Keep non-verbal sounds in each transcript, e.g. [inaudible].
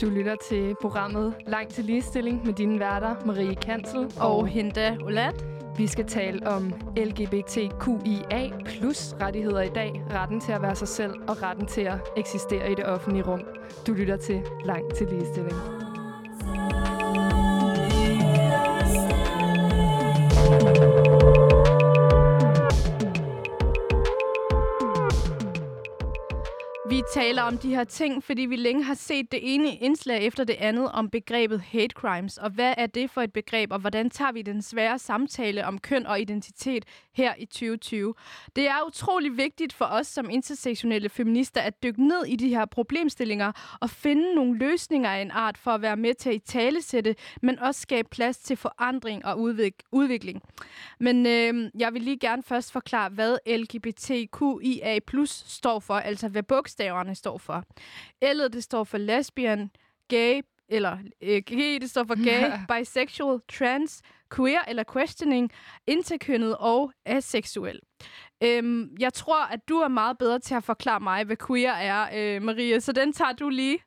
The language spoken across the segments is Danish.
Du lytter til programmet Langt til ligestilling med dine værter Marie Kansel og Hinda Olat. Vi skal tale om LGBTQIA plus rettigheder i dag, retten til at være sig selv og retten til at eksistere i det offentlige rum. Du lytter til Langt til ligestilling. Taler om de her ting, fordi vi længe har set det ene indslag efter det andet om begrebet hate crimes. Og hvad er det for et begreb, og hvordan tager vi den svære samtale om køn og identitet her i 2020? Det er utrolig vigtigt for os som intersektionelle feminister at dykke ned i de her problemstillinger og finde nogle løsninger af en art for at være med til at talesætte, men også skabe plads til forandring og udvik- udvikling. Men øh, jeg vil lige gerne først forklare, hvad LGBTQIA står for, altså hvad bogstaverne står for. L'et, det står for lesbian, gay, eller øh, G, det står for gay, [laughs] bisexual, trans, queer eller questioning, interkønnet og aseksuel. Øhm, jeg tror, at du er meget bedre til at forklare mig, hvad queer er, øh, Maria, så den tager du lige.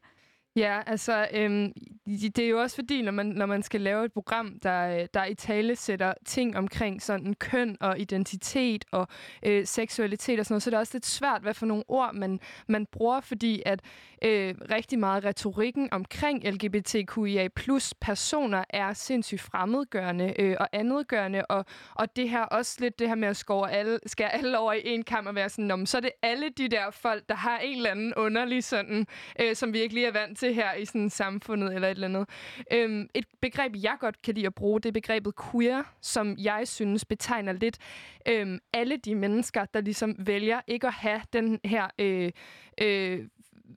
Ja, altså, øhm, det er jo også fordi, når man, når man skal lave et program, der, øh, der i tale sætter ting omkring sådan køn og identitet og øh, seksualitet og sådan noget, så er det også lidt svært, hvad for nogle ord man, man bruger, fordi at øh, rigtig meget retorikken omkring LGBTQIA plus personer er sindssygt fremmedgørende øh, og andetgørende, og, og det her også lidt det her med at skåre alle, skære alle over i en kamp og være sådan, så er det alle de der folk, der har en eller anden underlig sådan, øh, som virkelig er vant til her i sådan samfundet eller et eller andet. Øhm, et begreb, jeg godt kan lide at bruge, det er begrebet queer, som jeg synes betegner lidt øhm, alle de mennesker, der ligesom vælger ikke at have den her... Øh, øh,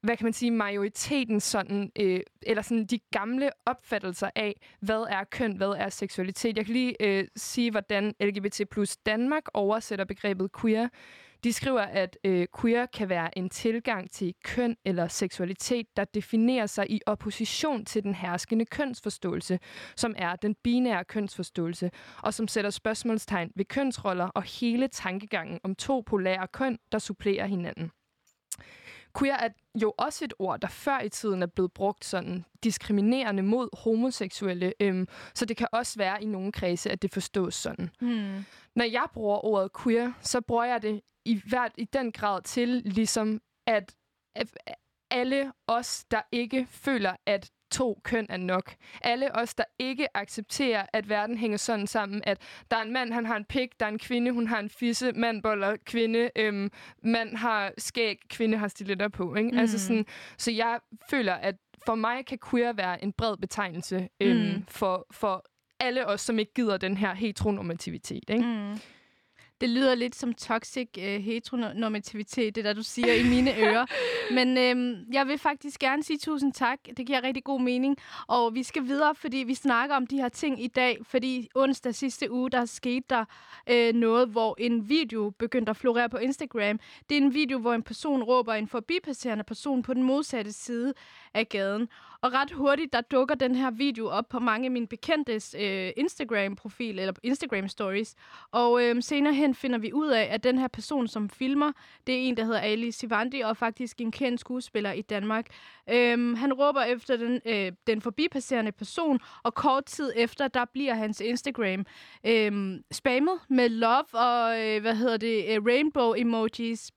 hvad kan man sige, majoriteten sådan, øh, eller sådan de gamle opfattelser af, hvad er køn, hvad er seksualitet. Jeg kan lige øh, sige, hvordan LGBT plus Danmark oversætter begrebet queer. De skriver, at øh, queer kan være en tilgang til køn eller seksualitet, der definerer sig i opposition til den herskende kønsforståelse, som er den binære kønsforståelse, og som sætter spørgsmålstegn ved kønsroller og hele tankegangen om to polære køn, der supplerer hinanden. Queer er jo også et ord, der før i tiden er blevet brugt sådan diskriminerende mod homoseksuelle, øhm, så det kan også være i nogle kredse, at det forstås sådan. Hmm. Når jeg bruger ordet queer, så bruger jeg det i, hvert, i den grad til ligesom, at, at alle os, der ikke føler, at to køn er nok. Alle os, der ikke accepterer, at verden hænger sådan sammen, at der er en mand, han har en pik, der er en kvinde, hun har en fisse, mand boller kvinde, øhm, mand har skæg, kvinde har stiletter på. Ikke? Mm. Altså sådan, så jeg føler, at for mig kan queer være en bred betegnelse øhm, mm. for, for alle os, som ikke gider den her heteronormativitet. Ikke? Mm. Det lyder lidt som toxic uh, heteronormativitet, det der du siger i mine [laughs] ører. Men øhm, jeg vil faktisk gerne sige tusind tak. Det giver rigtig god mening. Og vi skal videre, fordi vi snakker om de her ting i dag. Fordi onsdag sidste uge, der skete der øh, noget, hvor en video begyndte at florere på Instagram. Det er en video, hvor en person råber en forbipasserende person på den modsatte side af gaden. Og ret hurtigt, der dukker den her video op på mange af mine bekendtes øh, Instagram-profil, eller Instagram-stories. Og øh, senere hen finder vi ud af, at den her person, som filmer, det er en, der hedder Ali Sivandi, og faktisk en kendt skuespiller i Danmark. Øh, han råber efter den, øh, den forbipasserende person, og kort tid efter, der bliver hans Instagram øh, spammet med love og, øh, hvad hedder det, øh, rainbow emojis.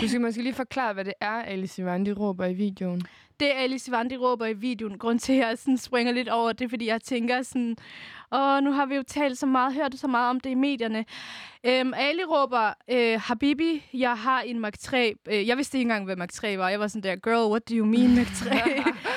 Du skal måske lige forklare, hvad det er, Ali Sivandi råber i videoen det Alice Vandi råber i videoen, grund til, at jeg sådan springer lidt over det, fordi jeg tænker sådan, åh, nu har vi jo talt så meget, hørt så meget om det i medierne. Øhm, Ali råber, øh, Habibi, jeg har en Mark 3. Øh, jeg vidste ikke engang, hvad Mark 3 var. Jeg var sådan der, girl, what do you mean Mark 3? [laughs]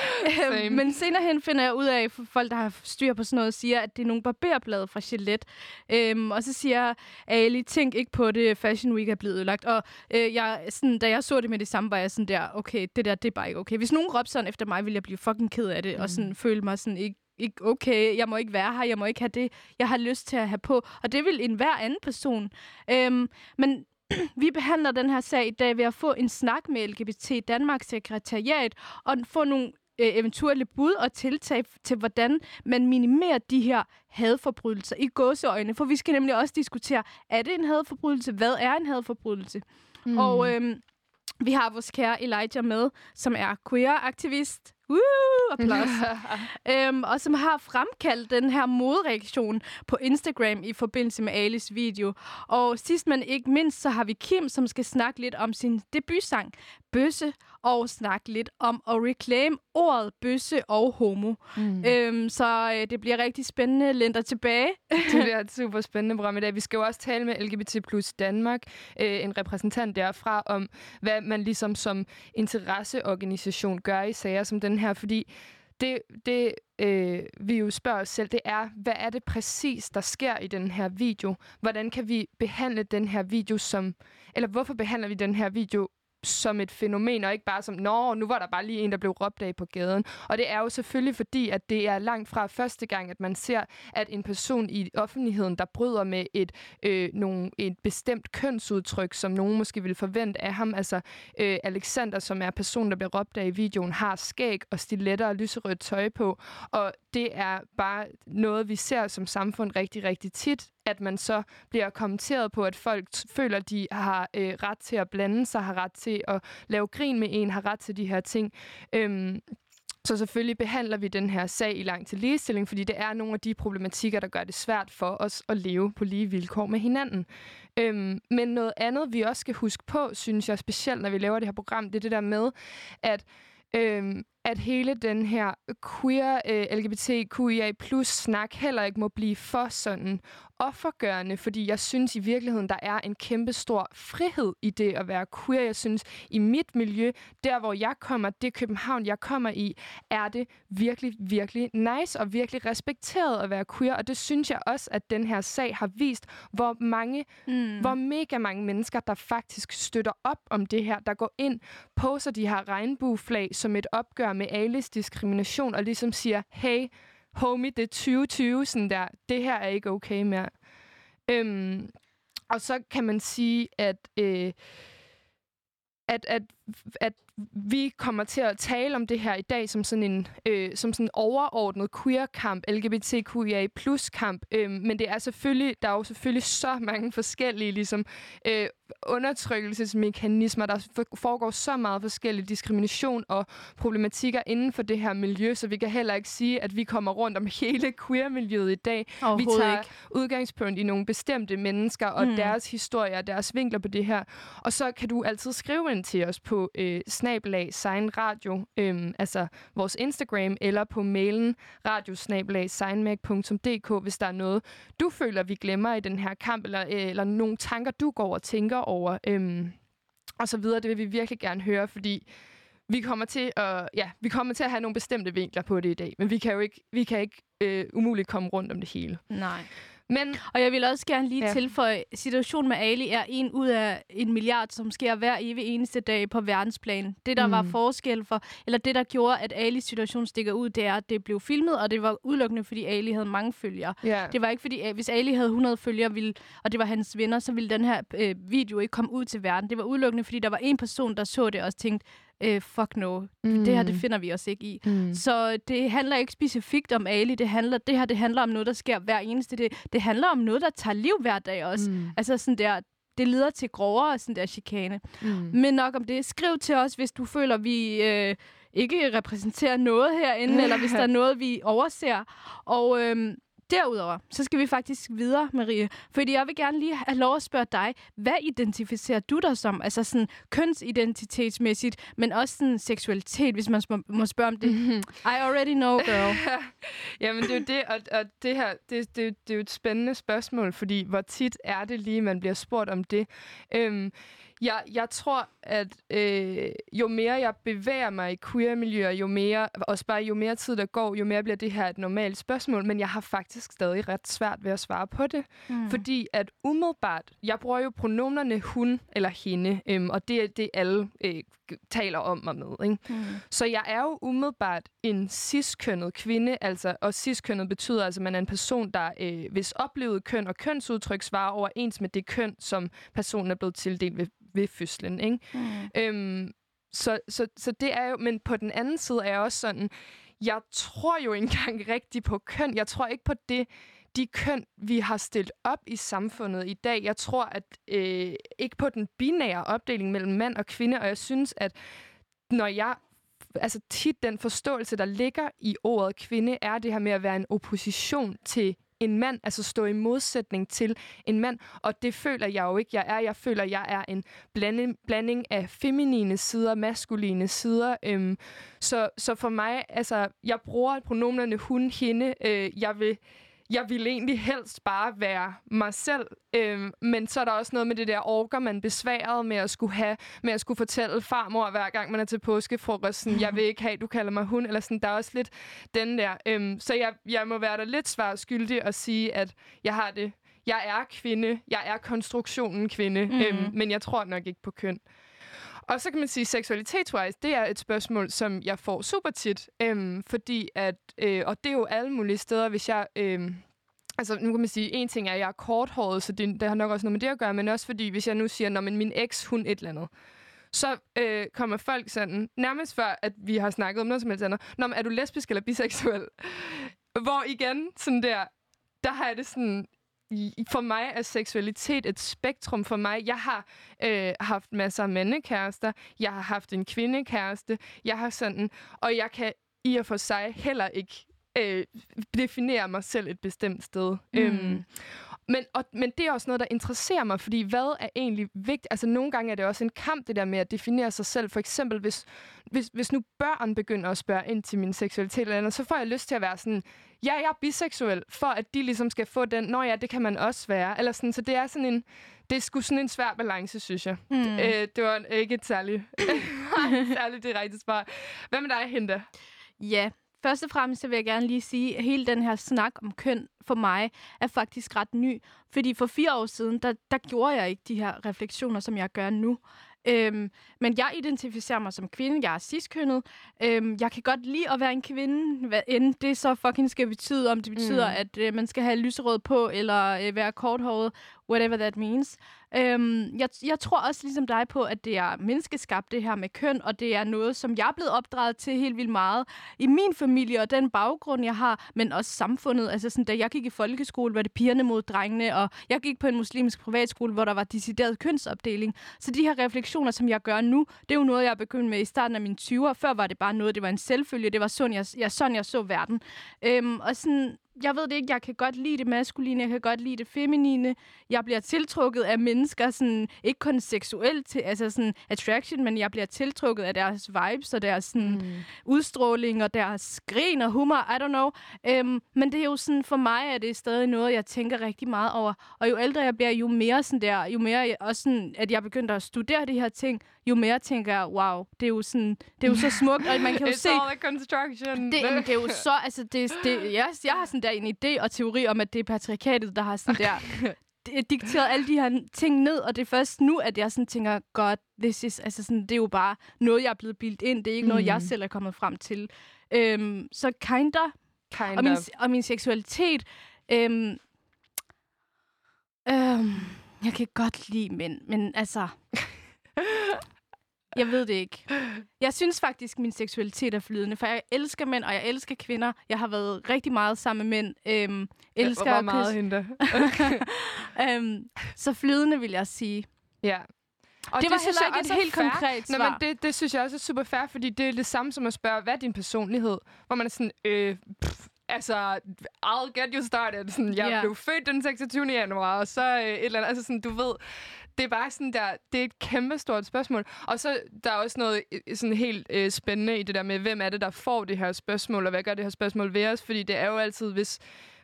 øhm, men senere hen finder jeg ud af, for folk, der har styr på sådan noget, siger, at det er nogle barberblade fra Gillette. Øhm, og så siger Ali, tænk ikke på det, Fashion Week er blevet ødelagt. Og øh, jeg, sådan, da jeg så det med det samme, var jeg sådan der, okay, det der, det er bare ikke okay. Hvis nogen råbte sådan efter mig, ville jeg blive fucking ked af det, mm. og sådan føle mig sådan ikke ikke okay, jeg må ikke være her, jeg må ikke have det, jeg har lyst til at have på. Og det vil en hver anden person. Øhm, men [clears throat] vi behandler den her sag i dag ved at få en snak med LGBT Danmarks sekretariat og få nogle eventuelle bud og tiltag til, hvordan man minimerer de her hadforbrydelser i gåseøjne. For vi skal nemlig også diskutere, er det en hadforbrydelse? Hvad er en hadforbrydelse? Mm. Og øhm, vi har vores kære Elijah med, som er queer-aktivist, Woo! Applaus. [laughs] øhm, og som har fremkaldt den her modreaktion på Instagram i forbindelse med Alis video. Og sidst men ikke mindst, så har vi Kim, som skal snakke lidt om sin debutsang, Bøsse, og snakke lidt om at reclaim ordet bøsse og homo. Mm. Øhm, så øh, det bliver rigtig spændende. Lænder tilbage. [laughs] det bliver [laughs] et super spændende program i dag. Vi skal jo også tale med LGBT plus Danmark, øh, en repræsentant derfra, om hvad man ligesom som interesseorganisation gør i sager som den her. Fordi det, det øh, vi jo spørger os selv, det er, hvad er det præcis, der sker i den her video? Hvordan kan vi behandle den her video som... Eller hvorfor behandler vi den her video som et fænomen, og ikke bare som, nå, nu var der bare lige en, der blev råbt af på gaden. Og det er jo selvfølgelig fordi, at det er langt fra første gang, at man ser, at en person i offentligheden, der bryder med et, øh, nogle, et bestemt kønsudtryk, som nogen måske vil forvente af ham. Altså øh, Alexander, som er personen, der bliver råbt af i videoen, har skæg og stiletter og lyserødt tøj på. Og det er bare noget, vi ser som samfund rigtig, rigtig tit, at man så bliver kommenteret på, at folk føler, at de har øh, ret til at blande sig, har ret til at lave grin med en, har ret til de her ting. Øhm, så selvfølgelig behandler vi den her sag i lang til ligestilling, fordi det er nogle af de problematikker, der gør det svært for os at leve på lige vilkår med hinanden. Øhm, men noget andet, vi også skal huske på, synes jeg specielt, når vi laver det her program, det er det der med, at øhm, at hele den her queer øh, LGBTQIA plus snak heller ikke må blive for sådan offergørende, fordi jeg synes i virkeligheden, der er en kæmpe stor frihed i det at være queer. Jeg synes, i mit miljø, der hvor jeg kommer, det København, jeg kommer i, er det virkelig, virkelig nice og virkelig respekteret at være queer. Og det synes jeg også, at den her sag har vist, hvor mange, mm. hvor mega mange mennesker, der faktisk støtter op om det her, der går ind, poser de her regnbueflag som et opgør med Alis diskrimination, og ligesom siger, hey, homie, det er 2020, sådan der, det her er ikke okay mere. Øhm, og så kan man sige, at, øh, at, at, at vi kommer til at tale om det her i dag som sådan en øh, som sådan overordnet queer-kamp, LGBTQIA plus kamp. Øh, men det er selvfølgelig, der er jo selvfølgelig så mange forskellige ligesom, øh, undertrykkelsesmekanismer. Der foregår så meget forskellig diskrimination og problematikker inden for det her miljø, så vi kan heller ikke sige, at vi kommer rundt om hele queer-miljøet i dag. Vi tager ikke. udgangspunkt i nogle bestemte mennesker og mm. deres historier, deres vinkler på det her. Og så kan du altid skrive ind til os på øh, snablag sign radio, øhm, altså vores Instagram, eller på mailen radiosnabelag signmag.dk, hvis der er noget, du føler, vi glemmer i den her kamp, eller, øh, eller nogle tanker, du går og tænker over, øhm, og så videre. Det vil vi virkelig gerne høre, fordi vi kommer til at, ja, vi kommer til at have nogle bestemte vinkler på det i dag, men vi kan jo ikke, vi kan ikke øh, umuligt komme rundt om det hele. Nej. Men, og jeg vil også gerne lige ja. tilføje, situationen med Ali er en ud af en milliard, som sker hver evig eneste dag på verdensplan. Det, der mm. var forskel for, eller det, der gjorde, at Alis situation stikker ud, det er, at det blev filmet, og det var udelukkende, fordi Ali havde mange følgere. Yeah. Det var ikke fordi, hvis Ali havde 100 følgere, ville, og det var hans venner, så ville den her øh, video ikke komme ud til verden. Det var udelukkende, fordi der var en person, der så det og tænkte, øh, fuck no, mm. det her det finder vi os ikke i. Mm. Så det handler ikke specifikt om Ali, det, handler, det her det handler om noget, der sker hver eneste dag. Det handler om noget, der tager liv hver dag også. Mm. Altså sådan der, det leder til grovere sådan der chikane. Mm. Men nok om det. Skriv til os, hvis du føler, vi øh, ikke repræsenterer noget herinde, [laughs] eller hvis der er noget, vi overser. Og øh, Derudover, så skal vi faktisk videre, Marie. Fordi jeg vil gerne lige have lov at spørge dig, hvad identificerer du dig som? Altså sådan kønsidentitetsmæssigt, men også sådan seksualitet, hvis man må spørge om det. Mm-hmm. I already know, girl. [laughs] Jamen, det er jo det, og, og det her, det, det, det er jo et spændende spørgsmål, fordi hvor tit er det lige, man bliver spurgt om det? Øhm, jeg, jeg tror, at øh, jo mere jeg bevæger mig i queer-miljøer, jo mere, også bare jo mere tid der går, jo mere bliver det her et normalt spørgsmål, men jeg har faktisk stadig ret svært ved at svare på det. Mm. Fordi at umiddelbart, jeg bruger jo pronomerne hun eller hende, øhm, og det er det, alle øh, taler om mig med. Ikke? Mm. Så jeg er jo umiddelbart en ciskønnet kvinde, altså, og ciskønnet betyder altså, at man er en person, der øh, hvis oplevet køn og kønsudtryk svarer overens med det køn, som personen er blevet tildelt ved ved fødslen. Ikke? Mm. Øhm, så, så, så det er jo, men på den anden side er jeg også sådan, jeg tror jo ikke engang rigtigt på køn. Jeg tror ikke på det, de køn, vi har stillet op i samfundet i dag. Jeg tror at øh, ikke på den binære opdeling mellem mand og kvinde, og jeg synes, at når jeg altså tit den forståelse, der ligger i ordet kvinde, er det her med at være en opposition til en mand, altså stå i modsætning til en mand. Og det føler jeg jo ikke, jeg er. Jeg føler, jeg er en blanding, blanding af feminine sider, maskuline sider. Øhm, så, så for mig, altså, jeg bruger pronomerne hun, hende. Øh, jeg vil jeg ville egentlig helst bare være mig selv. Øhm, men så er der også noget med det der orker, man besværet med at skulle have, med at skulle fortælle farmor hver gang man er til påskefrokost, sådan, jeg vil ikke have, du kalder mig hun, eller sådan, der er også lidt den der. Øhm, så jeg, jeg må være der lidt svært skyldig at sige, at jeg har det, jeg er kvinde, jeg er konstruktionen kvinde, mm. øhm, men jeg tror nok ikke på køn. Og så kan man sige, seksualitetswise, det er et spørgsmål, som jeg får super tit, øhm, fordi at, øh, og det er jo alle mulige steder, hvis jeg... Øh, Altså, nu kan man sige, en ting er, at jeg er korthåret, så det, det har nok også noget med det at gøre, men også fordi, hvis jeg nu siger, når min eks, hun et eller andet, så øh, kommer folk sådan, nærmest før, at vi har snakket om noget som helst andet, Nå, men er du lesbisk eller biseksuel? Hvor igen, sådan der, der har jeg det sådan, for mig er seksualitet et spektrum for mig. Jeg har øh, haft masser af mandekærester. Jeg har haft en kvindekæreste. Jeg har sådan... Og jeg kan i og for sig heller ikke øh, definere mig selv et bestemt sted. Mm. Øhm, men, og, men det er også noget, der interesserer mig, fordi hvad er egentlig vigtigt? Altså nogle gange er det også en kamp, det der med at definere sig selv. For eksempel, hvis, hvis, hvis nu børn begynder at spørge ind til min seksualitet eller andet, så får jeg lyst til at være sådan, ja, jeg er biseksuel, for at de ligesom skal få den, nå ja, det kan man også være. Eller sådan, så det er sådan en, det er sgu sådan en svær balance, synes jeg. Mm. Øh, det var ikke et særligt, [laughs] særligt direkte svar. Hvad med dig, Hinda? Ja, Først og fremmest så vil jeg gerne lige sige, at hele den her snak om køn for mig er faktisk ret ny. Fordi for fire år siden, der, der gjorde jeg ikke de her refleksioner, som jeg gør nu. Øhm, men jeg identificerer mig som kvinde. Jeg er ciskønnet. Øhm, jeg kan godt lide at være en kvinde, hvad end det så fucking skal betyde. Om det betyder, mm. at øh, man skal have lyserød på, eller øh, være korthåret, whatever that means. Øhm, jeg, jeg tror også ligesom dig på, at det er menneskeskabt, det her med køn, og det er noget, som jeg er blevet opdraget til helt vildt meget i min familie, og den baggrund, jeg har, men også samfundet. Altså sådan, da jeg gik i folkeskole, var det pigerne mod drengene, og jeg gik på en muslimsk privatskole, hvor der var decideret kønsopdeling. Så de her refleksioner, som jeg gør nu, det er jo noget, jeg er begyndt med i starten af mine 20'er. Før var det bare noget, det var en selvfølge, det var sådan, jeg, jeg, sådan, jeg så verden. Øhm, og sådan, jeg ved det ikke, jeg kan godt lide det maskuline, jeg kan godt lide det feminine. Jeg bliver tiltrukket af mennesker, sådan, ikke kun seksuelt, til, altså sådan attraction, men jeg bliver tiltrukket af deres vibes og deres sådan, mm. udstråling og deres grin og humor, I don't know. Um, men det er jo sådan, for mig er det stadig noget, jeg tænker rigtig meget over. Og jo ældre jeg bliver, jo mere sådan der, jo mere også sådan, at jeg begynder at studere de her ting, jo mere tænker jeg, wow, det er jo sådan, det er jo så smukt, og man kan jo [laughs] It's se... all construction. Det, det er jo så, altså, det, det, yes, jeg har sådan der en idé og teori om, at det er patriarkatet, der har sådan der dikteret alle de her ting ned, og det er først nu, at jeg sådan tænker, god, this is, altså sådan, det er jo bare noget, jeg er blevet bildt ind. Det er ikke mm. noget, jeg mhm. selv er kommet frem til. Øhm, så kinda. Kind og, min, og min seksualitet, øhm, øhm, jeg kan godt lide mænd, men altså... Jeg ved det ikke. Jeg synes faktisk, min seksualitet er flydende, for jeg elsker mænd, og jeg elsker kvinder. Jeg har været rigtig meget sammen med mænd. Øhm, elsker Hvor meget hende [laughs] øhm, Så flydende, vil jeg sige. Ja. Og det, det var heller ikke et helt fair. konkret svar. Nå, men det, det synes jeg også er super fair, fordi det er det samme som at spørge, hvad er din personlighed? Hvor man er sådan, øh, pff, altså, I'll get you started. Sådan, jeg yeah. blev født den 26. januar, og så øh, et eller andet, altså sådan, du ved, det er bare sådan der, det er et kæmpe stort spørgsmål. Og så der er også noget øh, sådan helt øh, spændende i det der med, hvem er det, der får det her spørgsmål, og hvad gør det her spørgsmål ved os? Fordi det er jo altid, hvis,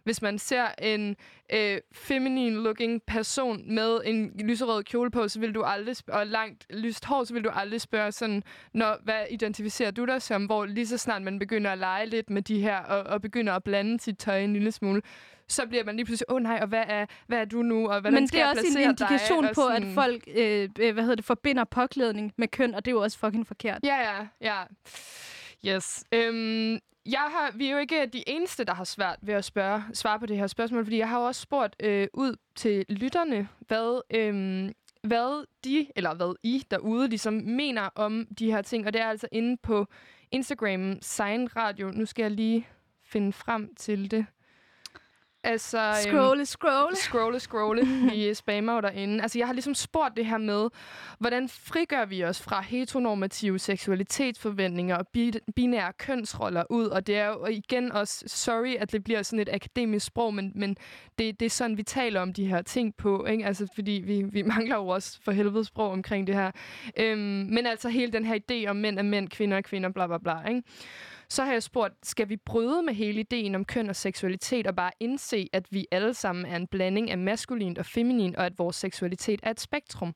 hvis man ser en øh, feminin-looking person med en lyserød kjole på, så vil du aldrig og langt lyst hår, så vil du aldrig spørge sådan, når, hvad identificerer du dig som? Hvor lige så snart man begynder at lege lidt med de her, og, og begynder at blande sit tøj en lille smule, så bliver man lige pludselig, åh oh, nej, og hvad er, hvad er du nu, og hvordan Men skal det er også en indikation dig? på, sådan... at folk øh, hvad hedder det, forbinder påklædning med køn, og det er jo også fucking forkert. Ja, ja, ja. Yes. Øhm, jeg har, vi er jo ikke de eneste, der har svært ved at spørge, svare på det her spørgsmål, fordi jeg har også spurgt øh, ud til lytterne, hvad, øh, hvad de, eller hvad I derude ligesom mener om de her ting. Og det er altså inde på Instagram, Sign Radio. Nu skal jeg lige finde frem til det. Altså, scrolle, scrolle. Scrolle, scrolle. Vi [laughs] spammer jo derinde. Altså, jeg har ligesom spurgt det her med, hvordan frigør vi os fra heteronormative seksualitetsforventninger og bi- binære kønsroller ud? Og det er jo igen også, sorry, at det bliver sådan et akademisk sprog, men, men det, det er sådan, vi taler om de her ting på, ikke? Altså, fordi vi, vi [laughs] mangler jo også for helvede sprog omkring det her. Øhm, men altså hele den her idé om mænd er mænd, kvinder er kvinder, bla bla bla, ikke? Så har jeg spurgt, skal vi bryde med hele ideen om køn og seksualitet og bare indse, at vi alle sammen er en blanding af maskulin og feminin, og at vores seksualitet er et spektrum?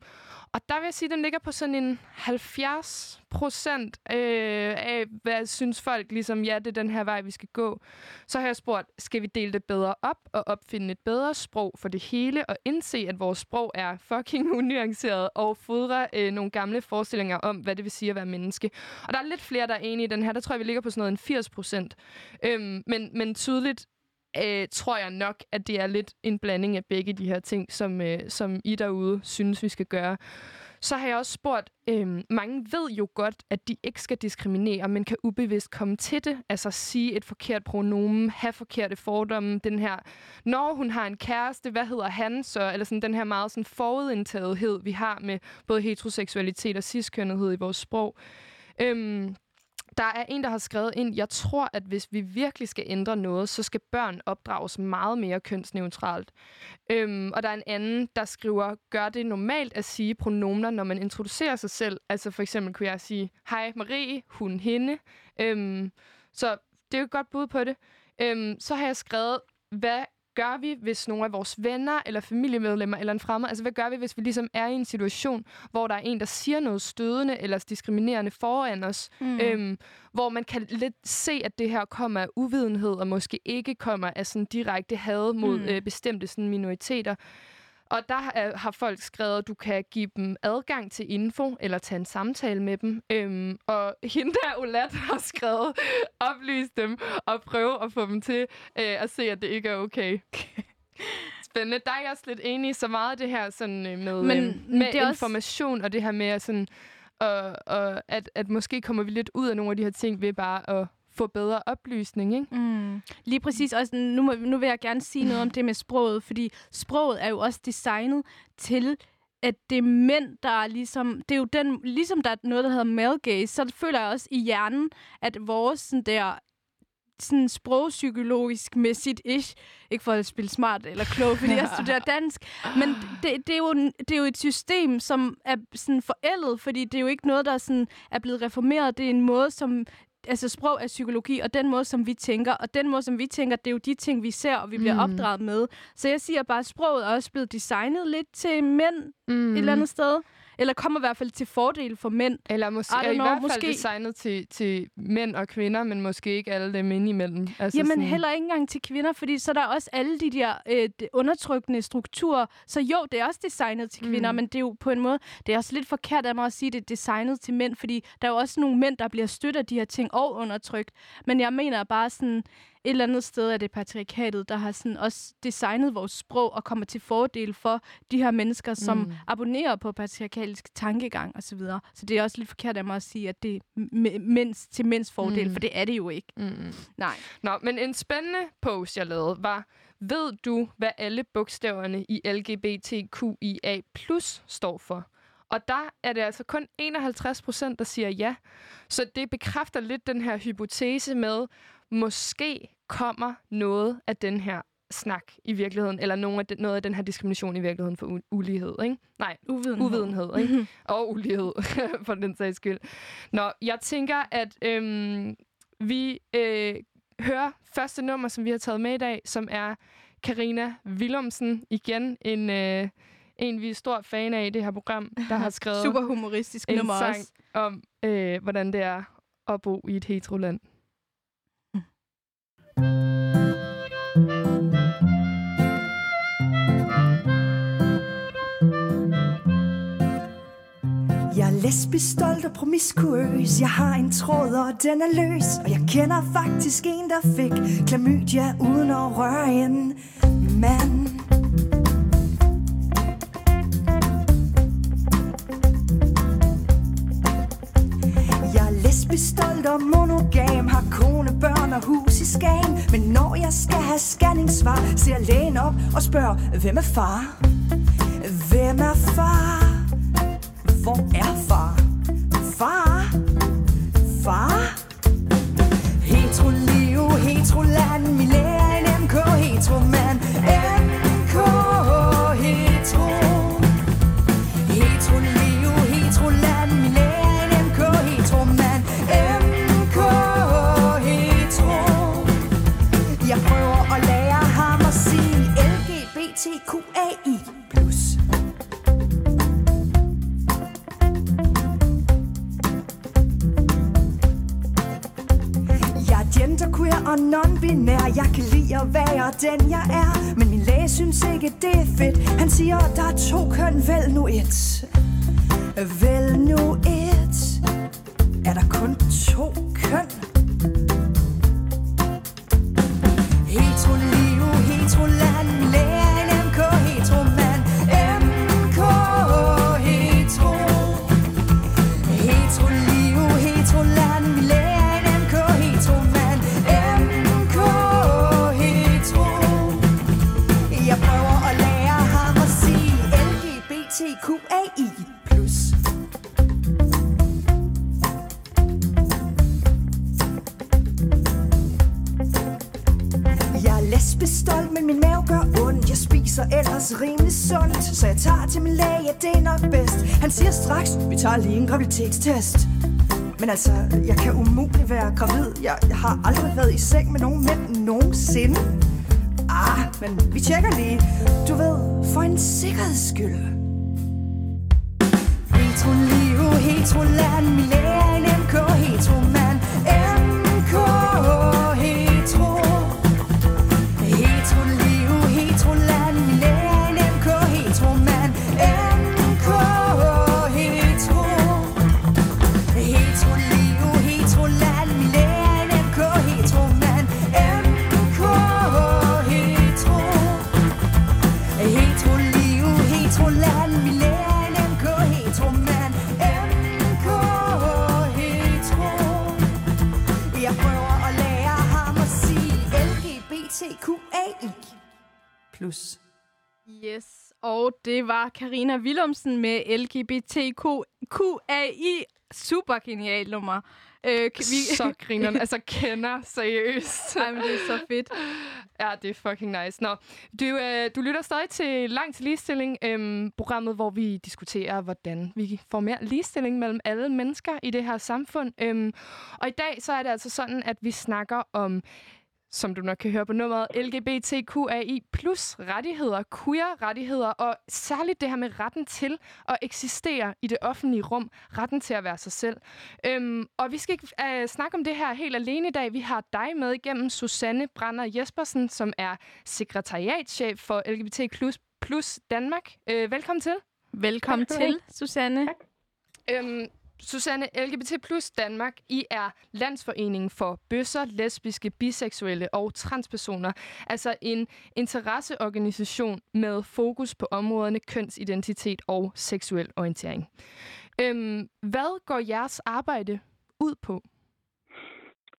Og der vil jeg sige, at den ligger på sådan en 70 procent øh, af, hvad synes folk ligesom, ja, det er den her vej, vi skal gå. Så har jeg spurgt, skal vi dele det bedre op og opfinde et bedre sprog for det hele, og indse, at vores sprog er fucking [laughs] unuanceret og fodrer øh, nogle gamle forestillinger om, hvad det vil sige at være menneske. Og der er lidt flere, der er enige i den her. Der tror jeg, vi ligger på sådan noget en 80 procent. Øhm, men, men tydeligt øh, tror jeg nok, at det er lidt en blanding af begge de her ting, som, øh, som I derude synes, vi skal gøre. Så har jeg også spurgt, øh, mange ved jo godt, at de ikke skal diskriminere, men kan ubevidst komme til det. Altså sige et forkert pronomen, have forkerte fordomme, den her, når hun har en kæreste, hvad hedder han så? Eller sådan den her meget sådan forudindtagethed, vi har med både heteroseksualitet og ciskønnethed i vores sprog. Øh, der er en, der har skrevet ind, jeg tror, at hvis vi virkelig skal ændre noget, så skal børn opdrages meget mere kønsneutralt. Øhm, og der er en anden, der skriver, gør det normalt at sige pronomner, når man introducerer sig selv. Altså for eksempel kunne jeg sige, hej Marie, hun, hende. Øhm, så det er jo et godt bud på det. Øhm, så har jeg skrevet, hvad gør vi, hvis nogle af vores venner eller familiemedlemmer eller en fremmed, altså hvad gør vi, hvis vi ligesom er i en situation, hvor der er en, der siger noget stødende eller diskriminerende foran os, mm. øhm, hvor man kan lidt se, at det her kommer af uvidenhed og måske ikke kommer af sådan direkte had mod mm. øh, bestemte sådan minoriteter. Og der er, har folk skrevet, at du kan give dem adgang til info, eller tage en samtale med dem. Øhm, og [laughs] hende der, Olat, har skrevet, oplys dem og prøve at få dem til øh, at se, at det ikke er okay. [laughs] Spændende. Der er jeg også lidt enig så meget det her sådan, øh, med, Men, øh, med det information, også... og det her med, sådan, og, og at, at måske kommer vi lidt ud af nogle af de her ting ved bare at få bedre oplysning, ikke? Mm. Lige præcis. Også, nu, må, nu vil jeg gerne sige noget om det med sproget, fordi sproget er jo også designet til at det er mænd, der er ligesom... Det er jo den... Ligesom der er noget, der hedder male gaze, så føler jeg også i hjernen, at vores sådan der sådan sprogpsykologisk mæssigt ish. Ikke for at spille smart eller klog, fordi jeg studerer [laughs] dansk. Men det, det, er jo, det er jo et system, som er sådan forældet, fordi det er jo ikke noget, der sådan er blevet reformeret. Det er en måde, som altså sprog er psykologi, og den måde, som vi tænker, og den måde, som vi tænker, det er jo de ting, vi ser, og vi bliver mm. opdraget med. Så jeg siger bare, at sproget er også blevet designet lidt til mænd mm. et eller andet sted. Eller kommer i hvert fald til fordel for mænd. Eller måske, er i know, hvert fald måske... designet til, til mænd og kvinder, men måske ikke alle dem indimellem. Altså Jamen sådan... heller ikke engang til kvinder, fordi så er der også alle de der øh, de undertrykkende strukturer. Så jo, det er også designet til kvinder, mm. men det er jo på en måde, det er også lidt forkert af mig at sige, at det er designet til mænd, fordi der er jo også nogle mænd, der bliver støttet af de her ting og undertrykt. Men jeg mener bare sådan, et eller andet sted er det patriarkatet, der har sådan også designet vores sprog og kommer til fordel for de her mennesker, som mm. abonnerer på patriarkalsk tankegang osv. Så, videre. så det er også lidt forkert af mig at sige, at det er mænds til mænds fordel, mm. for det er det jo ikke. Mm. Nej. Nå, men en spændende post, jeg lavede, var, ved du, hvad alle bogstaverne i LGBTQIA+, står for? Og der er det altså kun 51 procent, der siger ja. Så det bekræfter lidt den her hypotese med, måske kommer noget af den her snak i virkeligheden, eller noget af, den, noget af den her diskrimination i virkeligheden for ulighed, ikke? Nej, uvidenhed, uvidenhed ikke? Mhm. og ulighed, [laughs] for den sags skyld. Nå, jeg tænker, at øhm, vi øh, hører første nummer, som vi har taget med i dag, som er Karina Willumsen. Igen en, øh, en, vi er stor fan af i det her program, der har [laughs] skrevet Super humoristisk en nummer sang også. om, øh, hvordan det er at bo i et heteroland. Jeg er lesbisk, stolt og promiskuøs. Jeg har en tråd, og den er løs. Og jeg kender faktisk en, der fik klamydia uden at røre en mand. Vi lesbisk, stolt og monogam Har kone, børn og hus i Skagen Men når jeg skal have scanningssvar Ser lægen op og spørger Hvem er far? Hvem er far? Hvor er? Far? At være den jeg er. Men min læge synes ikke det er fedt. Han siger der er to køn, vel nu et. Vel nu et. Er der kun to køn? Straks, vi tager lige en graviditetstest. Men altså, jeg kan umuligt være gravid. Jeg, jeg har aldrig været i seng med nogen mænd nogensinde. Ah, men vi tjekker lige. Du ved, for en sikkerheds skyld. Hetero-liv, hetero-land min lærer det var Karina Willumsen med LGBTQAI. Super genialt nummer. Øh, vi... Så grineren. [laughs] altså, kender seriøst. Ej, men det er så fedt. Ja, det er fucking nice. Nå, du, øh, du lytter stadig til Langt til Ligestilling, øhm, programmet, hvor vi diskuterer, hvordan vi får mere ligestilling mellem alle mennesker i det her samfund. Øhm, og i dag så er det altså sådan, at vi snakker om som du nok kan høre på nummeret, LGBTQAI plus rettigheder, queer rettigheder, og særligt det her med retten til at eksistere i det offentlige rum, retten til at være sig selv. Øhm, og vi skal ikke øh, snakke om det her helt alene i dag. Vi har dig med igennem, Susanne Brander Jespersen, som er sekretariatschef for LGBT plus Danmark. Øh, velkommen til. Velkommen Tak til, Susanne. Tak. Øhm, Susanne, LGBT plus Danmark, I er Landsforeningen for bøsser, lesbiske, biseksuelle og transpersoner. Altså en interesseorganisation med fokus på områderne kønsidentitet og seksuel orientering. Øhm, hvad går jeres arbejde ud på?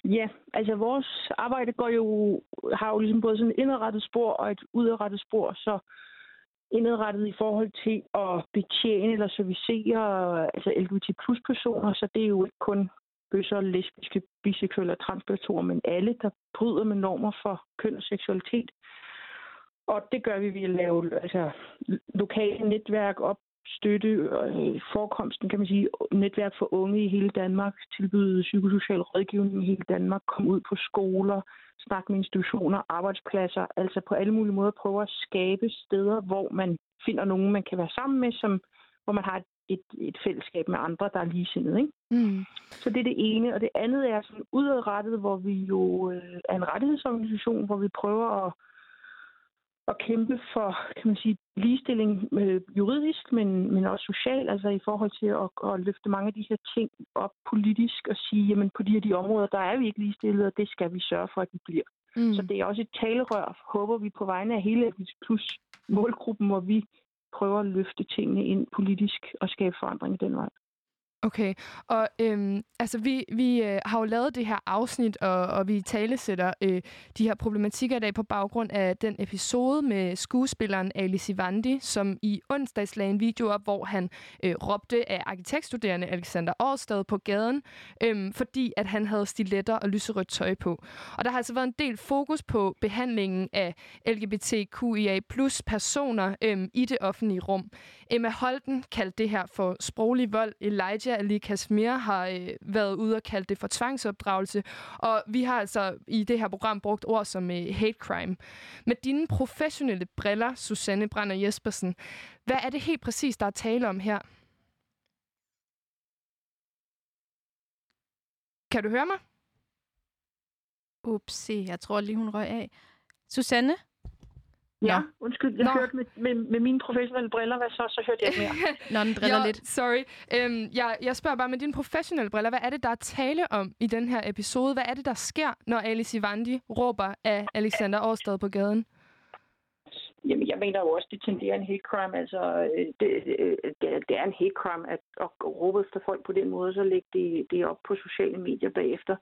Ja, altså vores arbejde går jo, har jo ligesom både sådan et indrettet spor og et udrettet spor, så indrettet i forhold til at betjene eller servicere altså LGBT plus personer, så det er jo ikke kun bøsser, lesbiske, biseksuelle og transpersoner, men alle, der bryder med normer for køn og seksualitet. Og det gør vi ved at lave altså, lokale netværk op, støtte øh, forekomsten, kan man sige, netværk for unge i hele Danmark, tilbyde psykosocial rådgivning i hele Danmark, komme ud på skoler, snakke med institutioner, arbejdspladser, altså på alle mulige måder prøve at skabe steder, hvor man finder nogen, man kan være sammen med, som, hvor man har et, et, et fællesskab med andre, der er ligesindede. Ikke? Mm. Så det er det ene. Og det andet er sådan udadrettet, hvor vi jo øh, er en rettighedsorganisation, hvor vi prøver at at kæmpe for, kan man sige, ligestilling øh, juridisk, men, men også socialt, altså i forhold til at, at løfte mange af de her ting op politisk og sige, jamen på de her de områder, der er vi ikke ligestillet, og det skal vi sørge for, at vi bliver. Mm. Så det er også et talerør, håber vi på vegne af hele plus målgruppen, hvor vi prøver at løfte tingene ind politisk og skabe forandring i den vej. Okay, og øhm, altså vi, vi øh, har jo lavet det her afsnit, og, og vi talesætter øh, de her problematikker i dag på baggrund af den episode med skuespilleren Alice Ivandi, som i onsdags lagde en video op, hvor han øh, råbte af arkitektstuderende Alexander Årstad på gaden, øh, fordi at han havde stiletter og lyserødt tøj på. Og der har altså været en del fokus på behandlingen af LGBTQIA plus personer øh, i det offentlige rum. Emma Holten kaldte det her for sproglig vold. Elijah Ali Kashmir har øh, været ude og kalde det for tvangsopdragelse. Og vi har altså i det her program brugt ord som øh, hate crime. Med dine professionelle briller, Susanne Brander Jespersen, hvad er det helt præcis, der er tale om her? Kan du høre mig? Upsi, jeg tror lige, hun røg af. Susanne? Ja, Nå. undskyld, jeg Nå. hørte med, med, med mine professionelle briller, hvad så? Så hørte jeg ikke mere. [laughs] Nå, den driller jo, lidt. Sorry. Øhm, jeg, jeg spørger bare med dine professionelle briller, hvad er det, der er tale om i den her episode? Hvad er det, der sker, når Alice Ivandi råber af Alexander Årstad på gaden? Jamen, jeg mener jo også, det tenderer en hate crime. Altså, øh, det, øh, det, er- det er en hate crime at, at råbe efter folk på den måde, så lægge det, det op på sociale medier bagefter.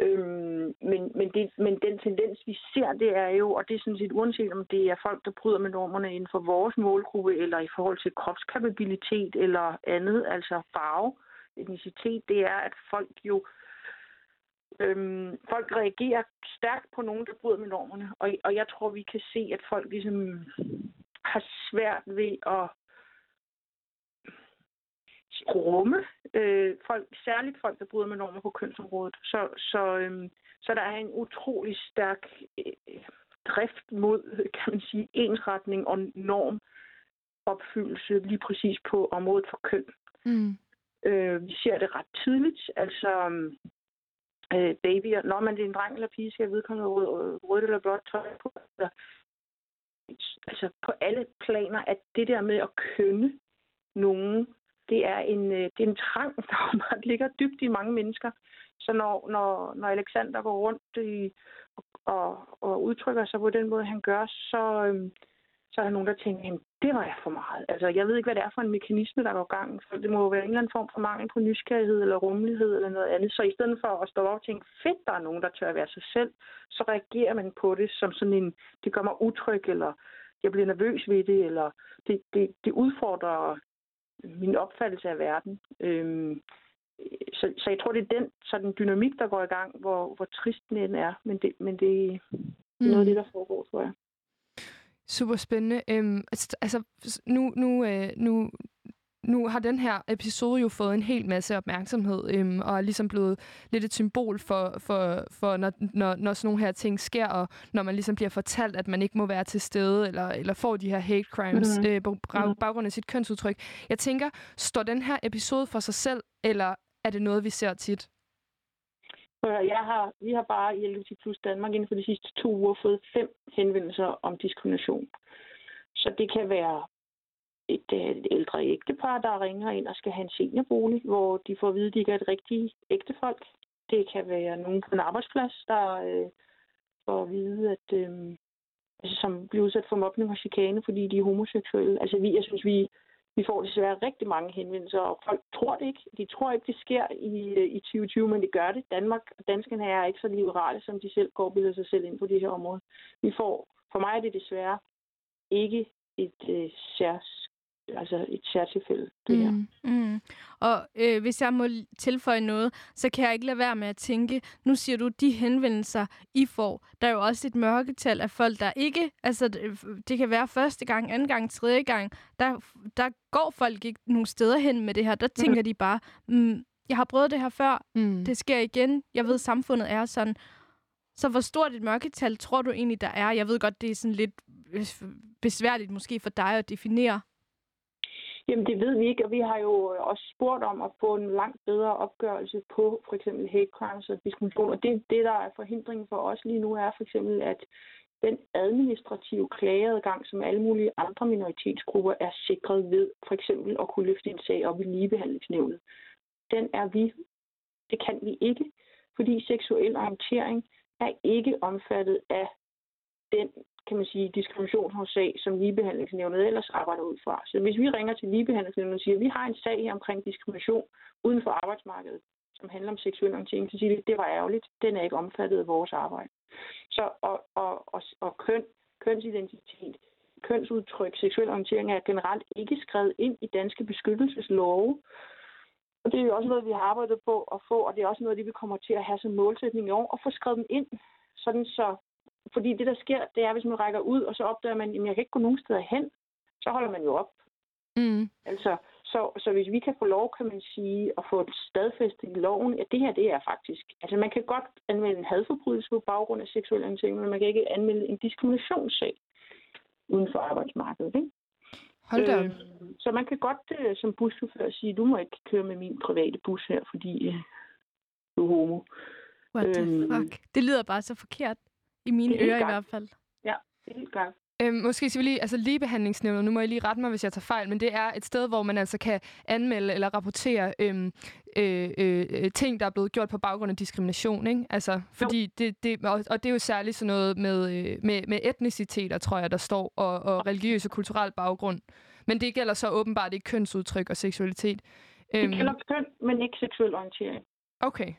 Øhm, men, men, det, men den tendens, vi ser, det er jo, og det er sådan set uanset om det er folk, der bryder med normerne inden for vores målgruppe, eller i forhold til kropskapabilitet eller andet, altså farve, etnicitet, det er, at folk jo øhm, folk reagerer stærkt på nogen, der bryder med normerne. Og, og jeg tror, vi kan se, at folk ligesom har svært ved at rumme øh, folk, særligt folk, der bryder med normer på kønsområdet. Så, så, øhm, så der er en utrolig stærk øh, drift mod, kan man sige, ensretning og normopfyldelse lige præcis på området for køn. Mm. Øh, vi ser det ret tidligt. Altså, øh, babyer, når man er en dreng eller pige, skal vedkommende rød, rødt eller blåt tøj på. Eller, altså på alle planer, at det der med at kønne nogen, det er en, øh, det er en trang, [laughs] der ligger dybt i mange mennesker. Så når, når, når Alexander går rundt i, og, og udtrykker sig på den måde, han gør, så, øhm, så er der nogen, der tænker, at det var jeg for meget. Altså, jeg ved ikke, hvad det er for en mekanisme, der går gang. Så det må jo være en eller anden form for mangel på nysgerrighed eller rummelighed eller noget andet. Så i stedet for at stå op og tænke, fedt, der er nogen, der tør at være sig selv, så reagerer man på det som sådan en, det gør mig utryg, eller jeg bliver nervøs ved det, eller det, det, det udfordrer min opfattelse af verden. Øhm, så, så jeg tror, det er den sådan dynamik, der går i gang, hvor, hvor trist den er. Men det, men det, er noget af det, der foregår, tror jeg. Super spændende. Øhm, altså, altså, nu, nu, øh, nu, nu har den her episode jo fået en hel masse opmærksomhed, øhm, og er ligesom blevet lidt et symbol for, for, for når, når, når sådan nogle her ting sker, og når man ligesom bliver fortalt, at man ikke må være til stede, eller, eller får de her hate crimes Mhm. øh, på Mhm. baggrund af sit kønsudtryk. Jeg tænker, står den her episode for sig selv, eller er det noget, vi ser tit? Jeg har, vi har bare i LGBT Plus Danmark inden for de sidste to uger fået fem henvendelser om diskrimination. Så det kan være et, øh, et ældre ægtepar, der ringer ind og skal have en seniorbolig, hvor de får at vide, at de ikke er et rigtigt ægtefolk. Det kan være nogen på en arbejdsplads, der øh, får at vide, at øh, altså, som bliver udsat for mobning og chikane, fordi de er homoseksuelle. Altså, vi, jeg synes, vi, vi får desværre rigtig mange henvendelser, og folk tror det ikke. De tror ikke, det sker i, øh, i 2020, men det gør det. Danmark og danskerne er ikke så liberale, som de selv går og sig selv ind på det her område. Vi får, for mig er det desværre ikke et øh, særs, altså et særtilfælde, det her. Mm. Mm. Og øh, hvis jeg må tilføje noget, så kan jeg ikke lade være med at tænke, nu siger du, de henvendelser, I får, der er jo også et mørketal af folk, der ikke, altså det- det kan være første gang, anden gang, tredje gang, der, der går folk ikke nogen steder hen med det her, der tænker de bare, mm, jeg har prøvet det her før, Mm. det sker igen, jeg ved, samfundet er sådan. Så hvor stort et mørketal tror du egentlig, der er? Jeg ved godt, det er sådan lidt øh, besværligt måske for dig at definere. Jamen, det ved vi ikke, og vi har jo også spurgt om at få en langt bedre opgørelse på for eksempel hate crimes og diskrimination. Og det, det, der er forhindringen for os lige nu, er for eksempel, at den administrative klageadgang, som alle mulige andre minoritetsgrupper er sikret ved for eksempel at kunne løfte en sag op i ligebehandlingsnævnet, den er vi, det kan vi ikke, fordi seksuel orientering er ikke omfattet af den kan man sige, sag som ligebehandlingsnævnet ellers arbejder ud fra. Så hvis vi ringer til ligebehandlingsnævnet og siger, at vi har en sag her omkring diskrimination uden for arbejdsmarkedet, som handler om seksuel orientering, så siger de, at det var ærgerligt, den er ikke omfattet af vores arbejde. Så, og, og, og, og køn, kønsidentitet, kønsudtryk, seksuel orientering er generelt ikke skrevet ind i danske beskyttelseslove. Og det er jo også noget, vi har arbejdet på at få, og det er også noget, det vi kommer til at have som målsætning i år, at få skrevet dem ind, sådan så fordi det, der sker, det er, hvis man rækker ud, og så opdager man, at jeg kan ikke gå nogen steder hen, så holder man jo op. Mm. Altså, så, så hvis vi kan få lov, kan man sige, at få et stadfæstet i loven, at det her, det er faktisk... Altså, man kan godt anmelde en hadforbrydelse på baggrund af seksuel orientering, men man kan ikke anmelde en diskriminationssag uden for arbejdsmarkedet, ikke? Hold da. Øh, så man kan godt øh, som buschauffør sige, du må ikke køre med min private bus her, fordi øh, du er homo. What the øhm, fuck? Det lyder bare så forkert. I mine ører i hvert fald. Ja, det er helt klart. Øhm, måske skal vi lige, altså ligebehandlingsnævnet, nu må jeg lige rette mig, hvis jeg tager fejl, men det er et sted, hvor man altså kan anmelde eller rapportere øhm, øh, øh, ting, der er blevet gjort på baggrund af diskrimination, ikke? Altså, fordi det, det, og, og det er jo særligt sådan noget med, øh, med, med etniciteter, tror jeg, der står, og, og religiøs og kulturel baggrund. Men det gælder så åbenbart ikke kønsudtryk og seksualitet. Det øhm, gælder køn, men ikke seksuel orientering. Okay,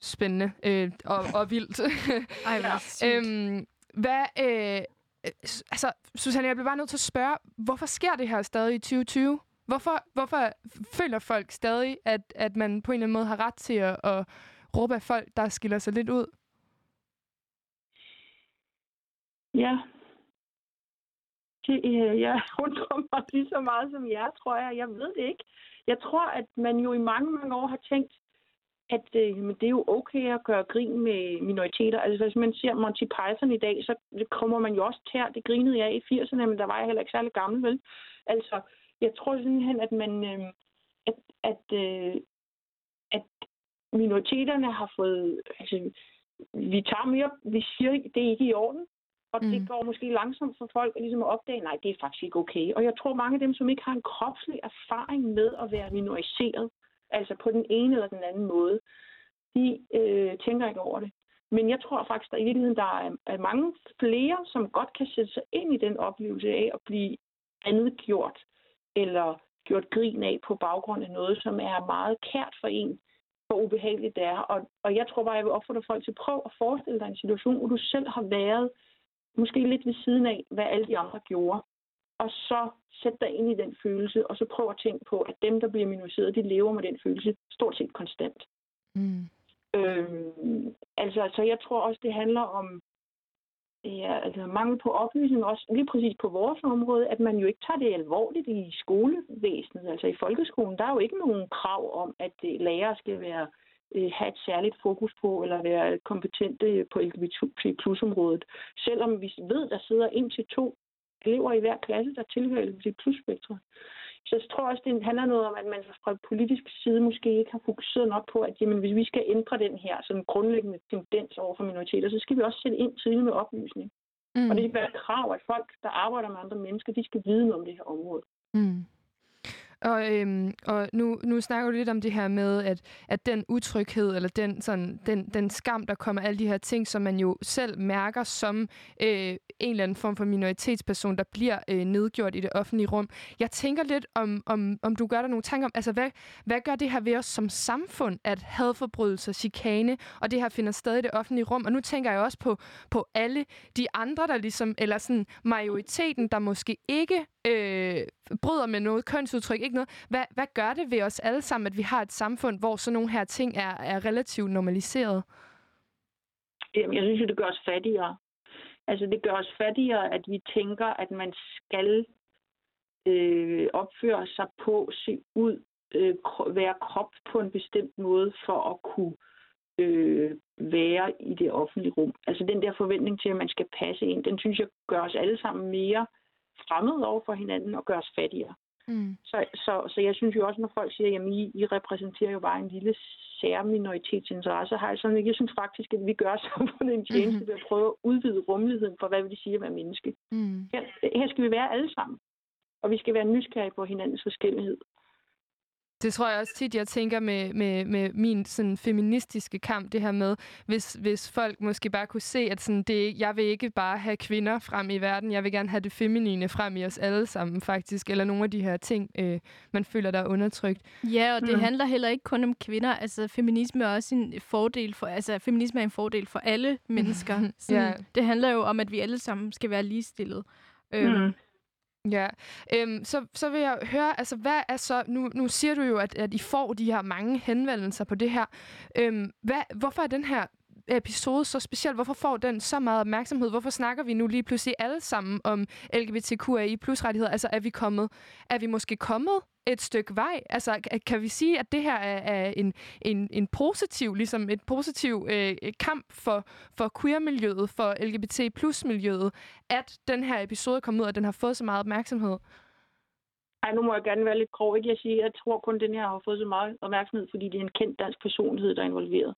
spændende øh, og, og vildt. [laughs] Ej, hvor øhm, hvad, øh, altså, Susanne, jeg bliver bare nødt til at spørge, hvorfor sker det her stadig i 2020? Hvorfor, hvorfor føler folk stadig, at, at man på en eller anden måde har ret til at, at råbe af folk, der skiller sig lidt ud? Ja. Det, øh, jeg undrer mig lige så meget som jer, tror jeg. Jeg ved det ikke. Jeg tror, at man jo i mange, mange år har tænkt, at øh, men det er jo okay at gøre grin med minoriteter. Altså hvis man ser Monty Python i dag, så kommer man jo også til Det grinede jeg i 80'erne, men der var jeg heller ikke særlig gammel, vel? Altså, jeg tror simpelthen, at man... Øh, at, at, øh, at minoriteterne har fået... Altså, vi tager mere... Vi siger, det er ikke i orden. Og mm. det går måske langsomt for folk at, ligesom at opdage, nej, det er faktisk ikke okay. Og jeg tror, mange af dem, som ikke har en kropslig erfaring med at være minoriseret, altså på den ene eller den anden måde, de øh, tænker ikke over det. Men jeg tror faktisk, at i virkeligheden der er, er mange flere, som godt kan sætte sig ind i den oplevelse af at blive andet gjort, eller gjort grin af på baggrund af noget, som er meget kært for en, hvor ubehageligt det er. Og, og jeg tror bare, jeg vil opfordre folk til at prøve at forestille dig en situation, hvor du selv har været måske lidt ved siden af, hvad alle de andre gjorde og så sæt dig ind i den følelse, og så prøv at tænke på, at dem, der bliver minoriseret, de lever med den følelse stort set konstant. Mm. Øhm, altså, så jeg tror også, det handler om ja, altså mangel på oplysning, også lige præcis på vores område, at man jo ikke tager det alvorligt i skolevæsenet. Altså i folkeskolen, der er jo ikke nogen krav om, at øh, lærere skal være øh, have et særligt fokus på, eller være kompetente på LGBT plus-området. Selvom vi ved, der sidder en til to elever i hver klasse, der tilhører LGBT plus spektret. Så jeg tror også, det handler noget om, at man fra politisk side måske ikke har fokuseret nok på, at jamen, hvis vi skal ændre den her sådan grundlæggende tendens over for minoriteter, så skal vi også sætte ind tidligt med oplysning. Mm. Og det skal være et krav, at folk, der arbejder med andre mennesker, de skal vide noget om det her område. Mm. Og, øhm, og nu, nu snakker du lidt om det her med, at, at den utryghed, eller den, sådan, den, den skam, der kommer alle de her ting, som man jo selv mærker som øh, en eller anden form for minoritetsperson, der bliver øh, nedgjort i det offentlige rum. Jeg tænker lidt, om, om, om du gør dig nogle tanker om, altså hvad, hvad gør det her ved os som samfund, at hadforbrydelser, chikane, og det her finder sted i det offentlige rum? Og nu tænker jeg også på, på alle de andre, der ligesom, eller sådan majoriteten, der måske ikke øh, bryder med noget kønsudtryk, ikke noget. Hvad, hvad gør det ved os alle sammen, at vi har et samfund, hvor sådan nogle her ting er, er relativt normaliseret? Jamen, jeg synes det gør os fattigere. Altså, det gør os fattigere, at vi tænker, at man skal øh, opføre sig på, se ud, øh, være krop på en bestemt måde for at kunne øh, være i det offentlige rum. Altså den der forventning til, at man skal passe ind, den synes jeg gør os alle sammen mere fremmede over for hinanden og gør os fattigere. Mm. Så, så, så jeg synes jo også, når folk siger, at I, I repræsenterer jo bare en lille særminoritetsinteresse, har jeg sådan, jeg synes faktisk, at vi gør [laughs] samfundet en tjeneste mm-hmm. ved at prøve at udvide rummeligheden for, hvad vil det sige at være menneske. Mm. Her, her skal vi være alle sammen, og vi skal være nysgerrige på hinandens forskellighed. Det tror jeg også tit, jeg tænker med, med, med min sådan feministiske kamp, det her med, hvis, hvis folk måske bare kunne se, at sådan, det, jeg vil ikke bare have kvinder frem i verden, jeg vil gerne have det feminine frem i os alle sammen faktisk, eller nogle af de her ting, øh, man føler, der er undertrykt. Ja, og det mm. handler heller ikke kun om kvinder. Altså, feminisme er også en fordel for, altså, feminisme er en fordel for alle mennesker. [laughs] Sådan, ja. Det handler jo om, at vi alle sammen skal være ligestillede. Øhm, mm. Ja, øhm, så, så vil jeg høre, altså hvad er så, nu, nu siger du jo, at, at I får de her mange henvendelser på det her. Øhm, hvad, hvorfor er den her episode så speciel? Hvorfor får den så meget opmærksomhed? Hvorfor snakker vi nu lige pludselig alle sammen om LGBTQI plus rettigheder? Altså er vi kommet, er vi måske kommet et stykke vej? Altså, kan vi sige, at det her er, er en, en, en positiv, ligesom et positiv øh, kamp for, for queer-miljøet, for LGBT plus-miljøet, at den her episode er kommet ud, og den har fået så meget opmærksomhed? Ej, nu må jeg gerne være lidt grov, ikke? Jeg siger, jeg tror kun, at den her har fået så meget opmærksomhed, fordi det er en kendt dansk personlighed, der er involveret.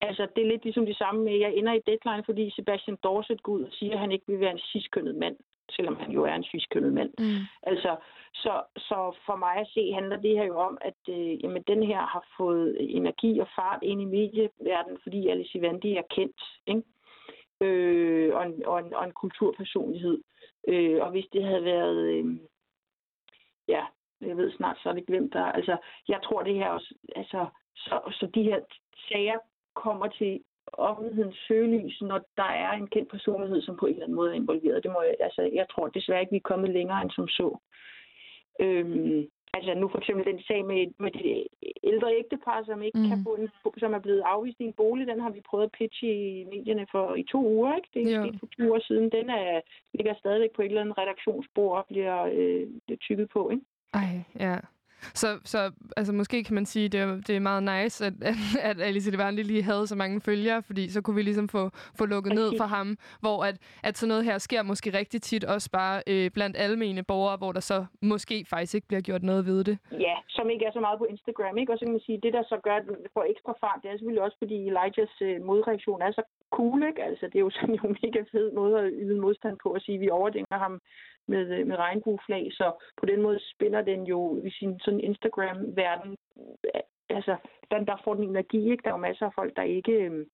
Altså, det er lidt ligesom det samme med, at jeg ender i deadline, fordi Sebastian Dorset går ud og siger, at han ikke vil være en ciskønnet mand, selvom han jo er en ciskønnet mand. Mm. Altså, så, så for mig at se handler det her jo om, at øh, jamen, den her har fået energi og fart ind i medieverdenen, fordi Alice Ivandi er kendt, ikke? Øh, og, en, og, en, og en kulturpersonlighed. Øh, og hvis det havde været, øh, ja, jeg ved snart, så er det glemt der. Altså, jeg tror det her også, altså, så, så de her sager kommer til offentlighedens søgelys, når der er en kendt personlighed, som på en eller anden måde er involveret. Det må jeg, altså, jeg tror desværre ikke, vi er kommet længere end som så. Øhm, altså nu for eksempel den sag med, med det ældre ægtepar, som ikke mm. kan få en, som er blevet afvist i en bolig, den har vi prøvet at pitche i medierne for i to uger, ikke? Det er for to uger siden. Den er, ligger stadigvæk på et eller andet redaktionsbord og bliver øh, tykket på, ikke? Ej, ja. Så, så altså, måske kan man sige, at det er, det er meget nice, at, at, Alice Levandi lige havde så mange følgere, fordi så kunne vi ligesom få, få lukket okay. ned for ham, hvor at, at sådan noget her sker måske rigtig tit også bare øh, blandt almene borgere, hvor der så måske faktisk ikke bliver gjort noget ved det. Ja, som ikke er så meget på Instagram, ikke? Og så kan man sige, det der så gør, at får ekstra fart, det er selvfølgelig også, fordi Elijahs øh, modreaktion er så cool, ikke? Altså, det er jo [laughs] sådan en mega fed måde at yde modstand på at sige, at vi overdænger ham med, øh, med regnbueflag, så på den måde spiller den jo i sin sådan Instagram-verden, altså der, der får den energi, ikke? Der er jo masser af folk, der ikke øh,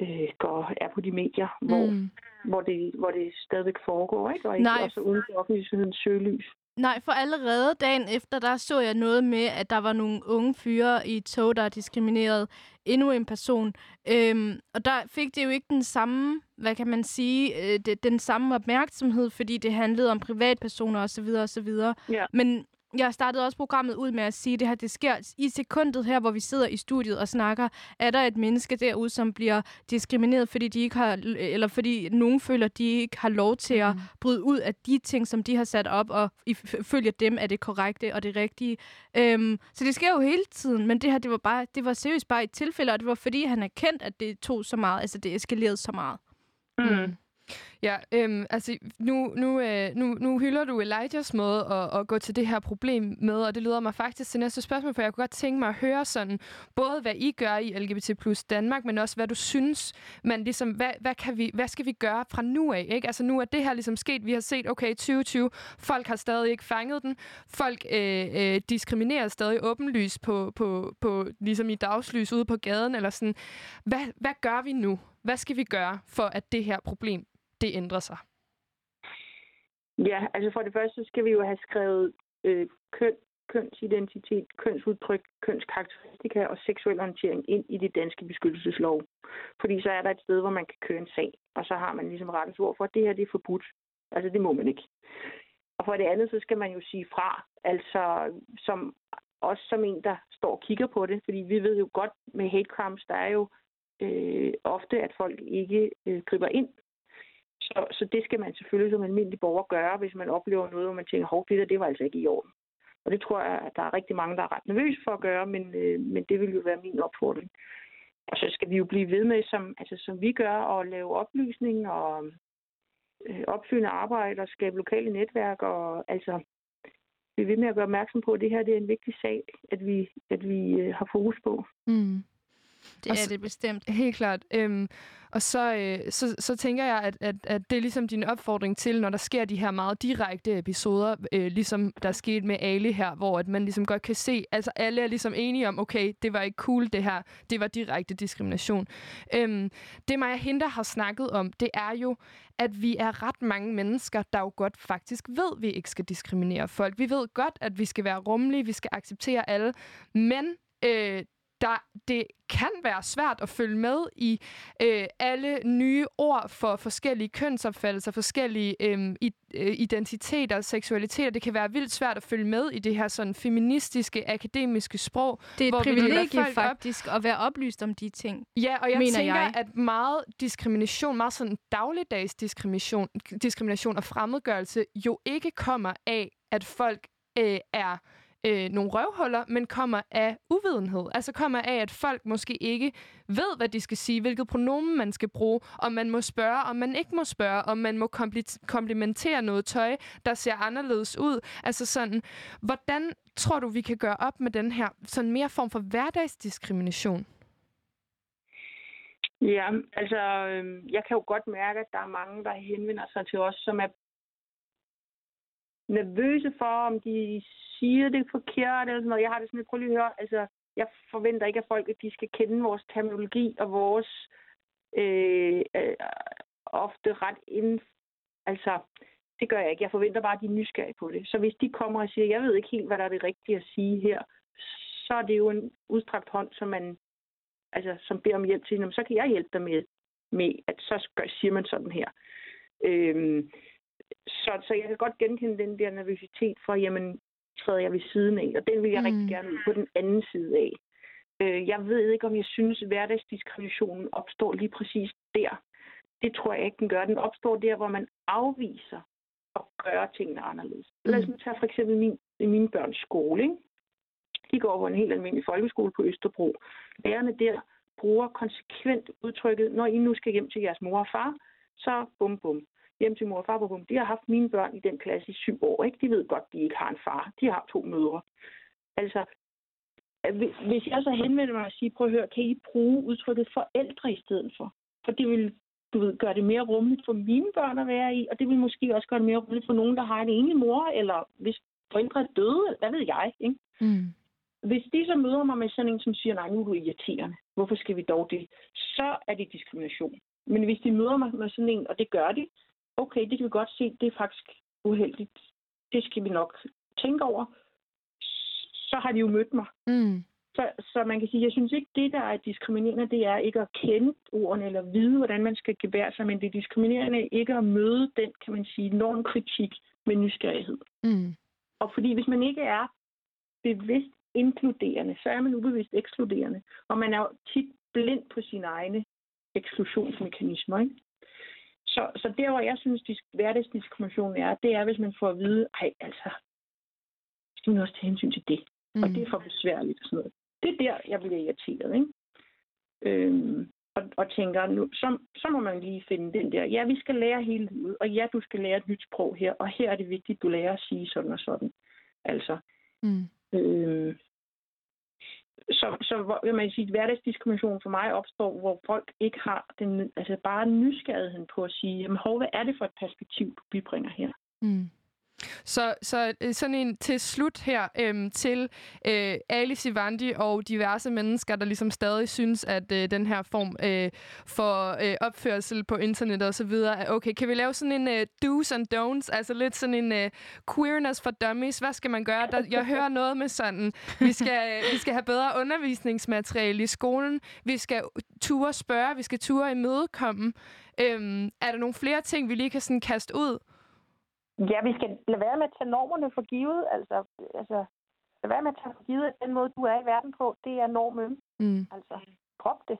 øh går, er på de medier, hvor, mm. hvor, det, hvor det stadigvæk foregår, ikke? Og ikke Nej. også uden for offentlighedens søgelys. Nej, for allerede dagen efter, der så jeg noget med, at der var nogle unge fyre i et tog, der diskriminerede endnu en person. Øhm, og der fik det jo ikke den samme, hvad kan man sige, øh, det, den samme opmærksomhed, fordi det handlede om privatpersoner osv. osv. Ja. Men jeg startede også programmet ud med at sige, at det her det sker i sekundet her, hvor vi sidder i studiet og snakker. Er der et menneske derude, som bliver diskrimineret, fordi de ikke har, eller fordi nogen føler, at de ikke har lov til at mm. bryde ud af de ting, som de har sat op, og ifølge dem er det korrekte og det rigtige. Øhm, så det sker jo hele tiden, men det her, det var, bare, det var seriøst bare et tilfælde, og det var fordi, han er kendt, at det tog så meget, altså det eskalerede så meget. Mm. Ja, øhm, altså nu, nu, øh, nu, nu hylder du Elijahs måde at, at gå til det her problem med, og det leder mig faktisk til næste spørgsmål, for jeg kunne godt tænke mig at høre sådan, både hvad I gør i LGBT plus Danmark, men også hvad du synes, man ligesom, hvad, hvad, kan vi, hvad skal vi gøre fra nu af? Ikke? Altså nu er det her ligesom sket, vi har set, okay, 2020, folk har stadig ikke fanget den, folk øh, øh, diskriminerer stadig åbenlyst på, på, på, ligesom i dagslys ude på gaden, eller sådan, hvad, hvad gør vi nu? Hvad skal vi gøre for, at det her problem det ændrer sig? Ja, altså for det første så skal vi jo have skrevet øh, køn, kønsidentitet, kønsudtryk, kønskarakteristika og seksuel orientering ind i det danske beskyttelseslov. Fordi så er der et sted, hvor man kan køre en sag, og så har man ligesom rettens ord for, at det her det er forbudt. Altså det må man ikke. Og for det andet, så skal man jo sige fra, altså som, også som en, der står og kigger på det, fordi vi ved jo godt med hate crimes, der er jo øh, ofte, at folk ikke øh, griber ind så, så det skal man selvfølgelig som almindelig borger gøre, hvis man oplever noget, hvor man tænker, hov, det der, det var altså ikke i orden. Og det tror jeg, at der er rigtig mange, der er ret nervøse for at gøre, men, øh, men det vil jo være min opfordring. Og så skal vi jo blive ved med, som, altså, som vi gør, at lave oplysning og øh, opfylde arbejde og skabe lokale netværk. Og altså, vi er ved med at gøre opmærksom på, at det her det er en vigtig sag, at vi, at vi øh, har fokus på. Mm. Det og er så, det bestemt. Helt klart. Øhm, og så, øh, så, så tænker jeg, at, at, at det er ligesom din opfordring til, når der sker de her meget direkte episoder, øh, ligesom der skete med Ali her, hvor at man ligesom godt kan se, altså alle er ligesom enige om, okay, det var ikke cool det her, det var direkte diskrimination. Øhm, det Maja Hinder har snakket om, det er jo, at vi er ret mange mennesker, der jo godt faktisk ved, at vi ikke skal diskriminere folk. Vi ved godt, at vi skal være rummelige, vi skal acceptere alle, men øh, der, det kan være svært at følge med i øh, alle nye ord for forskellige kønsopfattelser, forskellige øh, identiteter, seksualiteter. Det kan være vildt svært at følge med i det her sådan feministiske, akademiske sprog. Det er et privilegie faktisk op. at være oplyst om de ting, Ja, og jeg mener tænker, jeg. at meget diskrimination, meget sådan dagligdags diskrimination, diskrimination og fremmedgørelse jo ikke kommer af, at folk øh, er øh, nogle røvhuller, men kommer af uvidenhed. Altså kommer af, at folk måske ikke ved, hvad de skal sige, hvilket pronomen man skal bruge, om man må spørge, om man ikke må spørge, om man må komplementere noget tøj, der ser anderledes ud. Altså sådan, hvordan tror du, vi kan gøre op med den her sådan mere form for hverdagsdiskrimination? Ja, altså, øh, jeg kan jo godt mærke, at der er mange, der henvender sig til os, som er nervøse for, om de siger det forkert eller sådan noget. Jeg har det sådan, prøv lige at høre, altså, jeg forventer ikke at folk, at de skal kende vores terminologi og vores øh, øh, ofte ret ind... Altså, det gør jeg ikke. Jeg forventer bare, at de er nysgerrige på det. Så hvis de kommer og siger, jeg ved ikke helt, hvad der er det rigtige at sige her, så er det jo en udstrakt hånd, som man altså, som beder om hjælp til, så kan jeg hjælpe dig med, med at så siger man sådan her. Øhm, så, så jeg kan godt genkende den der nervøsitet for, jamen, træder jeg ved siden af, og den vil jeg mm. rigtig gerne på den anden side af. Øh, jeg ved ikke, om jeg synes, at hverdagsdiskriminationen opstår lige præcis der. Det tror jeg ikke, den gør. Den opstår der, hvor man afviser at gøre tingene anderledes. Mm. Lad os nu tage for eksempel min, min børns skole. Ikke? De går på en helt almindelig folkeskole på Østerbro. Lærerne der bruger konsekvent udtrykket, når I nu skal hjem til jeres mor og far, så bum bum hjem til mor og far på hum. De har haft mine børn i den klasse i syv år. Ikke? De ved godt, de ikke har en far. De har to mødre. Altså, hvis jeg så henvender mig og siger, prøv at høre, kan I bruge udtrykket forældre i stedet for? For det vil du ved, gøre det mere rummeligt for mine børn at være i, og det vil måske også gøre det mere rummeligt for nogen, der har en ene mor, eller hvis forældre er døde, hvad ved jeg, ikke? Mm. Hvis de så møder mig med sådan en, som siger, nej, nu er du irriterende, hvorfor skal vi dog det? Så er det diskrimination. Men hvis de møder mig med sådan en, og det gør de, okay, det kan vi godt se, det er faktisk uheldigt. Det skal vi nok tænke over. Så har de jo mødt mig. Mm. Så, så man kan sige, jeg synes ikke, det der er diskriminerende, det er ikke at kende ordene eller vide, hvordan man skal gebære sig, men det er diskriminerende ikke at møde den, kan man sige, normkritik med nysgerrighed. Mm. Og fordi hvis man ikke er bevidst inkluderende, så er man ubevidst ekskluderende. Og man er jo tit blind på sine egne eksklusionsmekanismer. Ikke? Så, så der, hvor jeg synes, at hverdagsdiskrimination er, det er, hvis man får at vide, ej, altså, skal man også tage hensyn til det. Mm. Og det er for besværligt og sådan noget. Det er der, jeg bliver irriteret, ikke? Øhm, og, og tænker, nu, så, så må man lige finde den der, ja, vi skal lære hele livet, og ja, du skal lære et nyt sprog her, og her er det vigtigt, at du lærer at sige sådan og sådan. Altså, mm. øhm, så, så vil man sige, at hverdagsdiskrimination for mig opstår, hvor folk ikke har den, altså bare nysgerrigheden på at sige, jamen hov, hvad er det for et perspektiv, du bibringer her? Mm. Så, så øh, sådan en til slut her øhm, til øh, Ali Sivandi og diverse mennesker, der ligesom stadig synes, at øh, den her form øh, for øh, opførsel på internettet videre er okay. Kan vi lave sådan en øh, do's and don'ts, altså lidt sådan en øh, queerness for dummies? Hvad skal man gøre? Der, jeg hører noget med sådan, vi skal, øh, vi skal have bedre undervisningsmateriale i skolen, vi skal ture spørge, vi skal ture imødekomme. Øhm, er der nogle flere ting, vi lige kan sådan kaste ud? Ja, vi skal lade være med at tage normerne for givet. Altså, altså lade være med at tage for givet, at den måde, du er i verden på, det er normen. Mm. Altså, drop det.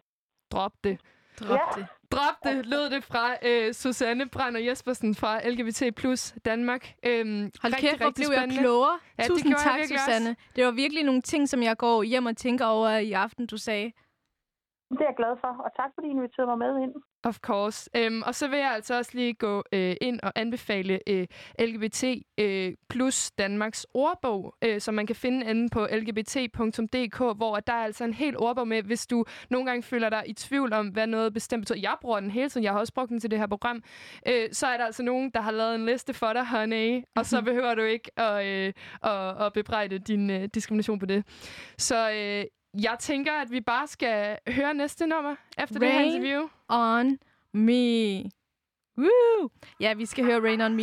Drop det. Drop ja. det. Drop det, lød det fra øh, Susanne Brander Jespersen fra LGBT Plus Danmark. Øhm, Hold rigtig, kæft, hvor blev jeg klogere. Ja, Tusind tak, Susanne. Også. Det var virkelig nogle ting, som jeg går hjem og tænker over i aften, du sagde. Det er jeg glad for, og tak fordi I inviterede mig med ind. Of course. Øhm, og så vil jeg altså også lige gå øh, ind og anbefale øh, LGBT øh, plus Danmarks ordbog, øh, som man kan finde inde på lgbt.dk, hvor der er altså en helt ordbog med, hvis du nogle gange føler dig i tvivl om, hvad noget bestemt betyder. Jeg bruger den hele tiden, jeg har også brugt den til det her program. Øh, så er der altså nogen, der har lavet en liste for dig, honey, og så behøver du ikke at, øh, at, at bebrejde din øh, diskrimination på det. Så øh, jeg tænker, at vi bare skal høre næste nummer efter det her Rain interview. On Me. Woo! Ja, vi skal høre Rain On Me.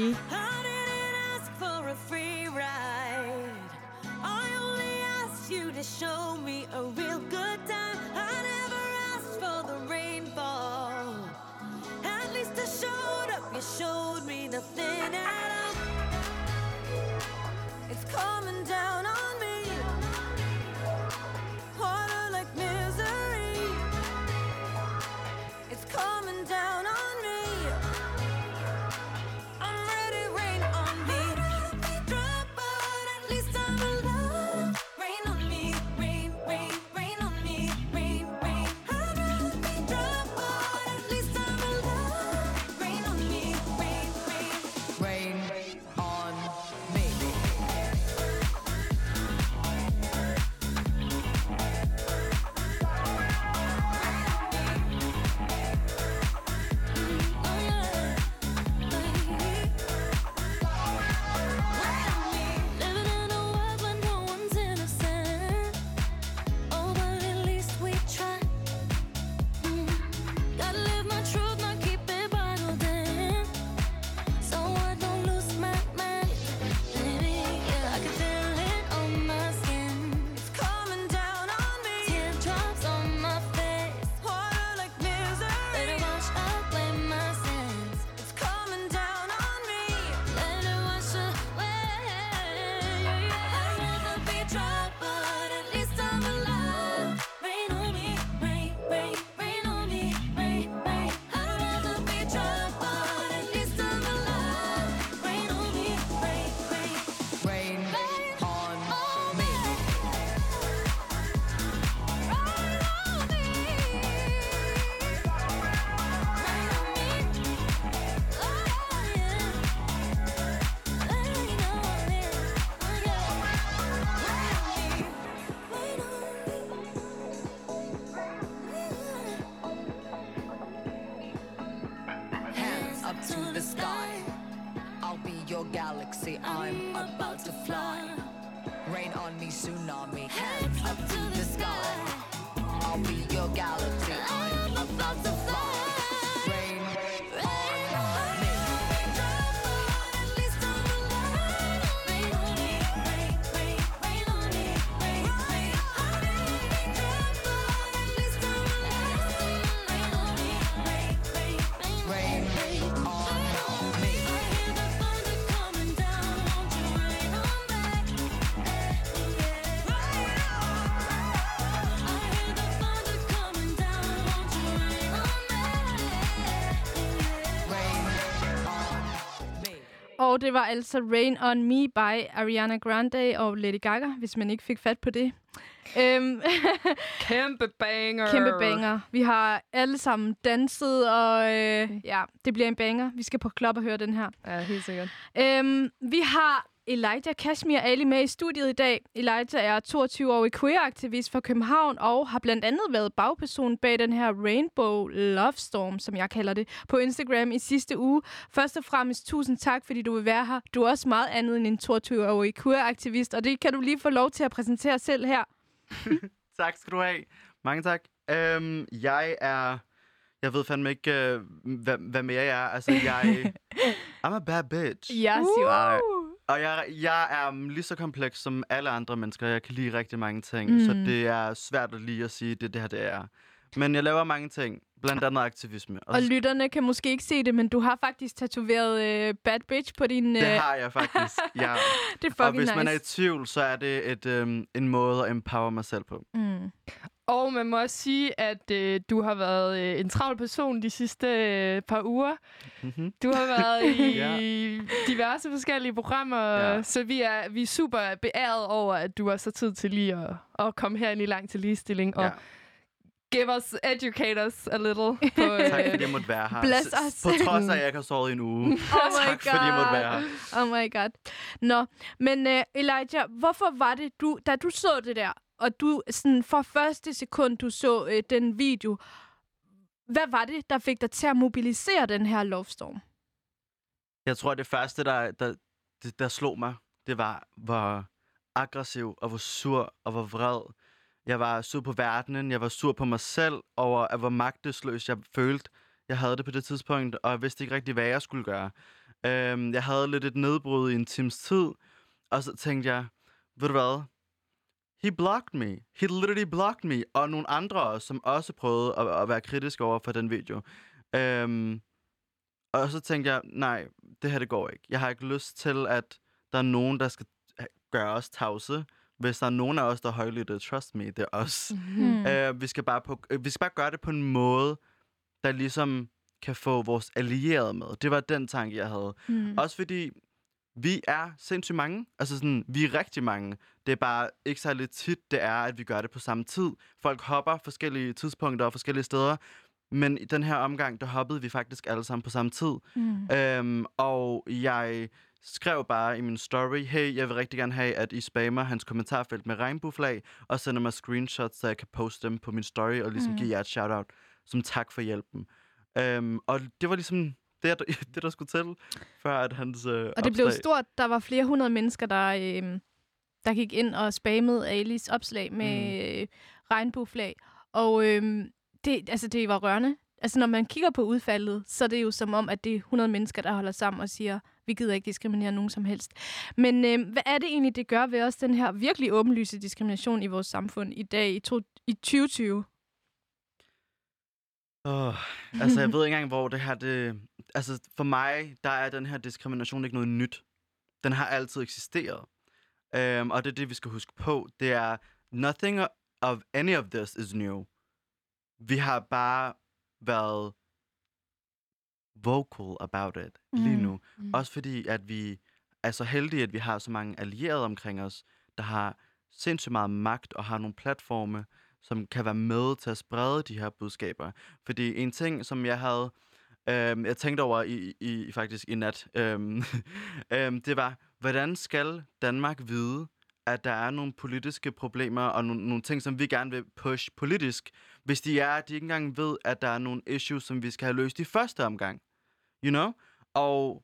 Og det var altså Rain On Me by Ariana Grande og Lady Gaga, hvis man ikke fik fat på det. Øhm, [laughs] Kæmpe banger. kæmpe banger. Vi har alle sammen danset, og øh, ja, det bliver en banger. Vi skal på klub og høre den her. Ja, helt sikkert. Øhm, vi har Elijah Kashmir Ali med i studiet i dag. Elijah er 22-årig queer-aktivist fra København og har blandt andet været bagperson bag den her Rainbow Love Storm, som jeg kalder det, på Instagram i sidste uge. Først og fremmest tusind tak, fordi du vil være her. Du er også meget andet end en 22-årig queer-aktivist, og det kan du lige få lov til at præsentere selv her. [laughs] Tak skal du have. Mange tak. Øhm, jeg er... Jeg ved fandme ikke, øh, hvad, hvad mere jeg er. Altså, jeg... [laughs] I'm a bad bitch. Yes, you are. Og jeg, jeg er lige så kompleks som alle andre mennesker. Jeg kan lide rigtig mange ting. Mm. Så det er svært at lige at sige, det det her, det er. Men jeg laver mange ting. Blandt andet aktivisme. Og Og lytterne kan måske ikke se det, men du har faktisk tatoveret øh, Bad Bitch på din... Øh, det har jeg faktisk. [laughs] Ja. det er Og fucking hvis man er i nice. tvivl, så er det et, øhm, en måde at empower mig selv på. Mm. Og man må også sige, at øh, du har været øh, en travl person de sidste øh, par uger. Mm-hmm. Du har været i [laughs] Ja. diverse forskellige programmer, Ja. så vi er, vi er super beæret over, at du har så tid til lige at, at komme herind i Lang til Ligestilling. Og Ja. give us, educate us a little. [laughs] På, øh, Tak fordi jeg måtte være her. Bless us. På trods af, at jeg ikke har sovet i en uge. [laughs] Oh my tak fordi jeg måtte være her. Oh my god. Nå, men uh, Elijah, hvorfor var det, du, da du så det der, og du sådan fra første sekund, du så øh, den video, hvad var det, der fik dig til at mobilisere den her lovstorm? Jeg tror, det første, der, der, der, der slog mig, det var, hvor aggressiv og hvor sur og hvor vred. Jeg var sur på verdenen, jeg var sur på mig selv over, at hvor magtesløs jeg følte, jeg havde det på det tidspunkt, og jeg vidste ikke rigtig, hvad jeg skulle gøre. Øhm, jeg havde lidt et nedbrud i en times tid, og så tænkte jeg, ved du hvad? He blocked me. He literally blocked me. Og nogle andre også, som også prøvede at, at være kritiske over for den video. Øhm, og så tænkte jeg, nej, det her det går ikke. Jeg har ikke lyst til, at der er nogen, der skal gøre os tavse. Hvis der er nogen af os, der er højlytte, trust me, det er os. [laughs] Hmm. Øh, vi, skal bare på, øh, vi skal bare gøre det på en måde, der ligesom kan få vores allierede med. Det var den tanke, jeg havde. Hmm. Også fordi vi er sindssygt mange. Altså sådan, vi er rigtig mange. Det er bare ikke særlig tit, det er, at vi gør det på samme tid. Folk hopper forskellige tidspunkter og forskellige steder. Men i den her omgang, der hoppede vi faktisk alle sammen på samme tid. Hmm. Øhm, og jeg skrev bare i min story, hey, jeg vil rigtig gerne have, at I spammer hans kommentarfelt med regnbueflag, og sender mig screenshots, så jeg kan poste dem på min story, og ligesom Mm. mm. give jer et shout-out som tak for hjælpen. Øhm, og det var ligesom det, der, [laughs] det, der skulle til, før at hans øh, Og det blev stort. Der var flere hundrede mennesker, der, øh, der gik ind og spammede Alis opslag med mm. regnbueflag. Og øh, det, altså, det var rørende. Altså, når man kigger på udfaldet, så er det jo som om, at det er 100 mennesker, der holder sammen og siger, vi gider ikke diskriminere nogen som helst. Men øh, hvad er det egentlig, det gør ved os, den her virkelig åbenlyse diskrimination i vores samfund i dag, i, to, i 2020? Oh, altså, jeg ved ikke engang, hvor det her... Det, altså, for mig, der er den her diskrimination ikke noget nyt. Den har altid eksisteret. Um, og det er det, vi skal huske på. Det er, nothing of any of this is new. Vi har bare været vocal about it lige Mm. nu. Mm. Også fordi, at vi er så heldige, at vi har så mange allierede omkring os, der har sindssygt meget magt og har nogle platforme, som kan være med til at sprede de her budskaber. Fordi en ting, som jeg havde, øh, jeg tænkte over i, i faktisk i nat, øh, [laughs] øh, det var, hvordan skal Danmark vide, at der er nogle politiske problemer og nogle, nogle ting, som vi gerne vil push politisk, hvis de er, at de ikke engang ved, at der er nogle issues, som vi skal have løst i første omgang. You know? Og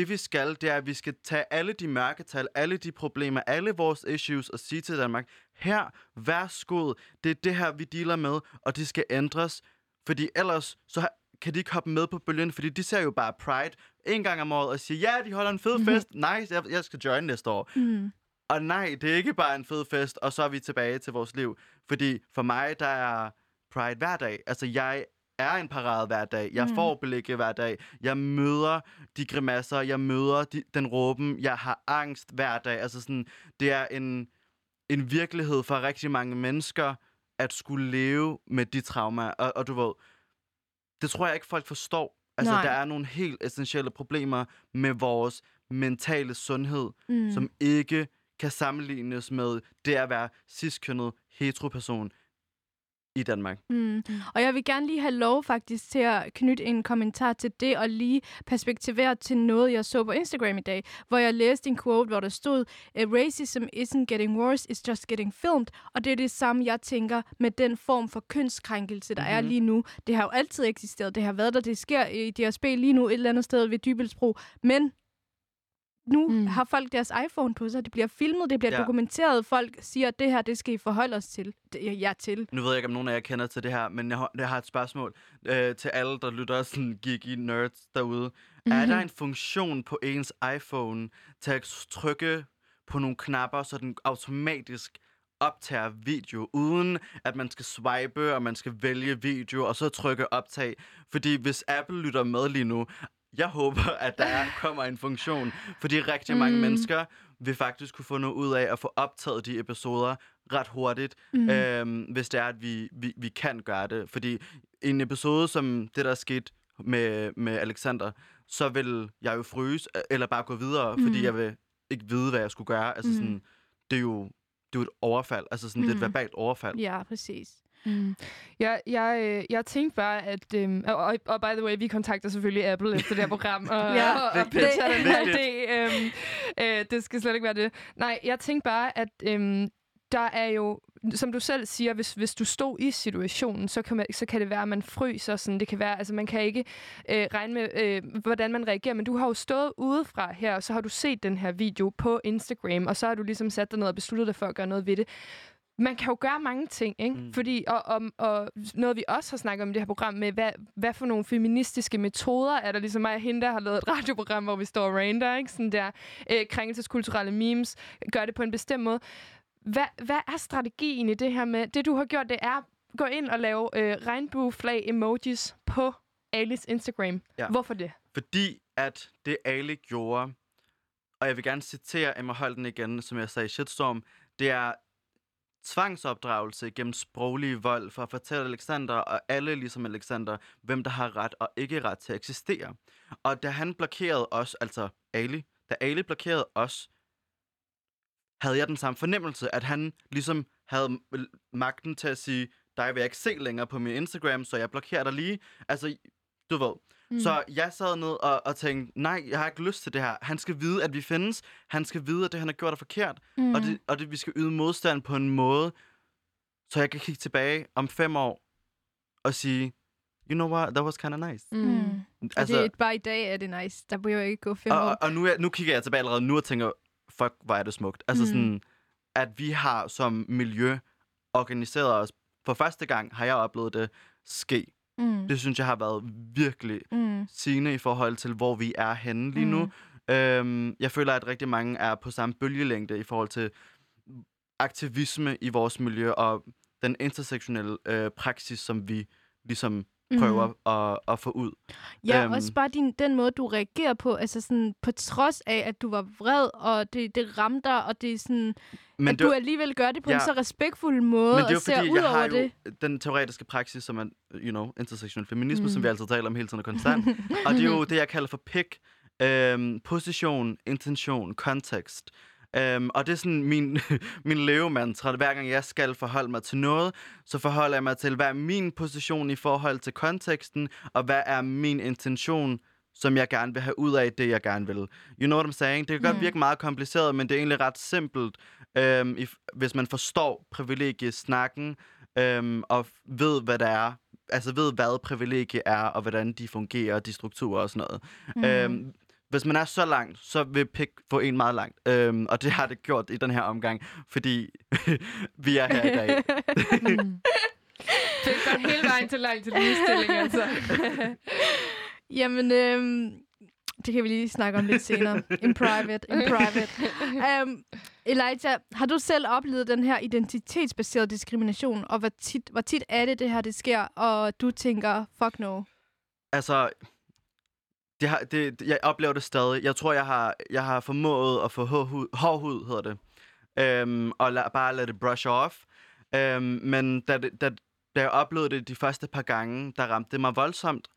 det vi skal, det er, at vi skal tage alle de mørketal, alle de problemer, alle vores issues og sige til Danmark, her, værsgo, det er det her, vi dealer med, og det skal ændres, fordi ellers så kan de ikke hoppe med på bølgen, fordi de ser jo bare Pride en gang om året og siger, ja, de holder en fed fest, nice, jeg, jeg skal join næste år. Mm. Og nej, det er ikke bare en fed fest, og så er vi tilbage til vores liv. Fordi for mig, der er Pride hver dag. Altså, jeg er en parade hver dag. Jeg Mm. får blikke hver dag. Jeg møder de grimasser. Jeg møder de, den råben. Jeg har angst hver dag. Altså, sådan, det er en, en virkelighed for rigtig mange mennesker, at skulle leve med de traumer. Og, og du ved, det tror jeg ikke, folk forstår. Altså, Nej. der er nogle helt essentielle problemer med vores mentale sundhed, Mm. som ikke kan sammenlignes med det at være ciskønnet heteroperson i Danmark. Mm. Og jeg vil gerne lige have lov faktisk til at knytte en kommentar til det, og lige perspektivere til noget, jeg så på Instagram i dag, hvor jeg læste en quote, hvor der stod, "Uh, Racism isn't getting worse, it's just getting filmed. Og det er det samme, jeg tænker med den form for kønskrænkelse, der mm-hmm. er Mhm. lige nu. Det har jo altid eksisteret, det har været der, det sker i DSB lige nu et eller andet sted ved Dybelsbro, men nu mm. Har folk deres iPhone på sig, det bliver filmet, det bliver ja. Ja. dokumenteret, folk siger, at det her, det skal I forholde os til. Det, ja, til. Nu ved jeg ikke, om nogen af jer kender til det her, men jeg har, jeg har et spørgsmål øh, til alle, der lytter sådan geeky nerds derude. Mm-hmm. Er der en funktion på ens iPhone til at trykke på nogle knapper, så den automatisk optager video, uden at man skal swipe, og man skal vælge video, og så trykke optag. Fordi hvis Apple lytter med lige nu, jeg håber, at der er, [laughs] kommer en funktion, fordi rigtig mange Mm. mennesker vil faktisk kunne få noget ud af at få optaget de episoder ret hurtigt, Mm. øhm, hvis det er, at vi, vi, vi kan gøre det. Fordi en episode som det, der er sket med, med Alexander, så vil jeg jo fryse, øh, eller bare gå videre, mm. fordi jeg vil ikke vide, hvad jeg skulle gøre. Altså Mm. sådan, det er jo det er jo et overfald, altså sådan, mm. det er et Mm. verbalt overfald. Ja, præcis. Mm. Jeg, jeg, øh, jeg tænkte bare, at... Øhm, og, og, og by the way, vi kontakter selvfølgelig Apple efter det her program, og, Ja. og, og Vigtigt. pitcher den her idé. Øhm, øh, det skal slet ikke være det. Nej, jeg tænkte bare, at øhm, der er jo... Som du selv siger, hvis, hvis du stod i situationen, så kan, man, så kan det være, at man fryser. Sådan. Det kan være, altså man kan ikke øh, regne med, øh, hvordan man reagerer. Men du har jo stået udefra her, og så har du set den her video på Instagram, og så har du ligesom sat dig ned og besluttet dig for at gøre noget ved det man kan jo gøre mange ting, ikke? Mm. Fordi, og, og, og noget, vi også har snakket om i det her program, med hvad, hvad for nogle feministiske metoder er der, ligesom mig og hende, der har lavet et radioprogram, hvor vi står og rander, ikke? Sådan der øh, krænkelseskulturelle memes, gør det på en bestemt måde. Hvad, hvad er strategien i det her med, det du har gjort, det er gå ind og lave øh, regnbueflag-emojis på Alice Instagram. Ja. Hvorfor det? Fordi at det Ali gjorde, og jeg vil gerne citere Emma Holden igen, som jeg sagde i Shitstorm, det er tvangsopdragelse gennem sproglig vold for at fortælle Alexander og alle ligesom Alexander, hvem der har ret og ikke ret til at eksistere. Og da han blokerede os, altså Ali, da Ali blokerede os, havde jeg den samme fornemmelse, at han ligesom havde magten til at sige, dig vil jeg ikke se længere på min Instagram, så jeg blokerer dig lige. Altså, du ved. Mm. Så jeg sad ned og, og tænkte, nej, jeg har ikke lyst til det her. Han skal vide, at vi findes. Han skal vide, at det, han har gjort, er forkert. Mm. Og, det, og det, vi skal yde modstand på en måde, så jeg kan kigge tilbage om fem år og sige, you know what, that was kind of nice. Mm. Mm. Altså, det er bare i dag er det nice. Der bør jo ikke gå fem og, år. og, og nu, er, nu kigger jeg tilbage allerede nu og tænker, fuck, hvor er det smukt. Altså Mm. mm. sådan, at vi har som miljø organiseret os. For første gang har jeg oplevet det ske. Mm. Det synes jeg har været virkelig Mm. sigende i forhold til, hvor vi er henne lige nu. Øhm, jeg føler, at rigtig mange er på samme bølgelængde i forhold til aktivisme i vores miljø og den intersektionelle øh, praksis, som vi ligesom prøver Mm. at, at få ud. Ja, Øhm. også bare din, den måde, du reagerer på, altså sådan, på trods af, at du var vred, og det, det ramte dig, og det er sådan, Men at det, du alligevel gør det på ja. en så respektfuld måde, men det er og ser fordi, ud jeg har over jo det. den teoretiske praksis, som er, you know, intersektionel feminisme, mm. som vi altid taler om hele tiden og konstant. og det er jo [laughs] det, jeg kalder for pick. Øhm, position, intention, kontekst. Øhm, og det er sådan min, [laughs] min levemantra. Hver gang jeg skal forholde mig til noget, så forholder jeg mig til, hvad er min position i forhold til konteksten, og hvad er min intention, som jeg gerne vil have ud af det, jeg gerne vil. You know what I'm saying? Det kan godt Mm. virke meget kompliceret, men det er egentlig ret simpelt, øhm, if, hvis man forstår privilegiesnakken, øhm, og ved, hvad det er, altså ved, hvad privilegie er, og hvordan de fungerer, de strukturer og sådan noget. Mm. Øhm, hvis man er så langt, så vil PIK få en meget langt. Øhm, og det har det gjort i den her omgang, fordi [laughs] vi er her i dag. [laughs] Det går hele vejen til langt til ligestilling, altså. [laughs] Jamen, øhm, det kan vi lige snakke om lidt senere. In private, in private. Um, Elijah, har du selv oplevet den her identitetsbaserede diskrimination, og hvor tit, hvor tit er det, det her det sker, og du tænker, fuck no? altså, det har, det, jeg oplever det stadig. Jeg tror, jeg har, jeg har formået at få hård hud, hård hud hedder det. Øhm, og la, bare lade det brush off. Øhm, men da, det- da, da jeg oplevede det de første par gange, der ramte det mig voldsomt.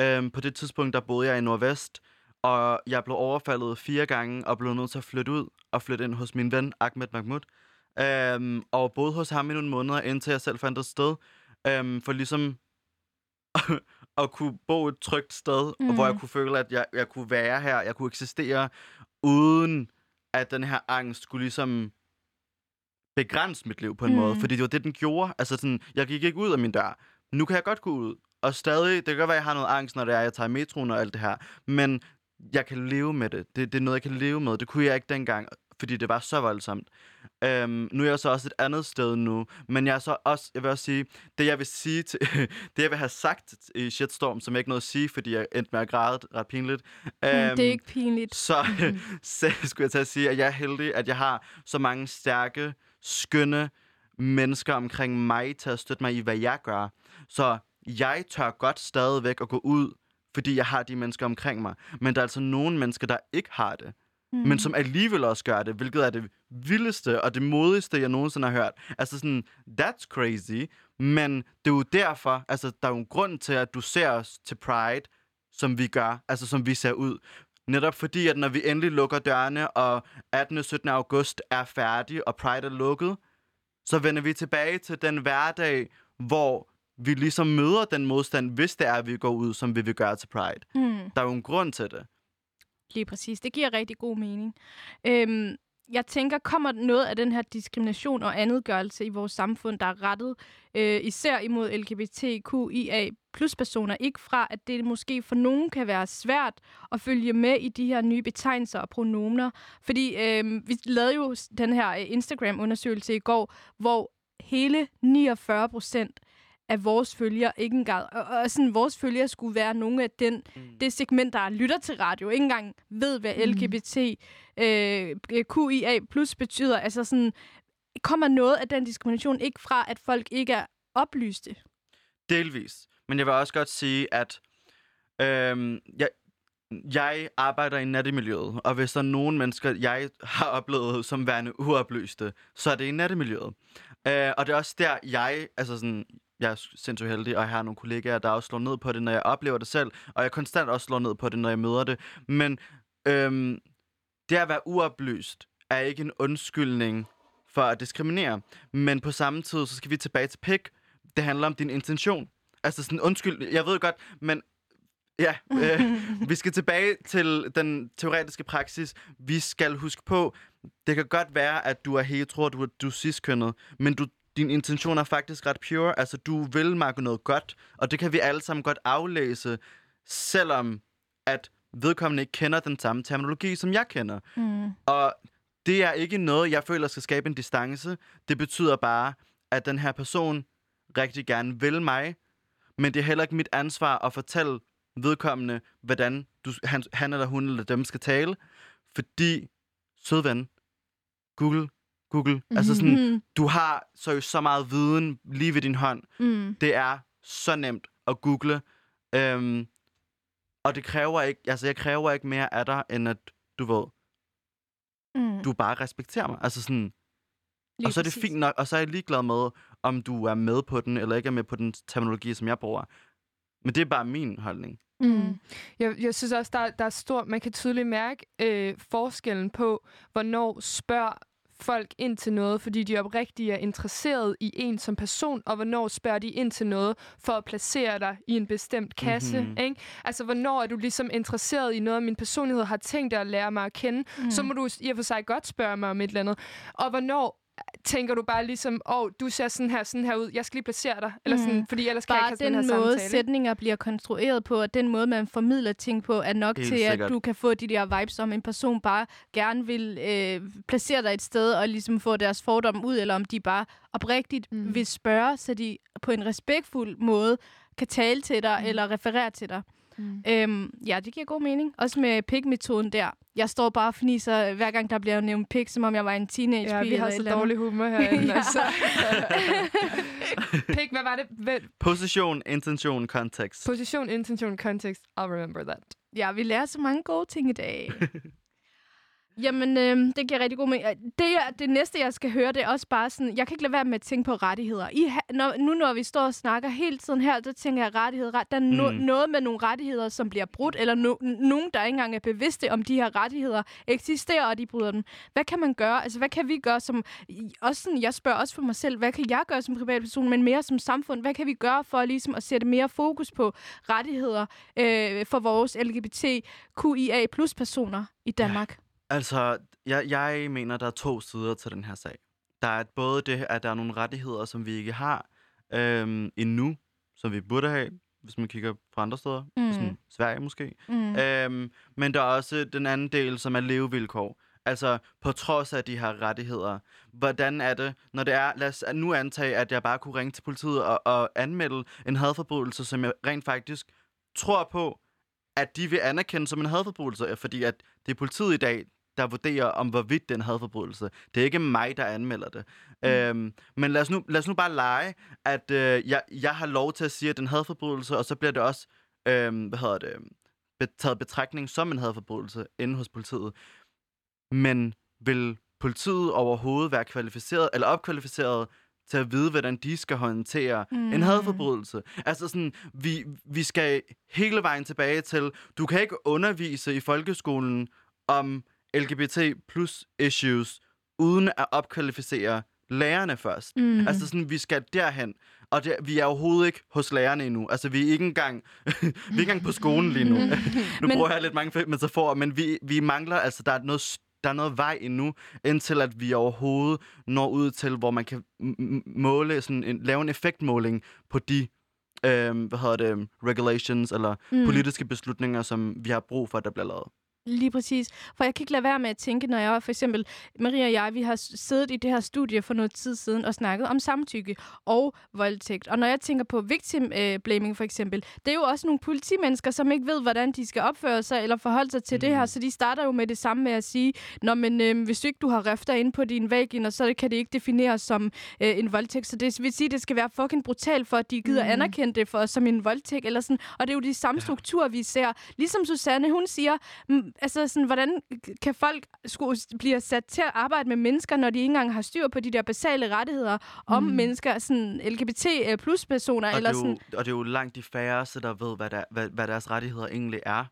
Øhm, på det tidspunkt, der boede jeg i Nordvest, og jeg blev overfaldet fire gange og blev nødt til at flytte ud og flytte ind hos min ven Ahmed Mahmoud. Øhm, og boede hos ham i nogle måneder, indtil jeg selv fandt et sted. Øhm, for ligesom at kunne bo et trygt sted, mm. hvor jeg Mhm. kunne føle, at jeg, jeg kunne være her, jeg kunne eksistere, uden at den her angst skulle ligesom begrænse mit liv på en mm. måde. Mm. Fordi det var det, den gjorde. Altså sådan, jeg gik ikke ud af min dør. Nu kan jeg godt gå ud. Og stadig, det kan godt være, at jeg har noget angst, når det er, jeg tager metroen og alt det her. Men jeg kan leve med det. det. Det er noget, jeg kan leve med. Det kunne jeg ikke dengang, fordi det var så voldsomt. Øhm, nu er jeg så også et andet sted nu. Men jeg er så også, jeg vil også sige, det jeg vil sige til, [laughs] det jeg vil have sagt i Shitstorm, som jeg ikke nåede at sige, fordi jeg endte med at græde ret pinligt. Mm, [laughs] det er ikke pinligt. Så, [laughs] så skulle jeg til at sige, at jeg er heldig, at jeg har så mange stærke, skønne mennesker omkring mig til at støtte mig i, hvad jeg gør. Så jeg tør godt stadigvæk at gå ud, fordi jeg har de mennesker omkring mig. Men der er altså nogle mennesker, der ikke har det. Mm. Men som alligevel også gør det, hvilket er det vildeste og det modigste, jeg nogensinde har hørt. Altså sådan, that's crazy. Men det er jo derfor, altså der er jo en grund til, at du ser os til Pride, som vi gør, altså som vi ser ud. Netop fordi, at når vi endelig lukker dørene, og 18. og 17. august er færdig, og Pride er lukket, så vender vi tilbage til den hverdag, hvor vi ligesom møder den modstand, hvis det er, at vi går ud, som vi vil gøre til Pride. Mm. Der er jo en grund til det. Lige præcis. Det giver rigtig god mening. Øhm, jeg tænker, kommer noget af den her diskrimination og andetgørelse i vores samfund, der er rettet øh, især imod LGBTQIA plus personer, ikke fra, at det måske for nogen kan være svært at følge med i de her nye betegnelser og pronomener. Fordi øh, vi lavede jo den her øh, Instagram-undersøgelse i går, hvor hele 49 procent af vores følgere ikke engang, og, og sådan, vores følgere skulle være nogle af den, mm. det segment, der lytter til radio, ikke engang ved, hvad LGBT øh, QIA plus betyder. Altså sådan, kommer noget af den diskrimination ikke fra, at folk ikke er oplyste? Delvis. Men jeg vil også godt sige, at øhm, jeg, jeg arbejder i nattemiljøet, og hvis der er nogen mennesker, jeg har oplevet som værende uoplyste, så er det i nattemiljøet. Øh, og det er også der, jeg, altså sådan, jeg er sindssygt heldig, og jeg har nogle kollegaer, der også slår ned på det, når jeg oplever det selv, og jeg konstant også slår ned på det, når jeg møder det. Men øhm, det at være uoplyst er ikke en undskyldning for at diskriminere. Men på samme tid, så skal vi tilbage til pik. Det handler om din intention. Altså sådan, undskyld, jeg ved godt, men ja, øh, [laughs] vi skal tilbage til den teoretiske praksis. Vi skal huske på, det kan godt være, at du er hetero, og du er, du er cis-kønnet, men du, din intention er faktisk ret pure. Altså, du vil makke noget godt, og det kan vi alle sammen godt aflæse, selvom at vedkommende ikke kender den samme terminologi, som jeg kender. Mm. Og det er ikke noget, jeg føler skal skabe en distance. Det betyder bare, at den her person rigtig gerne vil mig, men det er heller ikke mit ansvar at fortælle vedkommende, hvordan du, han, han eller hun eller dem skal tale. Fordi, sød ven, Google, Google, mm-hmm. altså sådan, du har så, så meget viden lige ved din hånd. Mm. Det er så nemt at google. Øhm, og det kræver ikke, altså jeg kræver ikke mere af dig, end at du ved, Mm. du bare respekterer mig. Altså sådan, Lige og så er det præcis. fint nok, og så er jeg ligeglad med, om du er med på den, eller ikke er med på den terminologi, som jeg bruger. Men det er bare min holdning. Mm. Jeg, jeg synes også, der, der er stor... Man kan tydeligt mærke øh, forskellen på, hvornår spørger folk ind til noget, fordi de oprigtigt er interesseret i en som person, og hvornår spørger de ind til noget for at placere dig i en bestemt kasse. Mhm. Mm-hmm. Ikke? Altså, hvornår er du ligesom interesseret i noget af min personlighed, har tænkt dig at lære mig at kende, mm. så må du i og for sig godt spørge mig om et eller andet. Og hvornår tænker du bare ligesom, åh, oh, du ser sådan her, sådan her ud, jeg skal lige placere dig, eller sådan, Mhm. fordi ellers kan jeg Bare ikke have den den her måde, samtale. sætninger bliver konstrueret på, og den måde, man formidler ting på, er nok Helt til, at sikkert. du kan få de der vibes, om en person bare gerne vil øh, placere dig et sted, og ligesom få deres fordomme ud, eller om de bare oprigtigt Mm. mm. vil spørge, så de på en respektfuld måde kan tale til dig, Mm. mm. eller referere til dig. Mm. Øhm, ja, det giver god mening. Også med pik-metoden der. Jeg står bare og fniser, hver gang der bliver nævnt pik, som om jeg var en teenage Ja, vi har så dårlig humor herinde. Altså. [laughs] Pik, hvad var det? Hvad- Position, intention, kontekst. Position, intention, context. I'll remember that. Ja, vi lærer så mange gode ting i dag. [laughs] Jamen, øh, det giver rigtig god mening. Det, det næste, jeg skal høre, det er også bare sådan... Jeg kan ikke lade være med at tænke på rettigheder. I, når, nu, når vi står og snakker hele tiden her, så tænker jeg rettigheder. Ret, der er no, Mm. noget med nogle rettigheder, som bliver brudt, eller no, nogen, der ikke engang er bevidste om, de her rettigheder eksisterer, og de bryder dem. Hvad kan man gøre? Altså, hvad kan vi gøre som... Også sådan, jeg spørger også for mig selv, hvad kan jeg gøre som privatperson, men mere som samfund? Hvad kan vi gøre for ligesom at sætte mere fokus på rettigheder øh, for vores LGBTQIA plus personer i Danmark? Altså, jeg, jeg mener, der er to sider til den her sag. Der er både det, at der er nogle rettigheder, som vi ikke har øhm, endnu, som vi burde have, hvis man kigger på andre steder. Mm. Sådan Sverige måske. Mm. Øhm, men der er også den anden del, som er levevilkår. Altså, på trods af de her rettigheder, hvordan er det, når det er, lad os nu antage, at jeg bare kunne ringe til politiet og, og anmelde en hadforbrydelse, som jeg rent faktisk tror på, at de vil anerkende som en hadforbrydelse, fordi at det er politiet i dag, der vurderer, om hvorvidt det er en hadforbrydelse. Det er ikke mig, der anmelder det. Mm. Øhm, men lad os, nu, lad os nu bare lege, at øh, jeg, jeg har lov til at sige, at det er en hadforbrydelse, og så bliver det også, øh, hvad hedder det, taget betragtning som en hadforbrydelse inde hos politiet. Men vil politiet overhovedet være kvalificeret eller opkvalificeret til at vide, hvordan de skal håndtere mm. en hadforbrydelse? Altså sådan, vi, vi skal hele vejen tilbage til, du kan ikke undervise i folkeskolen om LGBT plus issues, uden at opkvalificere lærerne først. Mm. Altså sådan, vi skal derhen. Og det, vi er overhovedet ikke hos lærerne endnu. Altså, vi er ikke engang, [laughs] vi er ikke engang på skolen lige nu. [laughs] nu Men- bruger jeg lidt mange metaforer, men vi, vi mangler, altså, der er noget der er noget vej endnu, indtil at vi overhovedet når ud til, hvor man kan måle, sådan en, lave en effektmåling på de øhm, hvad hedder det, regulations eller Mm. mm. politiske beslutninger, som vi har brug for, at der bliver lavet. Lige præcis. For jeg kan ikke lade være med at tænke, når jeg for eksempel, Maria og jeg, vi har siddet i det her studie for noget tid siden og snakket om samtykke og voldtægt. Og når jeg tænker på victim øh, blaming for eksempel, det er jo også nogle politimennesker, som ikke ved, hvordan de skal opføre sig eller forholde sig til mm. det her. Så de starter jo med det samme med at sige, Nå, men øh, hvis du ikke du har rifter inde på din vagina, så kan det ikke defineres som øh, en voldtægt. Så det vil sige, det skal være fucking brutalt for, at de gider mm. Anerkende det for, som en voldtægt. Eller sådan. Og det er jo de samme strukturer, vi ser. Ligesom Susanne, hun siger, mm, altså sådan, hvordan kan folk skulle blive sat til at arbejde med mennesker, når de ikke engang har styr på de der basale rettigheder om Mm. mennesker, sådan LGBT plus personer, Og det, eller er jo, sådan... og det er jo langt de færreste, der ved, hvad, der, hvad, hvad deres rettigheder egentlig er.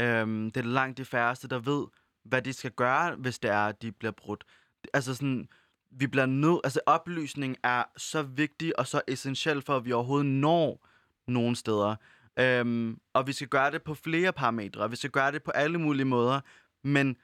Øhm, det er langt de færreste, der ved, hvad de skal gøre, hvis det er, at de bliver brudt. Altså sådan, vi bliver nødt... Altså oplysning er så vigtig og så essentiel for, at vi overhovedet når nogle steder. Øhm, og vi skal gøre det på flere parametre. Vi skal gøre det på alle mulige måder. Men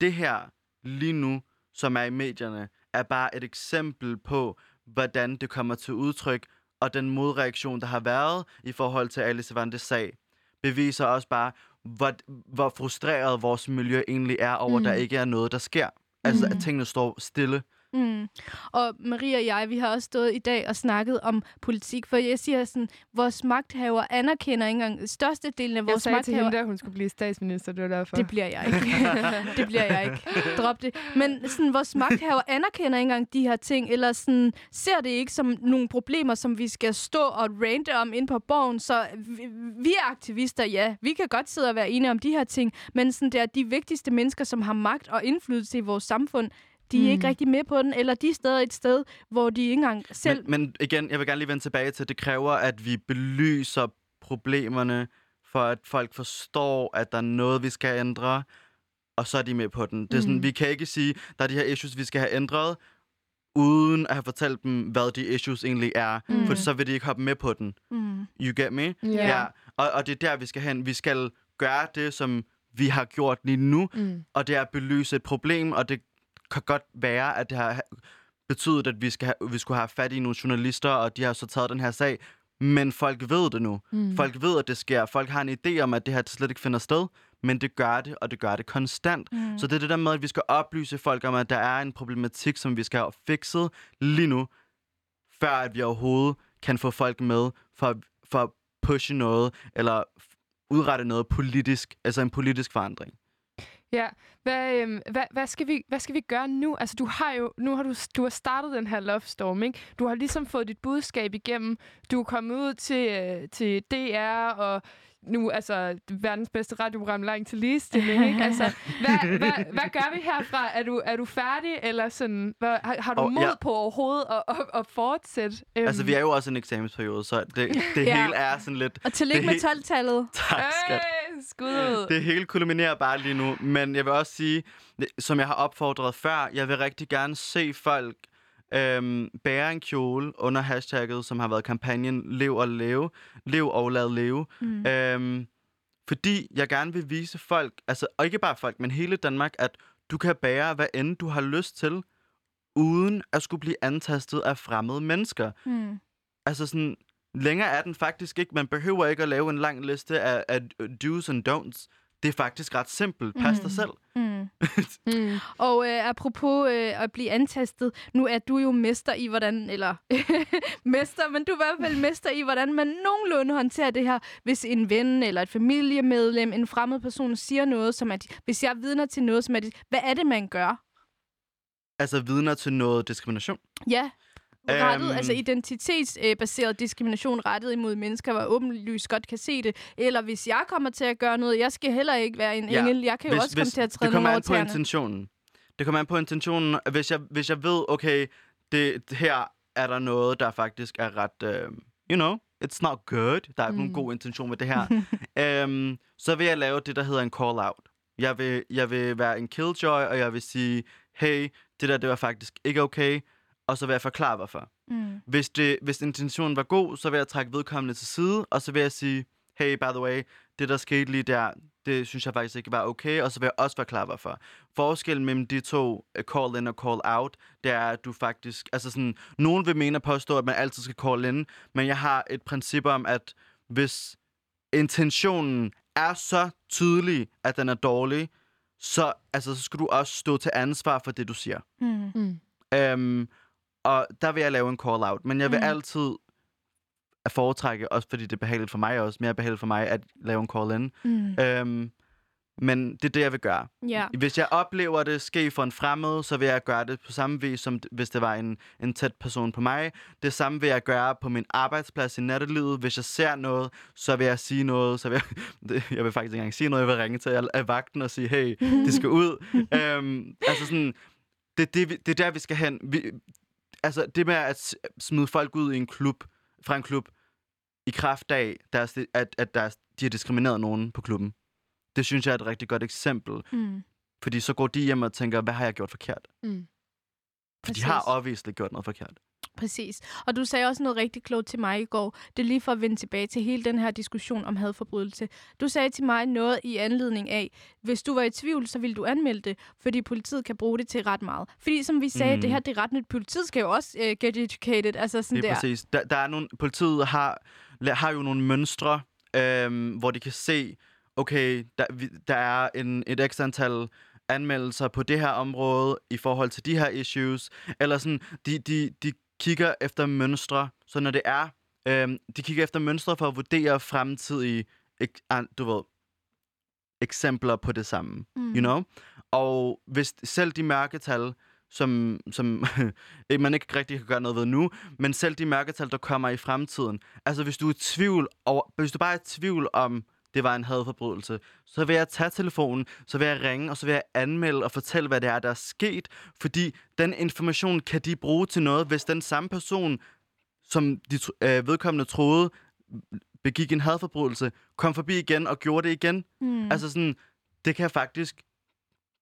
det her lige nu, som er i medierne, er bare et eksempel på, hvordan det kommer til udtryk, og den modreaktion, der har været i forhold til Alice Vandes sag, beviser også bare, hvor, hvor frustreret vores miljø egentlig er over, mm. der ikke er noget, der sker. Altså, Mm. at tingene står stille. Mm. Og Maria og jeg, vi har også stået i dag og snakket om politik, for jeg siger sådan, vores magthaver anerkender ikke engang størstedelen af Jeg vores sagde til magthaver. hende, at hun skulle blive statsminister, det var derfor. Det bliver jeg ikke. [laughs] det bliver jeg ikke. Drop det. Men sådan, vores magthaver anerkender ikke engang de her ting, eller sådan, ser det ikke som nogle problemer, som vi skal stå og rante om ind på borgen. Så vi, vi er aktivister, ja. Vi kan godt sidde og være enige om de her ting, men sådan, det er de vigtigste mennesker, som har magt og indflydelse i vores samfund, de er Mm. ikke rigtig med på den, eller de er stadig et sted, hvor de ikke engang selv... Men, men igen, jeg vil gerne lige vende tilbage til, at det kræver, at vi belyser problemerne, for at folk forstår, at der er noget, vi skal ændre, og så er de med på den. Det er sådan, Mm. vi kan ikke sige, der er de her issues, vi skal have ændret, uden at have fortalt dem, hvad de issues egentlig er, Mm. for så vil de ikke hoppe med på den. Mm. You get me? Ja. Ja. Og, og det er der, vi skal hen. Vi skal gøre det, som vi har gjort lige nu, Mm. og det er at belyse et problem, og det kan godt være, at det har betydet, at vi, skal have, vi skulle have fat i nogle journalister, og de har så taget den her sag, men folk ved det nu. Mm. Folk ved, at det sker. Folk har en idé om, at det her slet ikke finder sted, men det gør det, og det gør det konstant. Mm. Så det er det der med, at vi skal oplyse folk om, at der er en problematik, som vi skal have fikset lige nu, før at vi overhovedet kan få folk med for, for at pushe noget, eller udrette noget politisk, altså en politisk forandring. Ja, hvad, øhm, hvad, hvad, skal vi, hvad skal vi gøre nu? Altså, du har jo nu har du, du har startet den her Love Storm, ikke? Du har ligesom fået dit budskab igennem. Du er kommet ud til, øh, til DR og nu altså verdens bedste radioprogram langt til ligestilling, ikke? Altså, hvad, [laughs] hvad, hvad gør vi herfra? Er du, er du færdig, eller sådan, hvad, har, har du Og mod jeg- på overhovedet at, at, at fortsætte? Øhm, Altså, vi er jo også i en eksamensperiode, så det, [laughs] det Ja. hele er sådan lidt... Og tillykke med he- 12-tallet. Tak, skat. Øh, skud. Det hele kulminerer bare lige nu, men jeg vil også sige, som jeg har opfordret før, jeg vil rigtig gerne se folk øhm, bære en kjole under hashtagget, som har været kampagnen Lev og Leve, Lev og Lad Leve. Mm. Øhm, fordi jeg gerne vil vise folk, altså, og ikke bare folk, men hele Danmark, at du kan bære, hvad end du har lyst til, uden at skulle blive antastet af fremmede mennesker. Mm. Altså sådan, længere er den faktisk ikke. Man behøver ikke at lave en lang liste af, af do's and don'ts. Det er faktisk ret simpelt. Pas dig Mm. selv. Mm. [laughs] Mm. Og øh, apropos øh, at blive antastet, nu er du jo mester i, hvordan, eller [laughs] mester, men du er i hvert fald mester i, hvordan man nogenlunde håndterer det her, hvis en ven eller et familiemedlem, en fremmed person siger noget, som at, hvis jeg vidner til noget, som at, hvad er det, man gør? Altså vidner til noget diskrimination. Ja, rettet, Øhm. altså identitetsbaseret diskrimination rettet imod mennesker, hvor åbenlyst godt kan se det. Eller hvis jeg kommer til at gøre noget, jeg skal heller ikke være en Ja, engel. Jeg kan jo også komme til at træde det kommer nogle an på intentionen. Det kommer an på intentionen. Hvis jeg, hvis jeg ved, okay, det, her er der noget, der faktisk er ret, uh, you know, it's not good. Der er ikke Mm. nogen god intention med det her. um, [laughs] så vil jeg lave det, der hedder en call-out. Jeg vil, jeg vil være en killjoy, og jeg vil sige, hey, det der, det var faktisk ikke okay. Og så vil jeg forklare, hvorfor. Mm. Hvis, det, hvis intentionen var god, så vil jeg trække vedkommende til side, og så vil jeg sige, hey, by the way, det der skete lige der, det synes jeg faktisk ikke var okay, og så vil jeg også forklare, hvorfor. Forskellen mellem de to, øh, call in og call out, det er, at du faktisk, altså sådan, nogen vil mene at påstå, at man altid skal call in, men jeg har et princip om, at hvis intentionen er så tydelig, at den er dårlig, så, altså, så skal du også stå til ansvar for det, du siger. Mm. Mm. Øhm, og der vil jeg lave en call-out. Men jeg vil Mm. altid at foretrække, også fordi det er behageligt for mig også, mere behageligt for mig at lave en call-in. Mm. Øhm, men det er det, jeg vil gøre. Ja. Hvis jeg oplever det ske for en fremmed, så vil jeg gøre det på samme vis, som hvis det var en, en tæt person på mig. Det samme vil jeg gøre på min arbejdsplads i nattelivet. Hvis jeg ser noget, så vil jeg sige noget. Så vil jeg, [laughs] jeg vil faktisk ikke engang sige noget. Jeg vil ringe til af vagten og sige, hey, det skal [laughs] ud. øhm, altså sådan, det, det, det er der, vi skal hen. Vi, altså det med at smide folk ud i en klub, fra en klub, i kraft af, deres, at, at deres, de har diskrimineret nogen på klubben. Det synes jeg er et rigtig godt eksempel. Mm. Fordi så går de hjem og tænker, hvad har jeg gjort forkert? Mm. For de har Præcis. obviously gjort noget forkert. Præcis. Og du sagde også noget rigtig klogt til mig i går. Det er lige for at vende tilbage til hele den her diskussion om hadforbrydelse. Du sagde til mig noget i anledning af, hvis du var i tvivl, så ville du anmelde det, fordi politiet kan bruge det til ret meget. Fordi som vi sagde, mm. Det her det er ret nyt. Politiet skal jo også uh, get educated. Altså sådan Det er der. præcis. Der, der er nogle, politiet har, har jo nogle mønstre, øhm, hvor de kan se, okay, der, der er en, et ekstra antal anmeldelser på det her område i forhold til de her issues. Eller sådan, de, de, de kigger efter mønstre, så når det er, øhm, de kigger efter mønstre for at vurdere fremtidige, ek, an- du ved, eksempler på det samme. Mm. you know? Og hvis selv de mørketal, som, som [laughs] man ikke rigtig kan gøre noget ved nu, men selv de mørketal, der kommer i fremtiden, altså hvis du er i tvivl over, hvis du bare er i tvivl om, det var en hadforbrydelse, så vil jeg tage telefonen, så vil jeg ringe, og så vil jeg anmelde og fortælle, hvad det er, der er sket, fordi den information kan de bruge til noget, hvis den samme person, som de øh, vedkommende troede, begik en hadforbrydelse, kom forbi igen og gjorde det igen. Mm. Altså sådan, det kan faktisk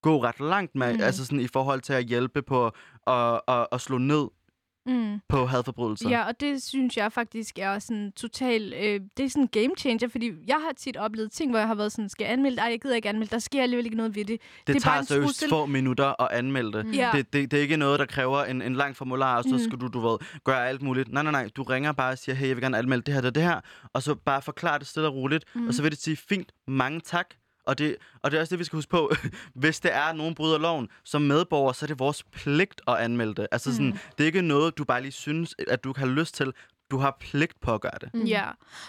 gå ret langt med, Mm. altså sådan i forhold til at hjælpe på at, at, at slå ned mm. på hadforbrydelser. Ja, og det synes jeg faktisk er sådan total... Øh, det er sådan en game changer, fordi jeg har tit oplevet ting, hvor jeg har været sådan, skal jeg anmelde? Ej, jeg gider ikke anmelde. Der sker alligevel ikke noget ved det. det, det er tager seriøst få minutter at anmelde det. Mm. Det, det, det er ikke noget, der kræver en, en lang formular, og så Mm. skal du, du ved, gøre alt muligt. Nej, nej, nej. Du ringer bare og siger, hey, jeg vil gerne anmelde det her, det, det her. Og så bare forklare det stille og roligt. Mm. Og så vil det sige, fint, mange tak. Og det, og det er også det, vi skal huske på. [laughs] Hvis det er, at nogen bryder loven, som medborger, så er det vores pligt at anmelde det. Altså sådan, Mm. det er ikke noget, du bare lige synes, at du har lyst til. Du har pligt på at gøre det. Mm. Ja,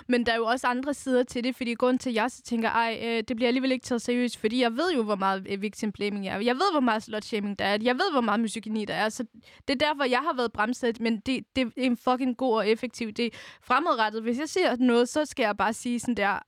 men der er jo også andre sider til det, fordi grund til, at jeg så tænker, ej, øh, det bliver alligevel ikke taget seriøst, fordi jeg ved jo, hvor meget øh, victim blaming er. Jeg ved, hvor meget slut-shaming der er. Jeg ved, hvor meget misogyni der er. Så det er derfor, jeg har været bremset, men det, det er en fucking god og effektiv. Det er fremadrettet. Hvis jeg ser noget, så skal jeg bare sige sådan der,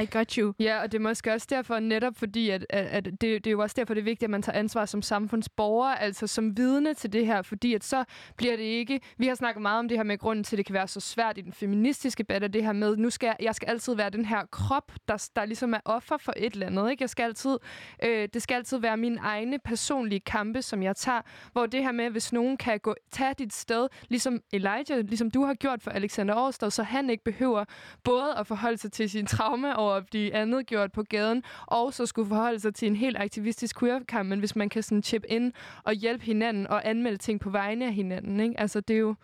i got you. Ja, og det er måske også derfor, netop fordi, at, at, at det, det er jo også derfor, det er vigtigt, at man tager ansvar som samfundsborger, altså som vidne til det her, fordi at så bliver det ikke... Vi har snakket meget om det her med grunden til, at det kan være så svært i den feministiske debat, det her med, nu skal jeg, jeg skal altid være den her krop, der, der ligesom er offer for et eller andet, ikke? Jeg skal altid, øh, det skal altid være mine egne personlige kampe, som jeg tager, hvor det her med, hvis nogen kan gå, tage dit sted, ligesom Elijah, ligesom du har gjort for Alexander Årstad, så han ikke behøver både at forholde sig til sin traume over at blive andet gjort på gaden, og så skulle forholde sig til en helt aktivistisk queer-kamp, men hvis man kan sådan chip ind og hjælpe hinanden og anmelde ting på vegne af hinanden, ikke? Altså, det er jo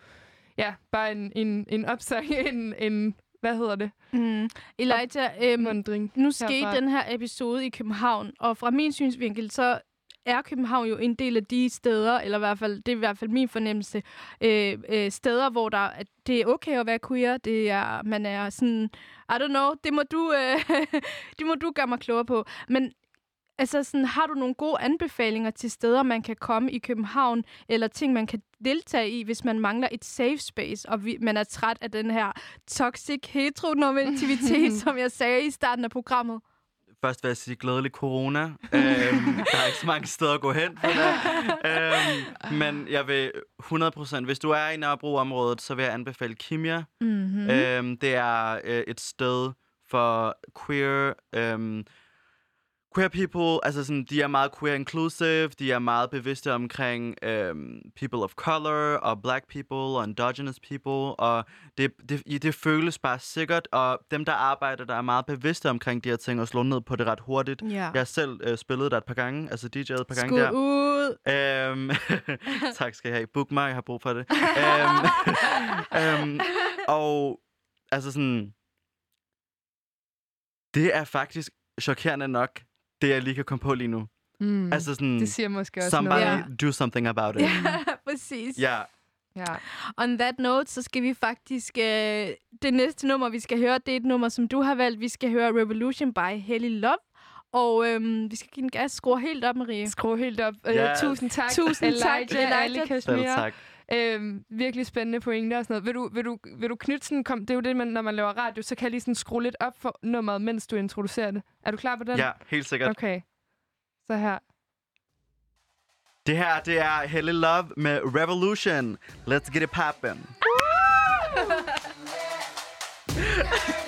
ja, bare en, en, en opsang, [laughs] en, en, hvad hedder det, Mm. Elijah, øhm, mundring. nu skete herfra. den her episode i København, og fra min synsvinkel, så er København jo en del af de steder, eller i hvert fald, det er i hvert fald min fornemmelse, øh, øh, steder, hvor der, det er okay at være queer, det er, man er sådan, I don't know, det må du, øh, [laughs] det må du gøre mig klogere på. Men altså sådan, har du nogle gode anbefalinger til steder, man kan komme i København, eller ting, man kan deltage i, hvis man mangler et safe space, og vi, man er træt af den her toxic heteronormativitet, [laughs] som jeg sagde i starten af programmet? Først vil jeg sige glædelig corona. øhm, der er ikke så mange steder at gå hen for det. øhm, men jeg vil 100%, hvis du er i Nørrebro-området, så vil jeg anbefale Kimia. Mm-hmm. Mm. Øhm, det er øh, et sted for queer, øhm, queer people, altså sådan, de er meget queer inclusive, de er meget bevidste omkring øhm, people of color, og black people, og indigenous people, og det, det, det føles bare sikkert, og dem, der arbejder, der er meget bevidste omkring de her ting, og slår ned på det ret hurtigt. Ja. Jeg har selv øh, spillet der et par gange, altså DJ'et et par gange Skud der. ud. Øhm, [laughs] tak skal I have. Book mig, jeg har brug for det. [laughs] øhm, [laughs] øhm, og altså sådan... Det er faktisk chokerende nok, det jeg lige kan komme på lige nu. Mm. Altså sådan, det siger måske også somebody noget. Ja. do something about it. Ja, [laughs] præcis. Ja, Ja. On that note, så skal vi faktisk... Øh, det næste nummer, vi skal høre, det er et nummer, som du har valgt. Vi skal høre Revolution by Helly Love. Og øhm, vi skal give en gas. Skru helt op, Marie. Skru helt op. Yes. Uh, tusind tak, Tusind tak, Elijah, Elijah. Selv tak. Øhm, virkelig spændende pointer og sådan noget. Vil du, vil du, vil du knytte sådan, kom, det er jo det, man, når man laver radio, så kan jeg lige sådan skrue lidt op for nummeret, mens du introducerer det. Er du klar på den? Ja, helt sikkert. Okay. Så her. Det her, det er Helly Love med Revolution. Let's get it poppin'. [laughs] Stand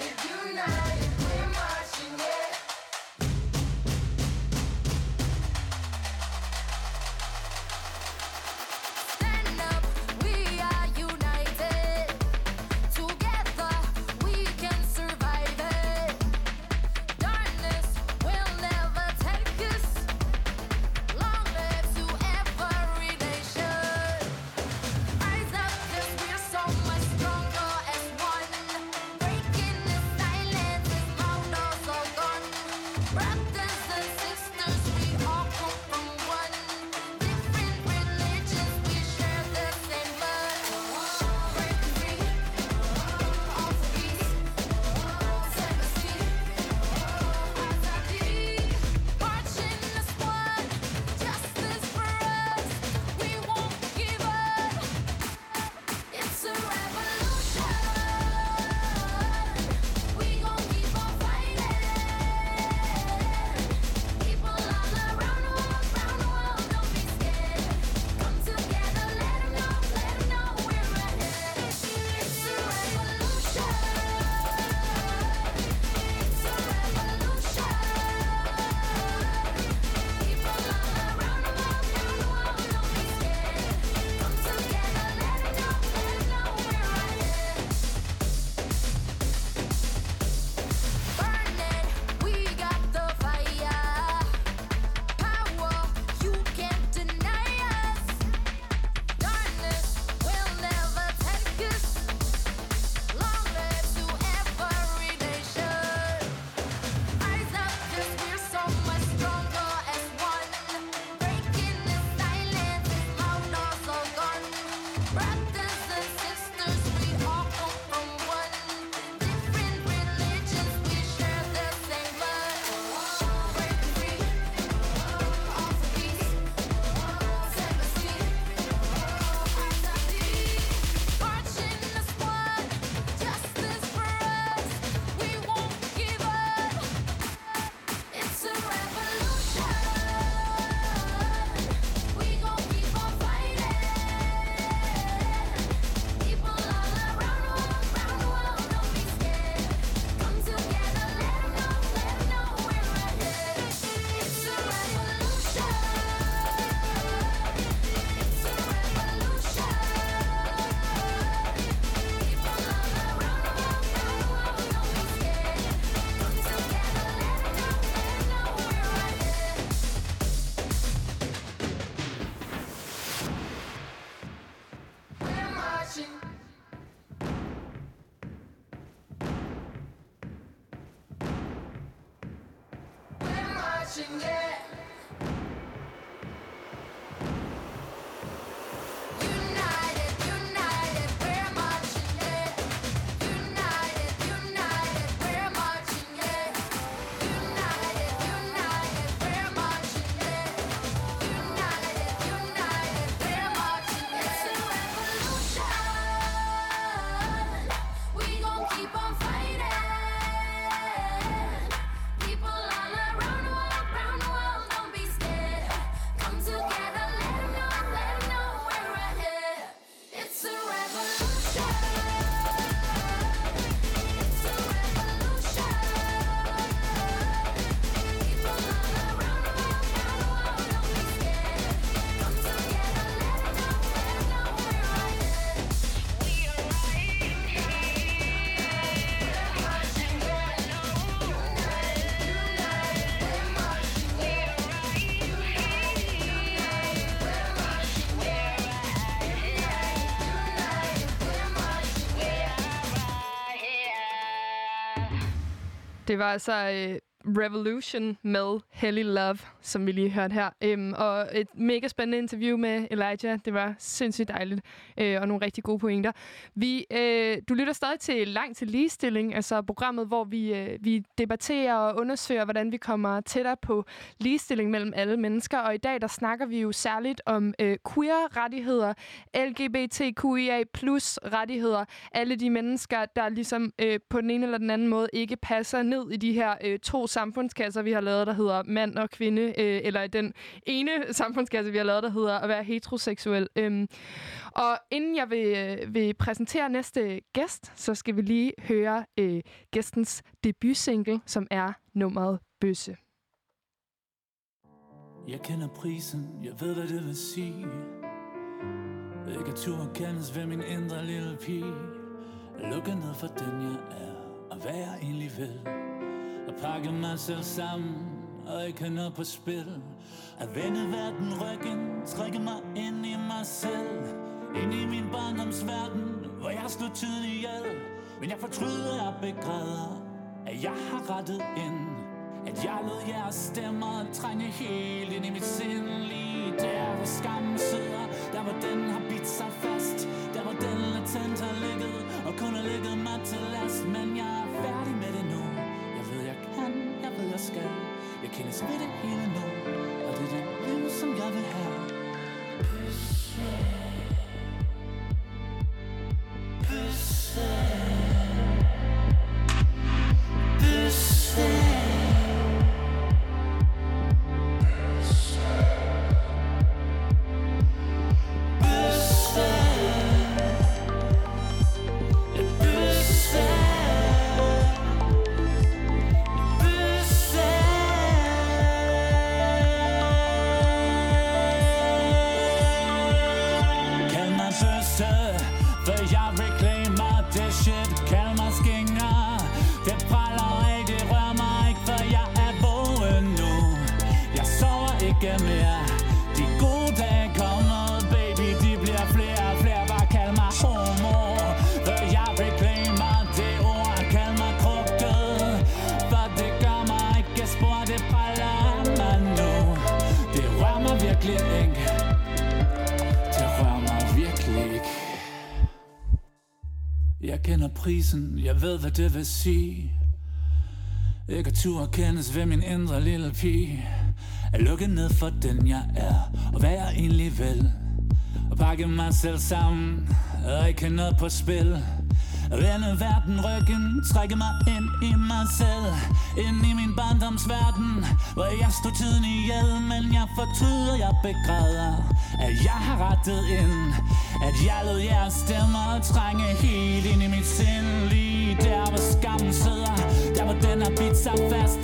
Det var altså øh, Revolution med Helly Love, som vi lige hørte her. Øhm, og et mega spændende interview med Elijah. Det var sindssygt dejligt, øh, og nogle rigtig gode pointer. Vi, øh, du lytter stadig til Langt til Ligestilling, altså programmet, hvor vi, øh, vi debatterer og undersøger, hvordan vi kommer tættere på ligestilling mellem alle mennesker. Og i dag, der snakker vi jo særligt om øh, queer-rettigheder, LGBTQIA plus rettigheder. Alle de mennesker, der ligesom øh, på den ene eller den anden måde ikke passer ned i de her øh, to samfundskasser, vi har lavet, der hedder mand og kvinde, øh, eller i den ene samfundskasse, vi har lavet, der hedder at være heteroseksuel. Øhm, og inden jeg vil, øh, vil præsentere næste gæst, så skal vi lige høre øh, gæstens debutsingle, som er nummeret Bøsse. Jeg kender prisen, jeg ved hvad det vil sige Ikke tur turde kendes ved min indre lille pige Lukke ned for den jeg er Og hvad jeg egentlig vil At pakke mig selv sammen og ikke have noget på spil. At vende verden ryggen Trække mig ind i mig selv. Ind i min barndomsverden Hvor jeg slog tiden ihjel. Men jeg fortryder, og begræder At jeg har rettet ind. At jeg lod jeres stemmer trænge helt ind i mit sind. Lige der hvor skammen sidder. Der hvor den har bidt sig fast. Der hvor den latent har ligget Og kun har ligget mig til last. Men jeg er færdig med det nu. Jeg ved jeg kan, jeg ved jeg skal. Jeg kendes ved det hele nu Og det er det liv som jeg vil have jeg det vil sige. Ikke at turde kendes ved min indre lille pige. At lukke ned for den jeg er Og hvad jeg egentlig vil. Og pakke mig selv sammen Og ikke have noget på spil. Vende verden ryggen, trække mig ind i mig selv. Ind i min barndomsverden Hvor jeg stod tiden ihjel. Men jeg fortryder, jeg begræder At jeg har rettet ind. At jeg lod jeres stemmer trænge helt ind i mit sind. Lige der hvor skammen sidder. Der hvor den har bidt sig fast.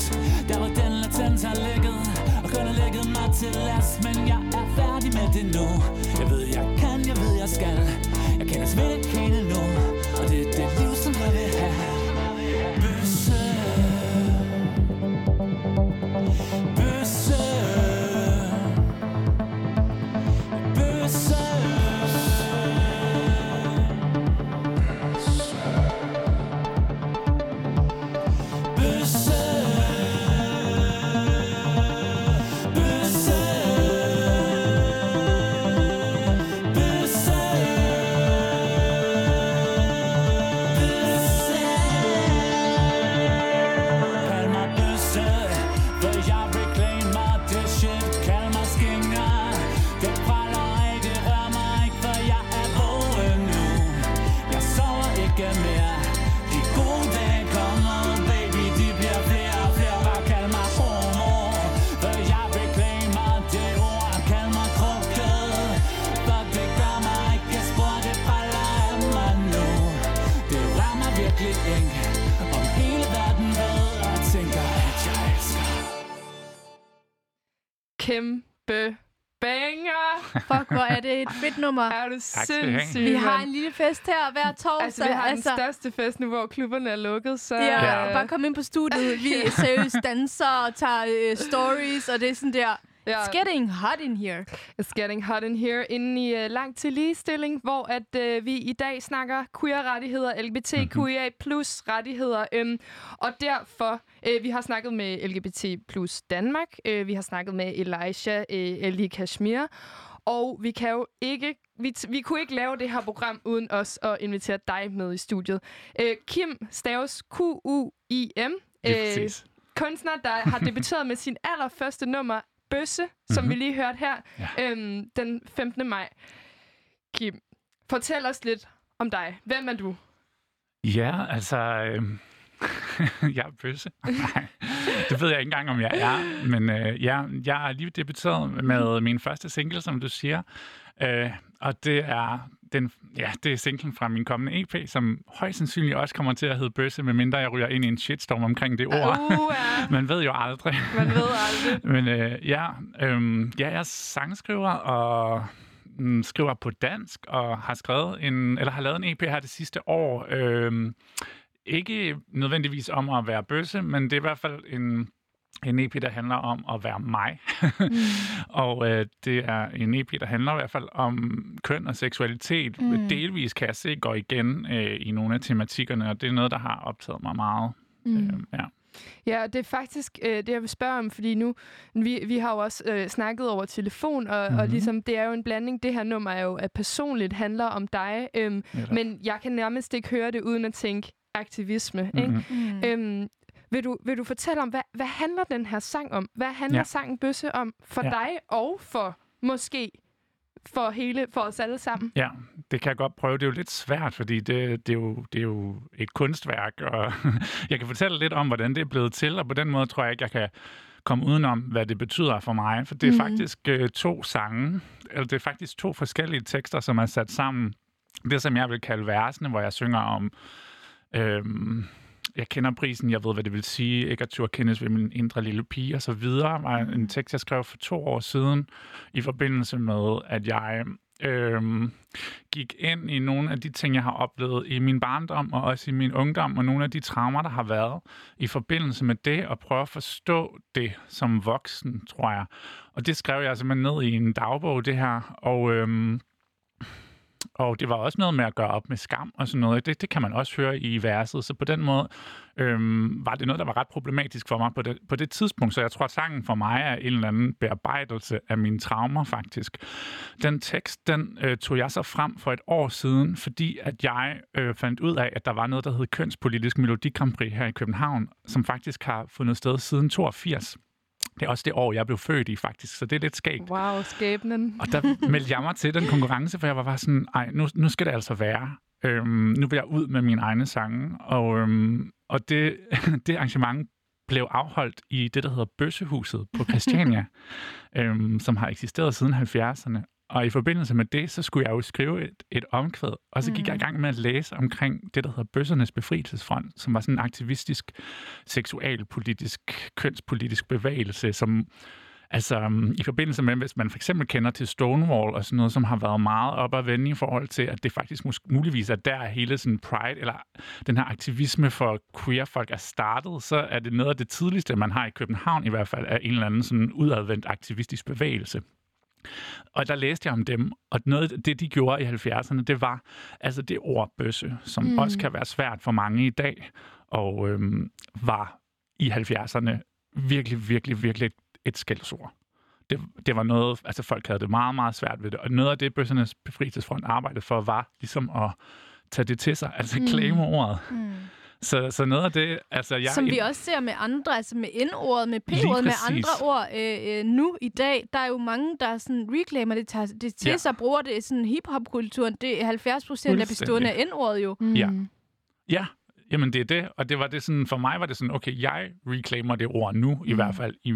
Der hvor den latent har ligget. Og kun har ligget mig til last. Men jeg er færdig med det nu. Jeg ved jeg kan, jeg ved jeg skal. Jeg kender smidt hele nu Og det er det liv som jeg vil have. Er nummer. Er du skal I have. sindssyg, Vi har en lille fest her hver torsdag. Altså, vi har den største fest nu, hvor klubberne er lukket, så... Ja, øh, bare kom ind på studiet. Vi seriøst danser og tager øh, stories, og det er sådan der... Ja. It's getting hot in here. It's getting hot in here. Inden i uh, langt til ligestilling, hvor at uh, vi i dag snakker queer-rettigheder, LGBTQIA plus rettigheder. Um, og derfor, uh, vi har snakket med LGBT plus Danmark, uh, vi har snakket med Elisha uh, Ali Kashmir, og vi kan jo ikke, vi, vi kunne ikke lave det her program uden os at invitere dig med i studiet. Uh, Kim Staves Q-U-I-M. Øh, kunstner, der har debuteret med sin allerførste nummer, Bøsse, som Mhm. vi lige hørte her, Ja. øhm, den 15. maj. Kim, fortæl os lidt om dig. Hvem er du? Ja, altså... Øh, [laughs] jeg er bøsse. Nej, [laughs] det ved jeg ikke engang, om jeg er. Men øh, ja, jeg er lige debuteret med min første single, som du siger. Øh, og det er, den, ja, det er singlen fra min kommende EP, som højst sandsynligt også kommer til at hedde Bøsse, medmindre jeg ryger ind i en shitstorm omkring det ord. Uh. [laughs] Man ved jo aldrig. Man ved aldrig. Men øh, ja, øh, ja, jeg er sangskriver og mm, skriver på dansk og har skrevet en eller har lavet en EP her det sidste år. Øh, ikke nødvendigvis om at være bøsse, men det er i hvert fald en en EP, der handler om at være mig. mm. [laughs] og øh, det er en EP, der handler i hvert fald om køn og seksualitet. Mm. Delvis kan jeg se går igen øh, i nogle af tematikkerne, og det er noget, der har optaget mig meget. Mm. Øh, ja. Ja, og det er faktisk øh, det, jeg vil spørge om, fordi nu, vi, vi har jo også øh, snakket over telefon, og, mm-hmm. og Mhm. ligesom, det er jo en blanding. Det her nummer er jo at personligt handler om dig, øhm, men jeg kan nærmest ikke høre det uden at tænke aktivisme. Ikke? Mhm. Mm. Øhm, vil, du, vil du fortælle om, hvad, hvad handler den her sang om? Hvad handler Ja. sangen Bøsse om for Ja. dig og for måske for hele for os alle sammen? Ja, det kan jeg godt prøve. Det er jo lidt svært, fordi det, det, er, jo, det er jo et kunstværk, og [laughs] jeg kan fortælle lidt om, hvordan det er blevet til, og på den måde tror jeg ikke, jeg kan komme udenom, hvad det betyder for mig. For det er mm. faktisk øh, to sange, eller det er faktisk to forskellige tekster, som er sat sammen. Det, som jeg vil kalde versene, hvor jeg synger om... Øhm, jeg kender prisen, jeg ved, hvad det vil sige, ikke at turde kendes ved min indre lille pige og så videre, var en tekst, jeg skrev for to år siden, i forbindelse med, at jeg øhm, gik ind i nogle af de ting, jeg har oplevet i min barndom og også i min ungdom, og nogle af de traumer, der har været i forbindelse med det, og prøve at forstå det som voksen, tror jeg. Og det skrev jeg simpelthen ned i en dagbog, det her, og... Øhm, og det var også noget med at gøre op med skam og sådan noget. Det, det kan man også høre i verset. Så på den måde øhm, var det noget, der var ret problematisk for mig på det, på det tidspunkt. Så jeg tror, at sangen for mig er en eller anden bearbejdelse af mine traumer, faktisk. Den tekst, den øh, tog jeg så frem for et år siden, fordi at jeg øh, fandt ud af, at der var noget, der hed Kønspolitisk Melodi Grand Prix her i København, som faktisk har fundet sted siden 82. Det er også det år, jeg blev født i, faktisk. Så det er lidt skægt. Wow, skæbnen. Og der meldte jeg mig til den konkurrence, for jeg var bare sådan, ej, nu, nu skal det altså være. Øhm, nu vil jeg ud med mine egne sange. Og, øhm, og det, [laughs] det arrangement blev afholdt i det, der hedder Bøssehuset på Christiania, [laughs] øhm, som har eksisteret siden 70'erne. Og i forbindelse med det, så skulle jeg jo skrive et, et omkvæd, og så gik jeg i gang med at læse omkring det, der hedder Bøssernes Befrielsesfront, som var sådan en aktivistisk, seksualpolitisk, kønspolitisk bevægelse, som Altså um, i forbindelse med, hvis man for eksempel kender til Stonewall og sådan noget, som har været meget op at vende i forhold til, at det faktisk mus- muligvis er der hele sådan pride, eller den her aktivisme for queer-folk er startet, så er det noget af det tidligste, man har i København i hvert fald, er en eller anden sådan udadvendt aktivistisk bevægelse. Og der læste jeg om dem, og noget af det, de gjorde i 70'erne, det var altså det ord bøsse, som mm. også kan være svært for mange i dag, og øhm, var i 70'erne virkelig, virkelig, virkelig et skældsord. Det, det var noget, altså folk havde det meget, meget svært ved det. Og noget af det, Bøssernes Befrielsesfront arbejdede for, var ligesom at tage det til sig, altså mm. claim ordet. Mm. Så, så noget af det, altså jeg... Som vi også ser med andre, altså med N-ordet, med P-ordet, med andre ord øh, øh, nu i dag. Der er jo mange, der sådan reclaimer det, tager det til Ja. sig, bruger det i sådan hip-hop-kulturen. Det er 70 procent af bestående af N-ordet jo. Mm. Ja. Ja, jamen det er det. Og det var det sådan, for mig var det sådan, okay, jeg reclaimer det ord nu, i hvert fald i,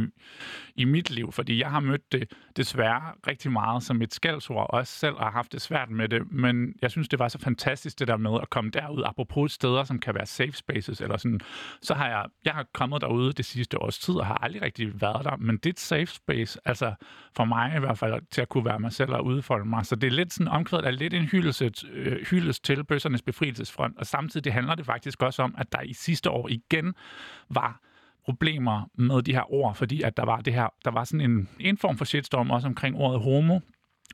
i mit liv, fordi jeg har mødt det desværre rigtig meget som et skældsord, og også selv har haft det svært med det, men jeg synes, det var så fantastisk det der med at komme derud, apropos steder, som kan være safe spaces, eller sådan, så har jeg, jeg har kommet derude det sidste års tid, og har aldrig rigtig været der, men det er et safe space, altså for mig i hvert fald, til at kunne være mig selv og udfolde mig, så det er lidt sådan omkvædet er lidt en hyldelse, øh, hyldest til bøssernes befrielsesfront, og samtidig handler det faktisk også om, at der i sidste år igen var problemer med de her ord, fordi at der var det her, der var sådan en, en form for shitstorm også omkring ordet homo,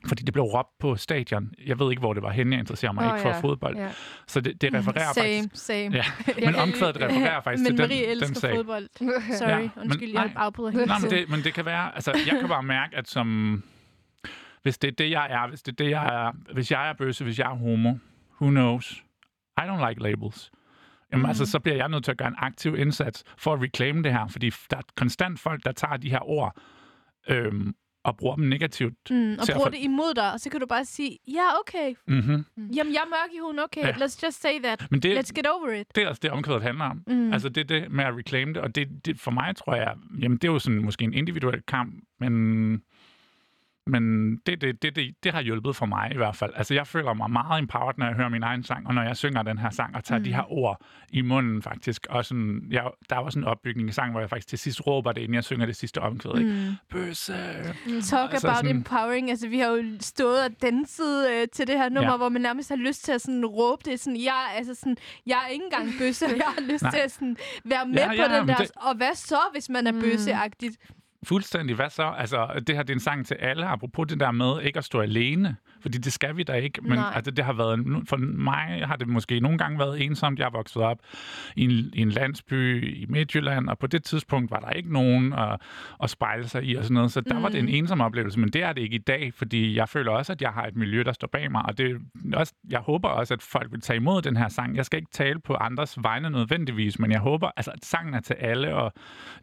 fordi det blev råbt på stadion. Jeg ved ikke, hvor det var henne. Jeg interesserer mig Åh, ikke for ja. fodbold. Ja. Så det, det refererer Same, faktisk... same. Ja, men [laughs] omkvædet refererer faktisk Men til Marie den, elsker den sag. fodbold. Sorry, Ja, men undskyld, nej. jeg afbryder hele Nej, men det, men det kan være... Altså, jeg kan bare mærke, at som... Hvis det er det, jeg er, hvis det er det, jeg er... Hvis jeg er bøsse, hvis jeg er homo, who knows? I don't like labels. Jamen, mm. altså, så bliver jeg nødt til at gøre en aktiv indsats for at reclaim det her, fordi der er konstant folk, der tager de her ord øhm, og bruger dem negativt. Mm, og bruger for- det imod dig, og så kan du bare sige, ja, okay. Mm-hmm. Jamen, jeg er mørk i huden, okay. Ja. Let's just say that. Men det, Let's get over it. det er også det, omkvædet handler om. Mm. Altså, det er det med at reclaim det, og det, det for mig tror jeg, jamen, det er jo sådan måske en individuel kamp, men men det, det, det, det, det har hjulpet for mig i hvert fald. Altså, jeg føler mig meget empowered, når jeg hører min egen sang, og når jeg synger den her sang, og tager mm. de her ord i munden faktisk. Og sådan, jeg, der er også en opbygning i sangen, hvor jeg faktisk til sidst råber det, inden jeg synger det sidste omkvæd. Mm. Ikke? Bøsse! Talk Altså about sådan- empowering. Altså, vi har jo stået og danset øh, til det her nummer, Ja. hvor man nærmest har lyst til at sådan, råbe det. Sådan, jeg, altså, sådan, jeg er ikke engang bøsse, jeg har lyst [laughs] Nej. til at sådan, være med Ja, på ja, den der. det- Og hvad så, hvis man er bøsseagtigt? Fuldstændig. Hvad så? Altså, det her det er en sang til alle, apropos det der med ikke at stå alene. Fordi det skal vi da ikke. Men Nej. altså, det har været, for mig har det måske nogle gange været ensomt. Jeg er vokset op i en, i en landsby i Midtjylland, og på det tidspunkt var der ikke nogen at, at spejle sig i og sådan noget. Så der mm. var det en ensom oplevelse, men det er det ikke i dag, fordi jeg føler også, at jeg har et miljø, der står bag mig. Og det også, jeg håber også, at folk vil tage imod den her sang. Jeg skal ikke tale på andres vegne nødvendigvis, men jeg håber, altså, at sangen er til alle, og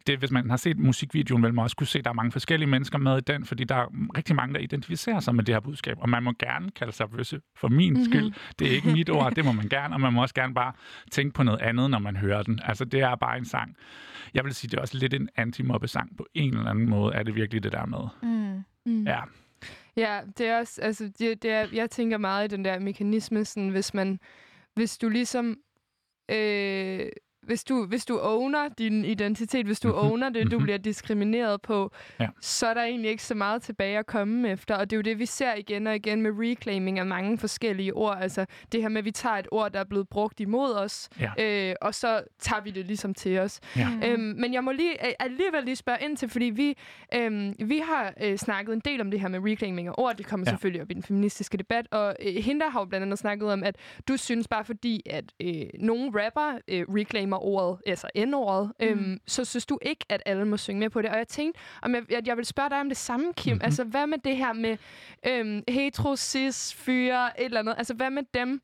det, hvis man har set musikvideoen, man også kunne se, at der er mange forskellige mennesker med i den, fordi der er rigtig mange, der identificerer sig med det her budskab, og man må gerne kalde sig bøsse for min mm-hmm. skyld. Det er ikke mit ord, det må man [laughs] gerne, og man må også gerne bare tænke på noget andet, når man hører den. Altså, det er bare en sang. Jeg vil sige, det er også lidt en anti-mobbe-sang på en eller anden måde, er det virkelig det der med. Mm. Mm. Ja, Ja, det er også, altså, det, det er, jeg tænker meget i den der mekanisme, sådan, hvis man, hvis du ligesom, øh, hvis du, hvis du owner din identitet, hvis du Mhm, owner det, du mhm. bliver diskrimineret på, Ja. så er der egentlig ikke så meget tilbage at komme efter. Og det er jo det, vi ser igen og igen med reclaiming af mange forskellige ord. Altså det her med, at vi tager et ord, der er blevet brugt imod os, Ja. øh, og så tager vi det ligesom til os. Ja. Øhm, men jeg må lige alligevel lige spørge ind til, fordi vi, øhm, vi har øh, snakket en del om det her med reclaiming af ord. Det kommer Ja. selvfølgelig op i den feministiske debat. Og øh, Hinda har jo blandt andet snakket om, at du synes bare fordi, at øh, nogle rapper øh, reclaimer ordet, altså N-ordet, øhm, så synes du ikke, at alle må synge med på det. Og jeg tænkte, om jeg, at jeg vil spørge dig om det samme, Kim. Mhm. Mm-hmm. Altså, hvad med det her med øhm, hetero, cis, fyre, et eller andet? Altså, hvad med dem,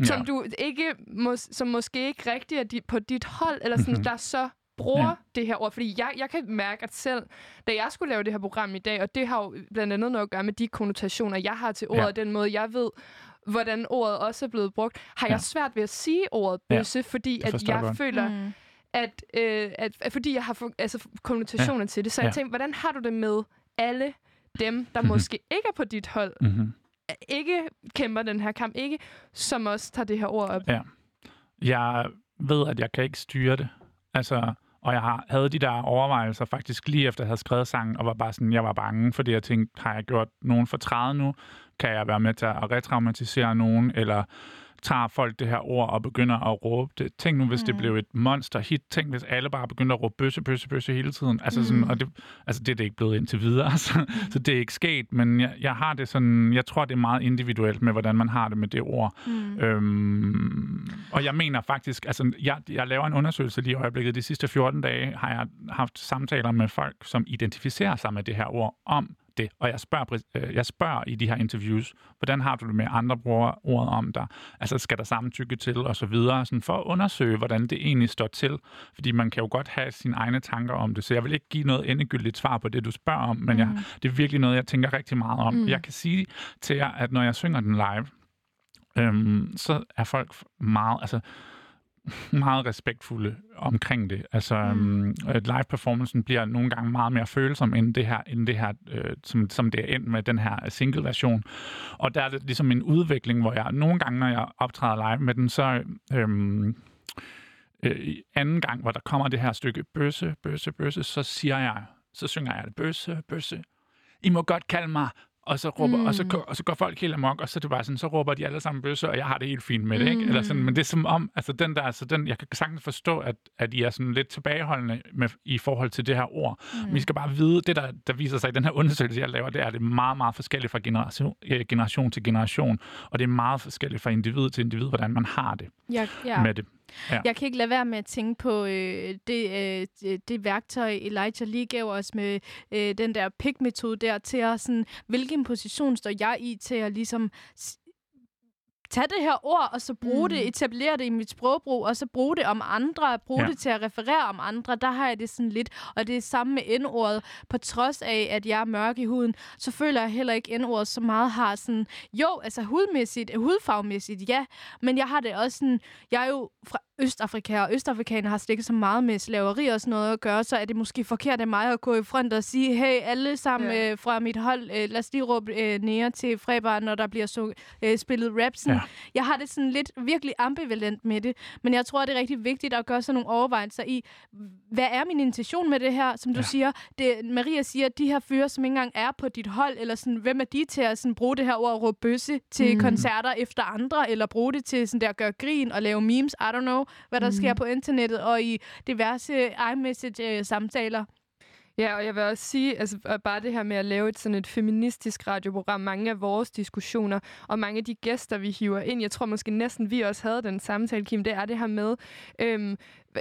ja. som du ikke, mås- som måske ikke rigtig er di- på dit hold, eller sådan, Mhm. mm-hmm. der så bruger Ja. det her ord. Fordi jeg, jeg kan mærke, at selv da jeg skulle lave det her program i dag, og det har jo blandt andet noget at gøre med de konnotationer, jeg har til ordet, ja. den måde, jeg ved, hvordan ordet også er blevet brugt, har Ja. jeg svært ved at sige ordet Ja. bøsse, fordi Det at jeg godt. føler, Mm. at, øh, at, at fordi jeg har for, altså, konnotationer ja. til det. Så jeg Ja. tænkte, hvordan har du det med alle dem, der Mhm. måske ikke er på dit hold, Mm-hmm. ikke kæmper den her kamp, ikke som også tager det her ord op? Ja. Jeg ved, at jeg kan ikke styre det. Altså, og jeg har, havde de der overvejelser faktisk lige efter jeg havde skrevet sangen, og var bare sådan, jeg var bange, fordi jeg tænkte, har jeg gjort nogen fortræde nu? Kan jeg være med til at retraumatisere nogen? Eller tager folk det her ord og begynder at råbe det? Tænk nu, hvis mm. det blev et monster hit. Tænk, hvis alle bare begynder at råbe bøsse, bøsse, bøsse hele tiden. Altså, sådan, Mm. og det, altså det er det ikke blevet indtil videre, [laughs] så, så det er ikke sket. Men jeg, jeg har det sådan, jeg tror, det er meget individuelt med, hvordan man har det med det ord. Mm. Øhm, og jeg mener faktisk, altså jeg, jeg laver en undersøgelse lige i øjeblikket. De sidste 14 dage har jeg haft samtaler med folk, som identificerer sig med det her ord om det. Og jeg spørger, øh, jeg spørger i de her interviews, hvordan har du det med, andre bruger ordet om dig? Altså skal der samtykke til og så videre, sådan for at undersøge, hvordan det egentlig står til. Fordi man kan jo godt have sine egne tanker om det, så jeg vil ikke give noget endegyldigt svar på det, du spørger om, men jeg, det er virkelig noget, jeg tænker rigtig meget om. Mm. Jeg kan sige til jer, at når jeg synger den live, øhm, så er folk meget, altså, meget respektfulde omkring det. Altså, mm. live-performancen bliver nogle gange meget mere følsom end det her, end det her øh, som, som det er endt med den her single-version. Og der er det ligesom en udvikling, hvor jeg nogle gange, når jeg optræder live med den, så... Øhm, øh, i anden gang, hvor der kommer det her stykke bøsse, bøsse, bøsse, så siger jeg, så synger jeg det, bøsse, bøsse. I må godt kalde mig Og så, råber, mm. og, så, Mm. går- og så går folk helt amok, og så er det bare sådan, så råber de alle sammen bøsse, og jeg har det helt fint med det, ikke? Mm. Eller sådan, men det er som om, altså den der, altså den, jeg kan sagtens forstå, at, at I er sådan lidt tilbageholdende med, i forhold til det her ord. Mm. Men I skal bare vide, det der, der viser sig i den her undersøgelse, jeg laver, det er, at det er meget, meget forskelligt fra generation, øh, generation til generation, og det er meget forskelligt fra individ til individ, hvordan man har det ja. ja. med det. Ja. Jeg kan ikke lade være med at tænke på øh, det, øh, øh, det- værktøj, Elijah lige gav os med øh, den der pick-metode der, til at sådan, hvilken position står jeg i til at ligesom tage det her ord, og så bruge mm. Det, etablere det i mit sprogbrug, og så bruge det om andre, bruge Ja. det til at referere om andre. Der har jeg det sådan lidt, og det er samme med N-ordet. På trods af, at jeg er mørk i huden, så føler jeg heller ikke N-ordet så meget har sådan, jo, altså hudmæssigt, hudfarvemæssigt, ja, men jeg har det også sådan, jeg er jo fra Østafrika, og Østafrikaner har slet ikke så meget med slaveri og sådan noget at gøre, så er det måske forkert af mig at gå i front og sige, hey, alle sammen Ja. øh, fra mit hold, øh, lad os lige råbe øh, nære til frebar, når der bliver sung, øh, spillet rap. Sådan. Ja. Jeg har det sådan lidt virkelig ambivalent med det, men jeg tror, det er rigtig vigtigt at gøre sådan nogle overvejelser i, hvad er min intention med det her? Som du Ja. siger, det, Maria siger, de her fyre, som ikke engang er på dit hold, eller sådan, hvem er de til at sådan, bruge det her ord og råbe bøsse til mm. koncerter efter andre, eller bruge det til sådan der at gøre grin og lave memes, I don't know, hvad der Mm. sker på internettet og i diverse iMessage-samtaler. Ja, og jeg vil også sige, altså bare det her med at lave et sådan et feministisk radioprogram, mange af vores diskussioner og mange af de gæster, vi hiver ind, jeg tror måske næsten, vi også havde den samtale, Kim, det er det her med, øhm,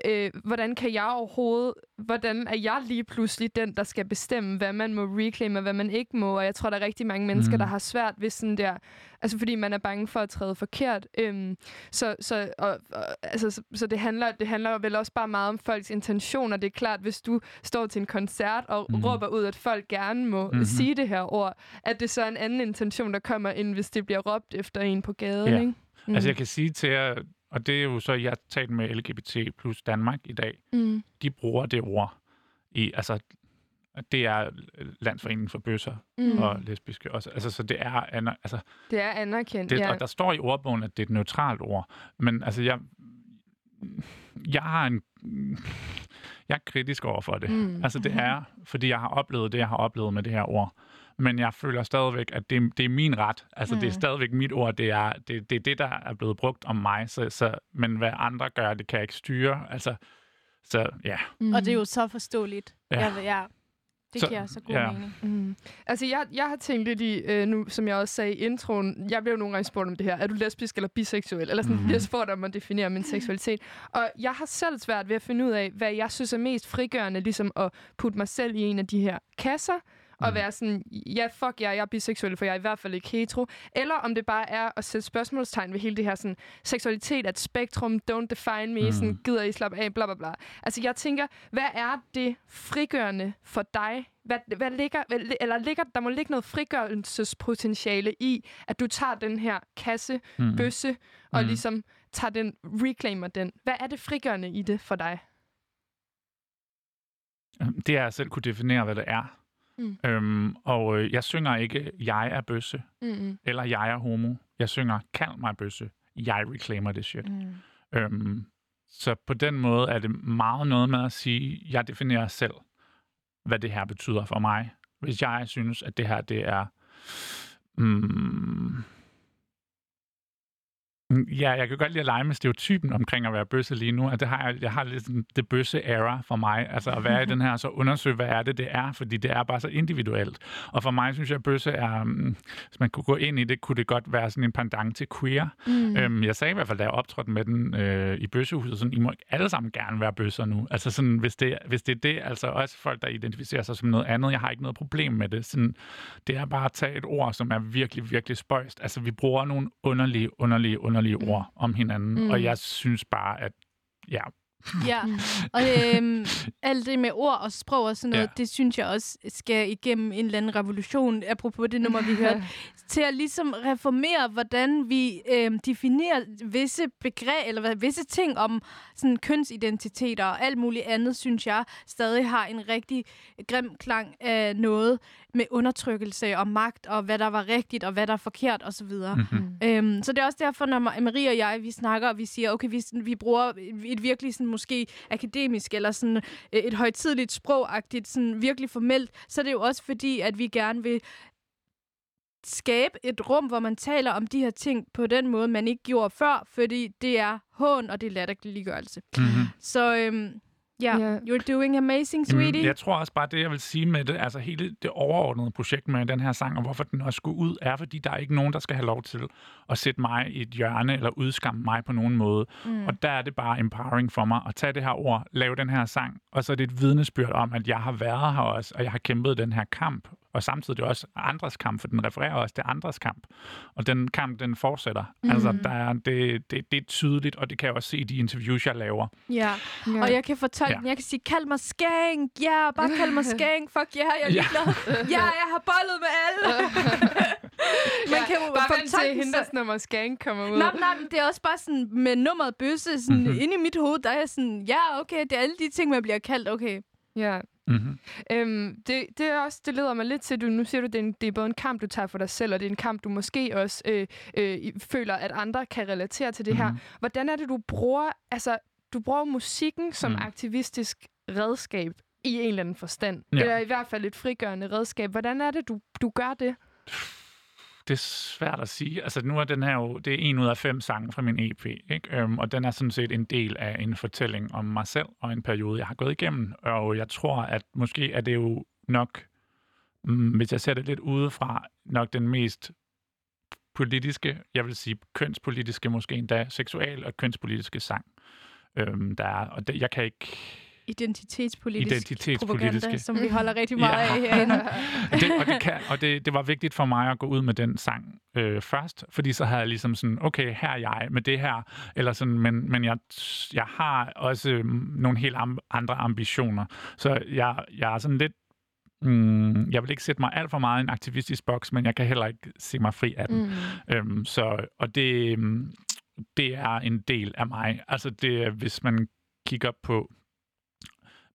øh, hvordan kan jeg overhovedet, hvordan er jeg lige pludselig den, der skal bestemme, hvad man må reclaim og hvad man ikke må, og jeg tror, der er rigtig mange mennesker, Mm. der har svært ved sådan der, altså fordi man er bange for at træde forkert. Øhm, så, så, og, og, altså, så, så det, handler, det handler vel også bare meget om folks intentioner. Det er klart, hvis du står til en koncert og Mm. råber ud, at folk gerne må Mhm. mm-hmm. sige det her ord, at det så er en anden intention, der kommer ind, hvis det bliver råbt efter en på gaden, Ja. ikke? Mm. Altså jeg kan sige til jer, og det er jo så, jeg har talt med LGBT plus Danmark i dag, mm. de bruger det ord i, altså det er landsforeningen for bøsser Mm. og lesbiske også. Altså, så det er, altså, Det er anerkendt, det, ja. og der står i ordbogen, at det er et neutralt ord. Men altså, jeg, jeg har en, jeg er kritisk over for det. Mm. Altså, det er, fordi jeg har oplevet det, jeg har oplevet med det her ord. Men jeg føler stadigvæk, at det, det er min ret. Altså, mm. det er Mm. stadigvæk mit ord. Det er det, det, er det der er blevet brugt om mig. Så, så, men hvad andre gør, det kan jeg ikke styre. Altså, så ja. Mm. Og det er jo så forståeligt. Ja. Ja. Jeg, ja. Det Så- så, giver så god ja. mening. Mm. Altså, jeg, jeg har tænkt lidt i, øh, nu, som jeg også sagde i introen, jeg bliver jo nogle gange spurgt om det her. Er du lesbisk eller biseksuel? Eller sådan, mm. bliver spurgt om at definere min seksualitet. Og jeg har selv svært ved at finde ud af, hvad jeg synes er mest frigørende, ligesom at putte mig selv i en af de her kasser, og Mhm. være sådan, ja, fuck jer, jeg er biseksuel, for jeg er i hvert fald ikke hetero. Eller om det bare er at sætte spørgsmålstegn ved hele det her sådan, seksualitet er et spektrum, don't define me, Mhm. sådan, gider I slappe af, bla bla bla. Altså, jeg tænker, hvad er det frigørende for dig? Hvad, hvad ligger, hvad, eller ligger, der må ligge noget frigørelsespotentiale i, at du tager den her kasse, Mm. bøsse, og Mm. ligesom tager den, reclaimer den. Hvad er det frigørende i det for dig? Det er at selv kunne definere, hvad det er. Mm. Øhm, og øh, jeg synger ikke, jeg er bøsse, Mm-hmm. eller jeg er homo. Jeg synger, kald mig bøsse. Jeg reclaimer det shit. Mm. Øhm, så på den måde er det meget noget med at sige, jeg definerer selv, hvad det her betyder for mig. Hvis jeg synes, at det her, det er... Mm, Mm, Ja, jeg kan godt lide at lege med stereotypen omkring at være bøsse lige nu, at det har jeg, jeg har lidt sådan det bøsse era for mig, altså at være i den her, så undersøge, hvad er det, det er, fordi det er bare så individuelt. Og for mig synes jeg, at bøsse er, mm, hvis man kunne gå ind i det, kunne det godt være sådan en pendant til queer. Mm. Øhm, jeg sagde i hvert fald, da jeg optrådte med den øh, i bøssehuset, sådan, I må alle sammen gerne være bøsser nu. Altså sådan, hvis det, hvis det er det, altså også folk, der identificerer sig som noget andet, jeg har ikke noget problem med det. Sådan, det er bare at tage et ord, som er virkelig, virkelig spøjst. Altså, vi bruger nogle underlige, underlige, underlige mm. ord om hinanden, Mm. mm. og jeg synes bare, at ja, Ja, og øhm, alt det med ord og sprog og sådan noget, Ja. ja. det synes jeg også skal igennem en eller anden revolution, apropos det nummer, vi hørte, [laughs] til at ligesom reformere, hvordan vi øhm, definerer visse begreb, eller hvad, visse ting om sådan kønsidentiteter og alt muligt andet, synes jeg stadig har en rigtig grim klang af noget med undertrykkelse og magt, og hvad der var rigtigt, og hvad der er forkert, osv. mm-hmm. Mm. Øhm, så det er også derfor, når Ma- Marie og jeg, vi snakker, og vi siger, okay, vi, vi bruger et virkelig sådan, måske akademisk, eller sådan øh, et højtidligt sprogagtigt, sådan virkelig formelt, så er det jo også fordi, at vi gerne vil skabe et rum, hvor man taler om de her ting på den måde, man ikke gjorde før, fordi det er hån, og det er latterliggørelse. Mm-hmm. Så øhm, ja, Ja. you're doing amazing, sweetie. Jamen, jeg tror også bare, det jeg vil sige med det, altså hele det overordnede projekt med den her sang, og hvorfor den også skulle ud, er fordi, der er ikke nogen, der skal have lov til at sætte mig i et hjørne, eller udskamme mig på nogen måde. Mm. Og der er det bare empowering for mig at tage det her ord, lave den her sang, og så er det et vidnesbyrd om, at jeg har været her også, og jeg har kæmpet den her kamp, og samtidig også andres kamp, for den refererer også til andres kamp. Og den kamp, den fortsætter. Mm. Altså, der er, det, det, det er tydeligt, og det kan jeg også se i de interviews, jeg laver. Ja. Ja. Og jeg kan fortolke Ja. den. Jeg kan sige, kald mig skænk. Ja, bare kald mig [laughs] skænk. Fuck ja, yeah, jeg er Ja. ligeglad. Ja, jeg har bollet med alle. [laughs] Man ja, kan jo bare vent til fortolke hende, sig- der nummer Skank kommer ud. Nej, nej, det er også bare sådan, med nummeret bøsse, sådan, Mhm. mm-hmm. inde i mit hoved, der er jeg sådan, ja, okay, det er alle de ting, man bliver kaldt, okay. Ja. Mm-hmm. Øhm, det, det, er også, det leder mig lidt til, du, nu siger du, det er, en, det er både en kamp, du tager for dig selv, og det er en kamp, du måske også øh, øh, føler, at andre kan relatere til det her. Mhm. Hvordan er det, du bruger, altså, du bruger musikken som Mhm. aktivistisk redskab i en eller anden forstand? Ja. Eller i hvert fald et frigørende redskab. Hvordan er det, du, du gør det? Det er svært at sige. Altså, nu er den her jo, det er en ud af fem sange fra min EP, ikke? Øhm, og den er sådan set en del af en fortælling om mig selv og en periode, jeg har gået igennem. Og jeg tror, at måske er det jo nok, mm, hvis jeg ser det lidt udefra, nok den mest politiske, jeg vil sige kønspolitiske, måske endda seksual og kønspolitiske sang, øhm, der er. Og det, jeg kan ikke... Identitetspolitisk, Identitetspolitiske. propaganda, som vi holder rigtig meget Ja. af herinde. det, og det, kan, og det, det var vigtigt for mig at gå ud med den sang øh, først, fordi så havde jeg ligesom sådan, okay, her er jeg med det her, eller sådan, men, men jeg, jeg har også mm, nogle helt am, andre ambitioner. Så jeg, jeg er sådan lidt, mm, jeg vil ikke sætte mig alt for meget i en aktivistisk boks, men jeg kan heller ikke se mig fri af den. Mm. Øhm, så, og det, mm, det er en del af mig. Altså det, hvis man kigger på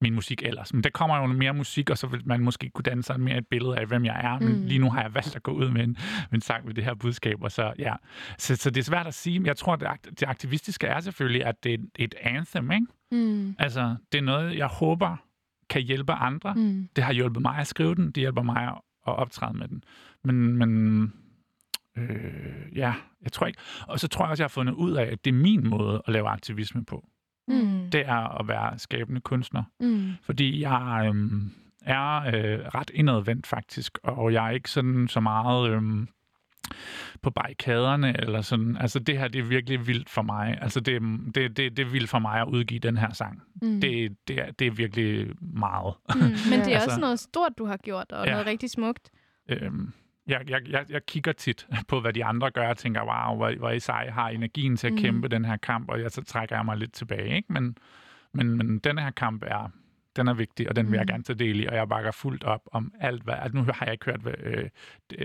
min musik ellers. Men der kommer jo mere musik, og så vil man måske kunne danne sig mere et billede af, hvem jeg er. Men Mm. lige nu har jeg valgt at gå ud med en, med en sang med det her budskab. Og så, ja. så, så det er svært at sige, men jeg tror, det, det aktivistiske er selvfølgelig, at det er et anthem. Ikke? Mm. Altså, det er noget, jeg håber kan hjælpe andre. Mm. Det har hjulpet mig at skrive den, det hjælper mig at optræde med den. Men, men øh, ja, jeg tror ikke. Og så tror jeg også, jeg har fundet ud af, at det er min måde at lave aktivisme på. Mm. Det er at være skabende kunstner. Mm. Fordi jeg øhm, er øh, ret indadvendt faktisk, og jeg er ikke sådan så meget øhm, på barrikaderne eller sådan. Altså det her, det er virkelig vildt for mig. Altså det, det, det, det er vildt for mig at udgive den her sang. Mm. Det, det, er, det er virkelig meget. Mm. Men [laughs] det er Altså- også noget stort, du har gjort, og Ja. noget rigtig smukt. Øhm, jeg, jeg, jeg, jeg kigger tit [laughs] på, hvad de andre gør, og tænker, wow, hvor, hvor I sej har energien til at Mhm. kæmpe den her kamp, og jeg, så trækker jeg mig lidt tilbage. Ikke? Men, men, men den her kamp er, den er vigtig, og den vil jeg Mhm. gerne tage del i, og jeg bakker fuldt op om alt, hvad... Altså, nu har jeg ikke hørt øh,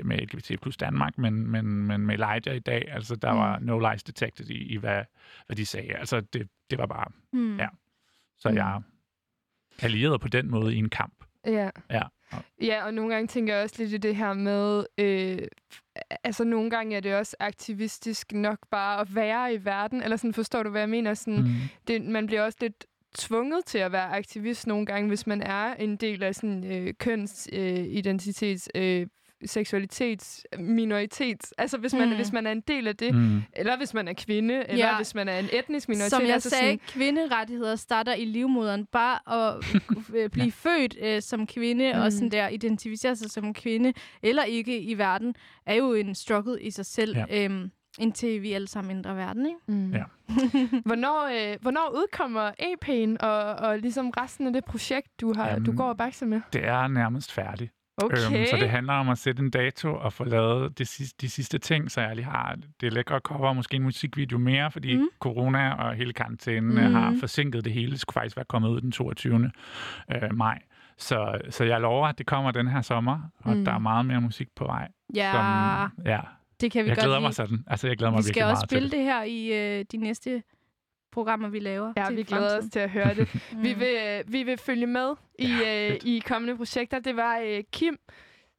med LGBT plus Danmark, men, men, men med Elijah i dag, altså der Mhm. var no lies detected i, i hvad, hvad de sagde. Altså det, det var bare... Mm. Ja. Så Mhm. jeg er allieret på den måde i en kamp. Ja. Ja. Ja, og nogle gange tænker jeg også lidt i det her med, øh, altså nogle gange er det også aktivistisk nok bare at være i verden, eller sådan forstår du, hvad jeg mener? Sådan, Mm. det, man bliver også lidt tvunget til at være aktivist nogle gange, hvis man er en del af sådan øh, køns, øh, identitets, øh, seksualitets, minoritets. Altså hvis man, Mm. hvis man er en del af det, Mm. eller hvis man er kvinde, eller Ja. hvis man er en etnisk minoritet. Som jeg altså sagde, sådan, kvinderettigheder starter i livmoderen. Bare at [laughs] øh, blive født øh, som kvinde Mm. og sådan der identificere sig som kvinde eller ikke i verden, er jo en struggle i sig selv. Ja. Øhm, indtil vi alle sammen ændrer verden, ikke? Mm. Ja. [laughs] hvornår, øh, hvornår udkommer EP'en og, og ligesom resten af det projekt, du, har, Jamen, du går og bakser med? Det er nærmest færdigt. Okay. Øhm, så det handler om at sætte en dato og få lavet de sidste, de sidste ting, så jeg lige har det lækre cover og måske en musikvideo mere, fordi Mm. corona og hele karantænen Mm. mm. har forsinket det hele. Det skulle faktisk være kommet ud den 22. Øh, maj. Så, så jeg lover, at det kommer den her sommer, og Mm. der er meget mere musik på vej. Ja, Som, ja. det kan vi Jeg godt glæder lide. mig sådan. Altså, jeg glæder mig vi skal også spille det. det her i øh, de næste programmer, vi laver. Ja, til vi glæder os fremtiden. til at høre det. [laughs] Mm. Vi, vil, øh, vi vil følge med i, Ja, øh, i kommende projekter. Det var øh, Kim,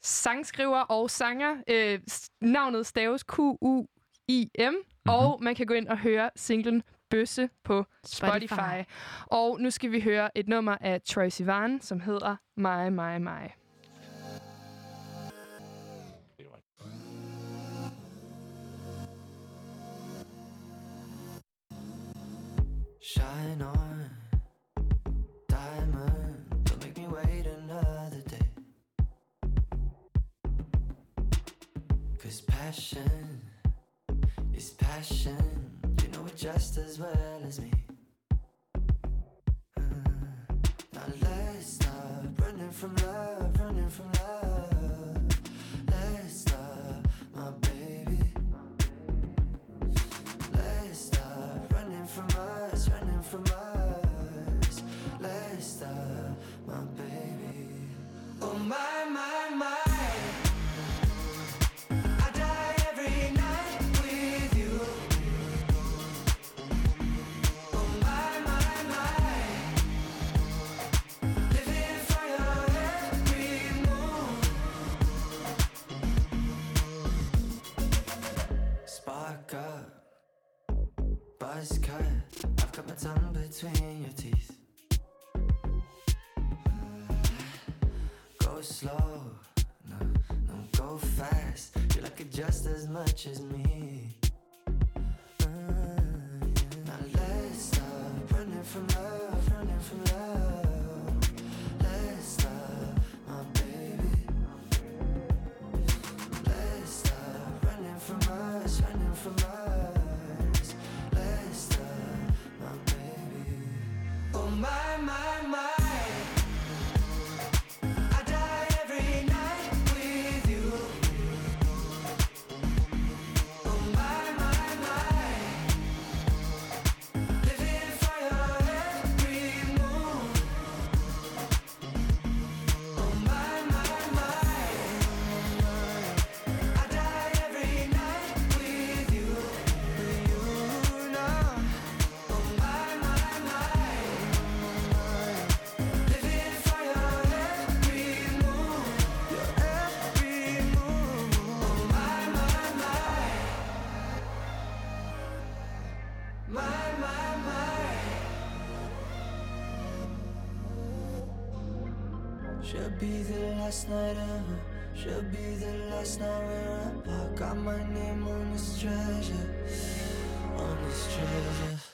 sangskriver og sanger. Øh, navnet staves Q-U-I-M. Mm-hmm. Og man kan gå ind og høre singlen Bøsse på Spotify. Spotify. Og nu skal vi høre et nummer af Troy Sivan, som hedder Mig, mig, mig. Shine on, diamond. Don't make me wait another day. Cause passion is passion. You know it just as well as me. Uh, Now let's stop running from love, running from love. Between your teeth. Go slow, no, no, go fast. You like it just as much as me. Yeah. Now let's stop running from love, running from love. Let's stop, my baby. Let's stop running from us, running from us. My, my, Should be the last night ever. Should be the last night we're apart. Got my name on this treasure. On this treasure.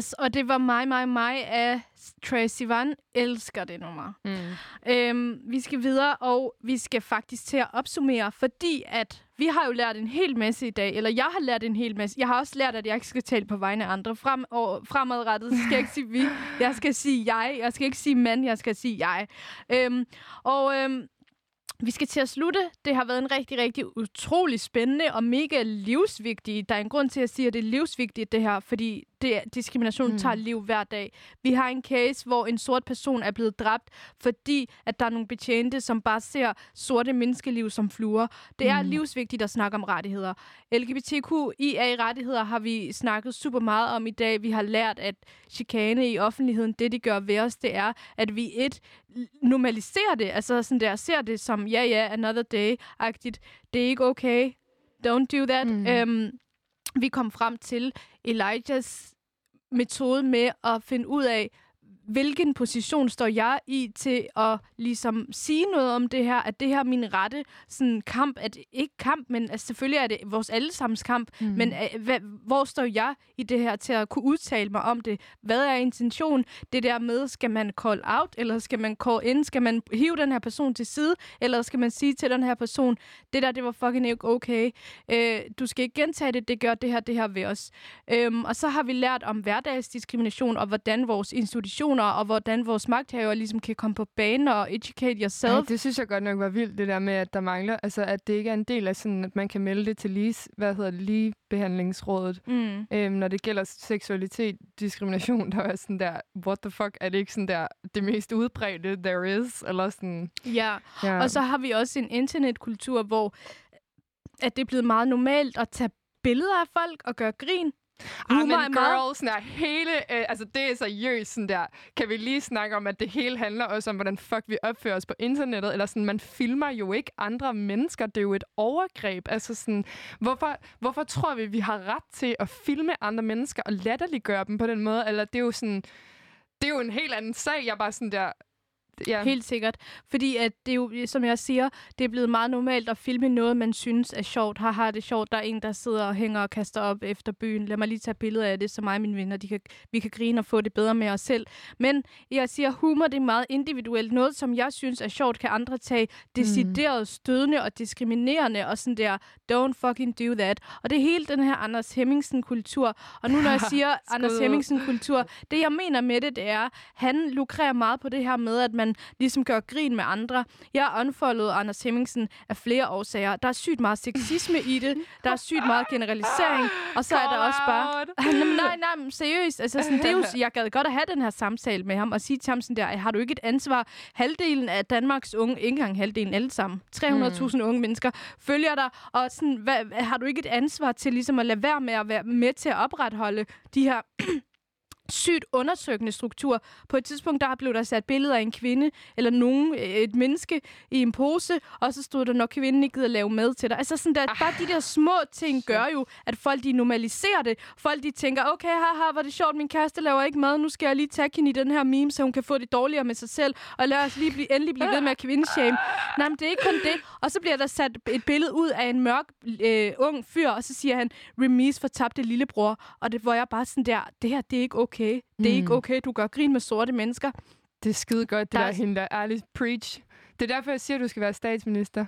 Yes, og det var mig, mig, mig af Tracy Van. Elsker det nummer. Mm. Øhm, vi skal videre, og vi skal faktisk til at opsummere, fordi at vi har jo lært en hel masse i dag, eller jeg har lært en hel masse. Jeg har også lært, at jeg ikke skal tale på vegne af andre. Frem, og fremadrettet skal jeg ikke sige vi, jeg skal sige jeg. Jeg skal ikke sige mand, jeg skal sige jeg. Øhm, og øhm, vi skal til at slutte. Det har været en rigtig, rigtig utrolig spændende og mega livsvigtig. Der er en grund til at sige, at det er livsvigtigt, det her, fordi det, er- diskrimination mm. tager liv hver dag. Vi har en case, hvor en sort person er blevet dræbt, fordi at der er nogle betjente, som bare ser sorte menneskeliv som fluer. Det er Mm. livsvigtigt at snakke om rettigheder. LGBTQIA-rettigheder har vi snakket super meget om i dag. Vi har lært, at chikane i offentligheden, det de gør ved os, det er, at vi et normaliserer det. Altså sådan der, ser det som, ja ja, another day-agtigt. Det er ikke okay. Don't do that. Mm. Øhm, vi kom frem til Elijahs metode med at finde ud af, hvilken position står jeg i til at ligesom sige noget om det her, at det her er min rette sådan kamp, at ikke kamp, men altså, selvfølgelig er det vores allesammens kamp, Mm. men øh, hvad, hvor står jeg i det her til at kunne udtale mig om det? Hvad er intention? Det der med, skal man call out, eller skal man call in? Skal man hive den her person til side, eller skal man sige til den her person, det der, det var fucking ikke okay. Øh, du skal ikke gentage det, det gør det her, det her ved os. Øhm, og så har vi lært om hverdagsdiskrimination, og hvordan vores institutioner relationer, og hvordan vores magthaver ligesom kan komme på banen og educate yourself. Ej, det synes jeg godt nok var vildt, det der med, at der mangler, altså at det ikke er en del af sådan, at man kan melde det til lige, hvad hedder det, ligebehandlingsrådet. Mm. Øhm, når det gælder seksualitet, diskrimination, der er sådan der, what the fuck, er det ikke sådan der, det mest udbredte there is, eller sådan, Ja. ja. Og så har vi også en internetkultur, hvor at det er blevet meget normalt at tage billeder af folk og gøre grin. Ah, Humor men girls, sådan der, hele, øh, altså det er seriøst sådan der, kan vi lige snakke om, at det hele handler også om, hvordan fuck vi opfører os på internettet, eller sådan, man filmer jo ikke andre mennesker, det er jo et overgreb, altså sådan, hvorfor, hvorfor tror vi, vi har ret til at filme andre mennesker og latterliggøre dem på den måde, eller det er jo sådan, det er jo en helt anden sag, jeg bare sådan der, ja. Helt sikkert. Fordi at det er jo, som jeg siger, det er blevet meget normalt at filme noget, man synes er sjovt. Haha, det er sjovt, der er en, der sidder og hænger og kaster op efter byen. Lad mig lige tage billeder af det, så mig og mine venner, de kan, vi kan grine og få det bedre med os selv. Men jeg siger, humor det er meget individuelt. Noget, som jeg synes er sjovt, kan andre tage decideret stødende og diskriminerende og sådan der, don't fucking do that. Og det er hele den her Anders Hemmingsen-kultur. Og nu når jeg [laughs] siger Anders. Hemmingsen-kultur, det jeg mener med det, det er, han lukrerer meget på det her med, at man ligesom gør grin med andre. Jeg unfollowede Anders Hemmingsen af flere årsager. Der er sygt meget sexisme i det. Der er sygt meget generalisering. Og så er der også bare... [laughs] nej, nej, nej, seriøst. Altså, sådan, det er jo, jeg gad godt at have den her samtale med ham og sige til ham sådan der, har du ikke et ansvar? Halvdelen af Danmarks unge, ikke engang halvdelen, alle sammen, 300.000 mm. unge mennesker, følger dig. Og sådan, hvad, har du ikke et ansvar til ligesom at lade være med at være med til at opretholde de her sygt undersøgende struktur. På et tidspunkt, der blev der sat billeder af en kvinde, eller nogen, øh, et menneske, i en pose, og så stod der, når kvinden ikke gider lave mad til dig. Altså sådan der, bare de der små ting gør jo, at folk de normaliserer det. Folk de tænker, okay, haha, var det sjovt, min kæreste laver ikke mad, nu skal jeg lige tage hende i den her meme, så hun kan få det dårligere med sig selv, og lad os lige blive, endelig blive ved med at kvindeshame. Nej, men det er ikke kun det. Og så bliver der sat et billede ud af en mørk, øh, ung fyr, og så siger han, remise for tabte lillebror. Og det var jeg bare sådan der, det her, det er ikke okay. Det er Mm. ikke okay, du gør grin med sorte mennesker. Det er skide godt, det Der der, er hende der ærligt preach. Det er derfor, jeg siger, at du skal være statsminister.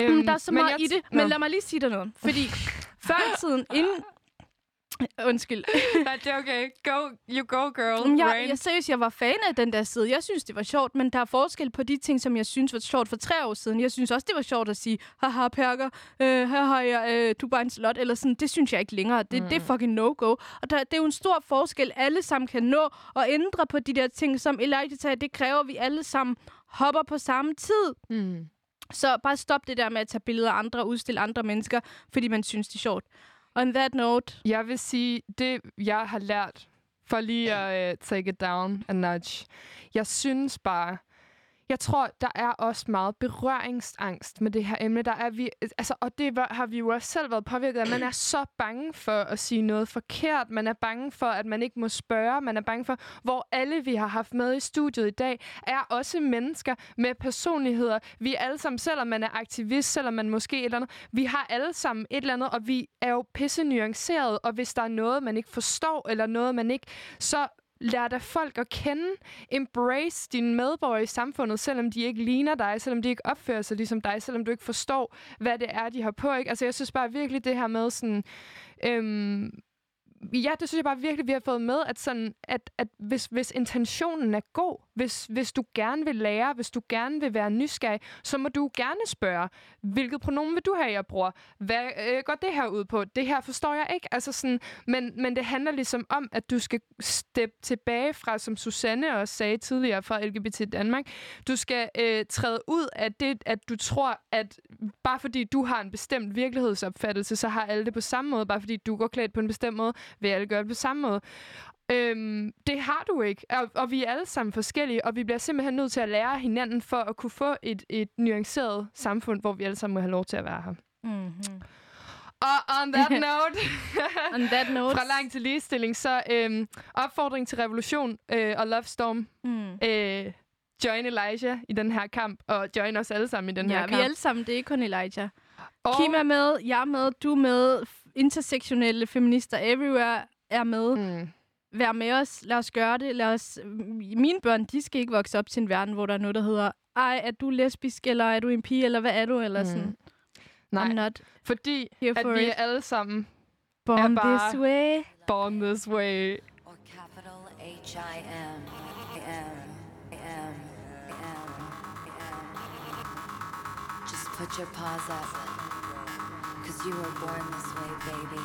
Øhm, der er så meget jeg i det, Nå. men lad mig lige sige dig noget. Fordi [laughs] før i tiden, inden... [laughs] Undskyld. [laughs] Nej, det er okay. Go, you go, girl. Jeg, Rain. jeg seriøst, jeg var fan af den der side. Jeg synes, det var sjovt, men der er forskel på de ting, som jeg synes var sjovt for tre år siden. Jeg synes også, det var sjovt at sige, haha, perker, øh, her har jeg, øh, du er bare en slot, eller sådan. Det synes jeg ikke længere. Det, mm. det er fucking no-go. Og der, det er jo en stor forskel, alle sammen kan nå at ændre på de der ting, som Elijah sagde, det kræver, at vi alle sammen hopper på samme tid. Mm. Så bare stop det der med at tage billeder af andre og udstille andre mennesker, fordi man synes, det er sjovt. On that note, Jeg vil sige, det jeg har lært, for lige at uh, take it down a notch. Jeg synes bare, jeg tror, der er også meget berøringsangst med det her emne. Der er vi, altså, og det har vi jo også selv været påvirket af. Man er så bange for at sige noget forkert. Man er bange for, at man ikke må spørge. Man er bange for, hvor alle vi har haft med i studiet i dag, er også mennesker med personligheder. Vi er alle sammen, selvom man er aktivist, selvom man måske et eller andet, vi har alle sammen et eller andet, og vi er jo pisse nuanceret, og hvis der er noget, man ikke forstår, eller noget, man ikke, så lær dig folk at kende. Embrace dine medborgere i samfundet, selvom de ikke ligner dig, selvom de ikke opfører sig ligesom dig, selvom du ikke forstår, hvad det er, de har på. Ikke? Altså, jeg synes bare virkelig det her med sådan... Øhm, ja, det synes jeg bare virkelig, vi har fået med, at, sådan, at, at hvis, hvis intentionen er god, hvis, hvis du gerne vil lære, hvis du gerne vil være nysgerrig, så må du gerne spørge, hvilket pronomen vil du have, jeg bruger? Hvad øh, går det her ud på? Det her forstår jeg ikke. Altså sådan, men, men det handler ligesom om, at du skal steppe tilbage fra, som Susanne også sagde tidligere fra LGBT Danmark, du skal øh, træde ud af det, at du tror, at bare fordi du har en bestemt virkelighedsopfattelse, så har alle det på samme måde. Bare fordi du går klædt på en bestemt måde, vil alle gøre det på samme måde. Øhm, det har du ikke, og, og vi er alle sammen forskellige, og vi bliver simpelthen nødt til at lære hinanden for at kunne få et, et nuanceret samfund, hvor vi alle sammen må have lov til at være her. mm-hmm. Og on that [laughs] note, on that [laughs] note, fra lang til ligestilling, så øhm, opfordring til revolution øh, og Love Storm. Mm. Øh, join Elijah i den her kamp, og join os alle sammen i den ja, her vi kamp. er alle sammen, det er ikke kun Elijah. Og- Kim er med, jeg er med, du er med, intersektionelle feminister everywhere er med. Mm. Vær med os, lad os gøre det. Lad os... Mine børn, de skal ikke vokse op til en verden, hvor der er noget, der hedder, ej, er du lesbisk, eller er du en pige, eller hvad er du, eller Mm. sådan. Nej, I'm not fordi here at for vi it. er alle sammen Born bare- this way. born this way. Or capital H I M. I am. Just put your paws up, cause you were born this way, baby.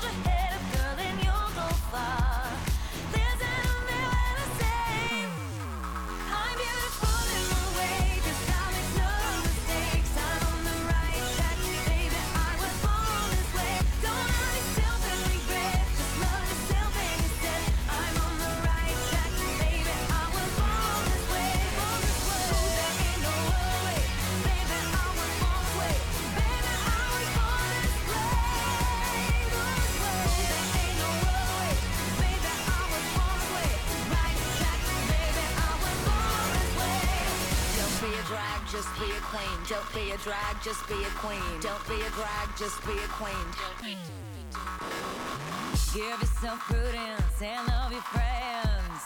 just be a queen. Don't be a drag, just be a queen. Don't be a drag, just be a queen. Give yourself prudence and love your friends.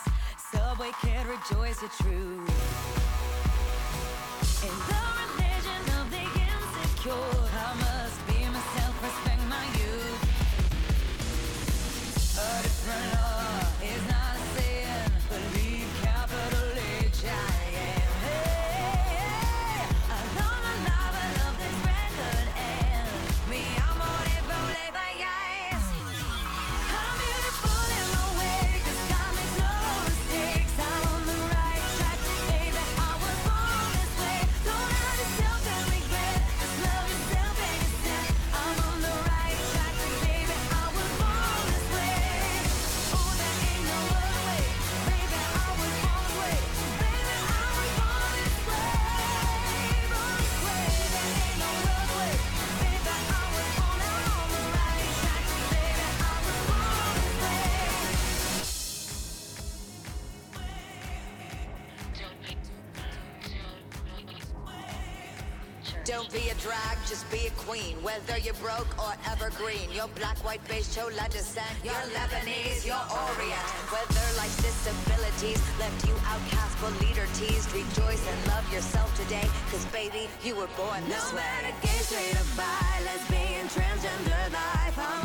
Subway kid, rejoice your truth. In the religion of the insecure, be a queen. Whether you're broke or evergreen, you're black, white, beige, chola descent. You're Lebanese, you're Orient. Whether life's disabilities left you outcast but leader teased, rejoice and love yourself today. Cause baby, you were born this No way. matter gay, straight or bi, lesbian, transgender life, I'm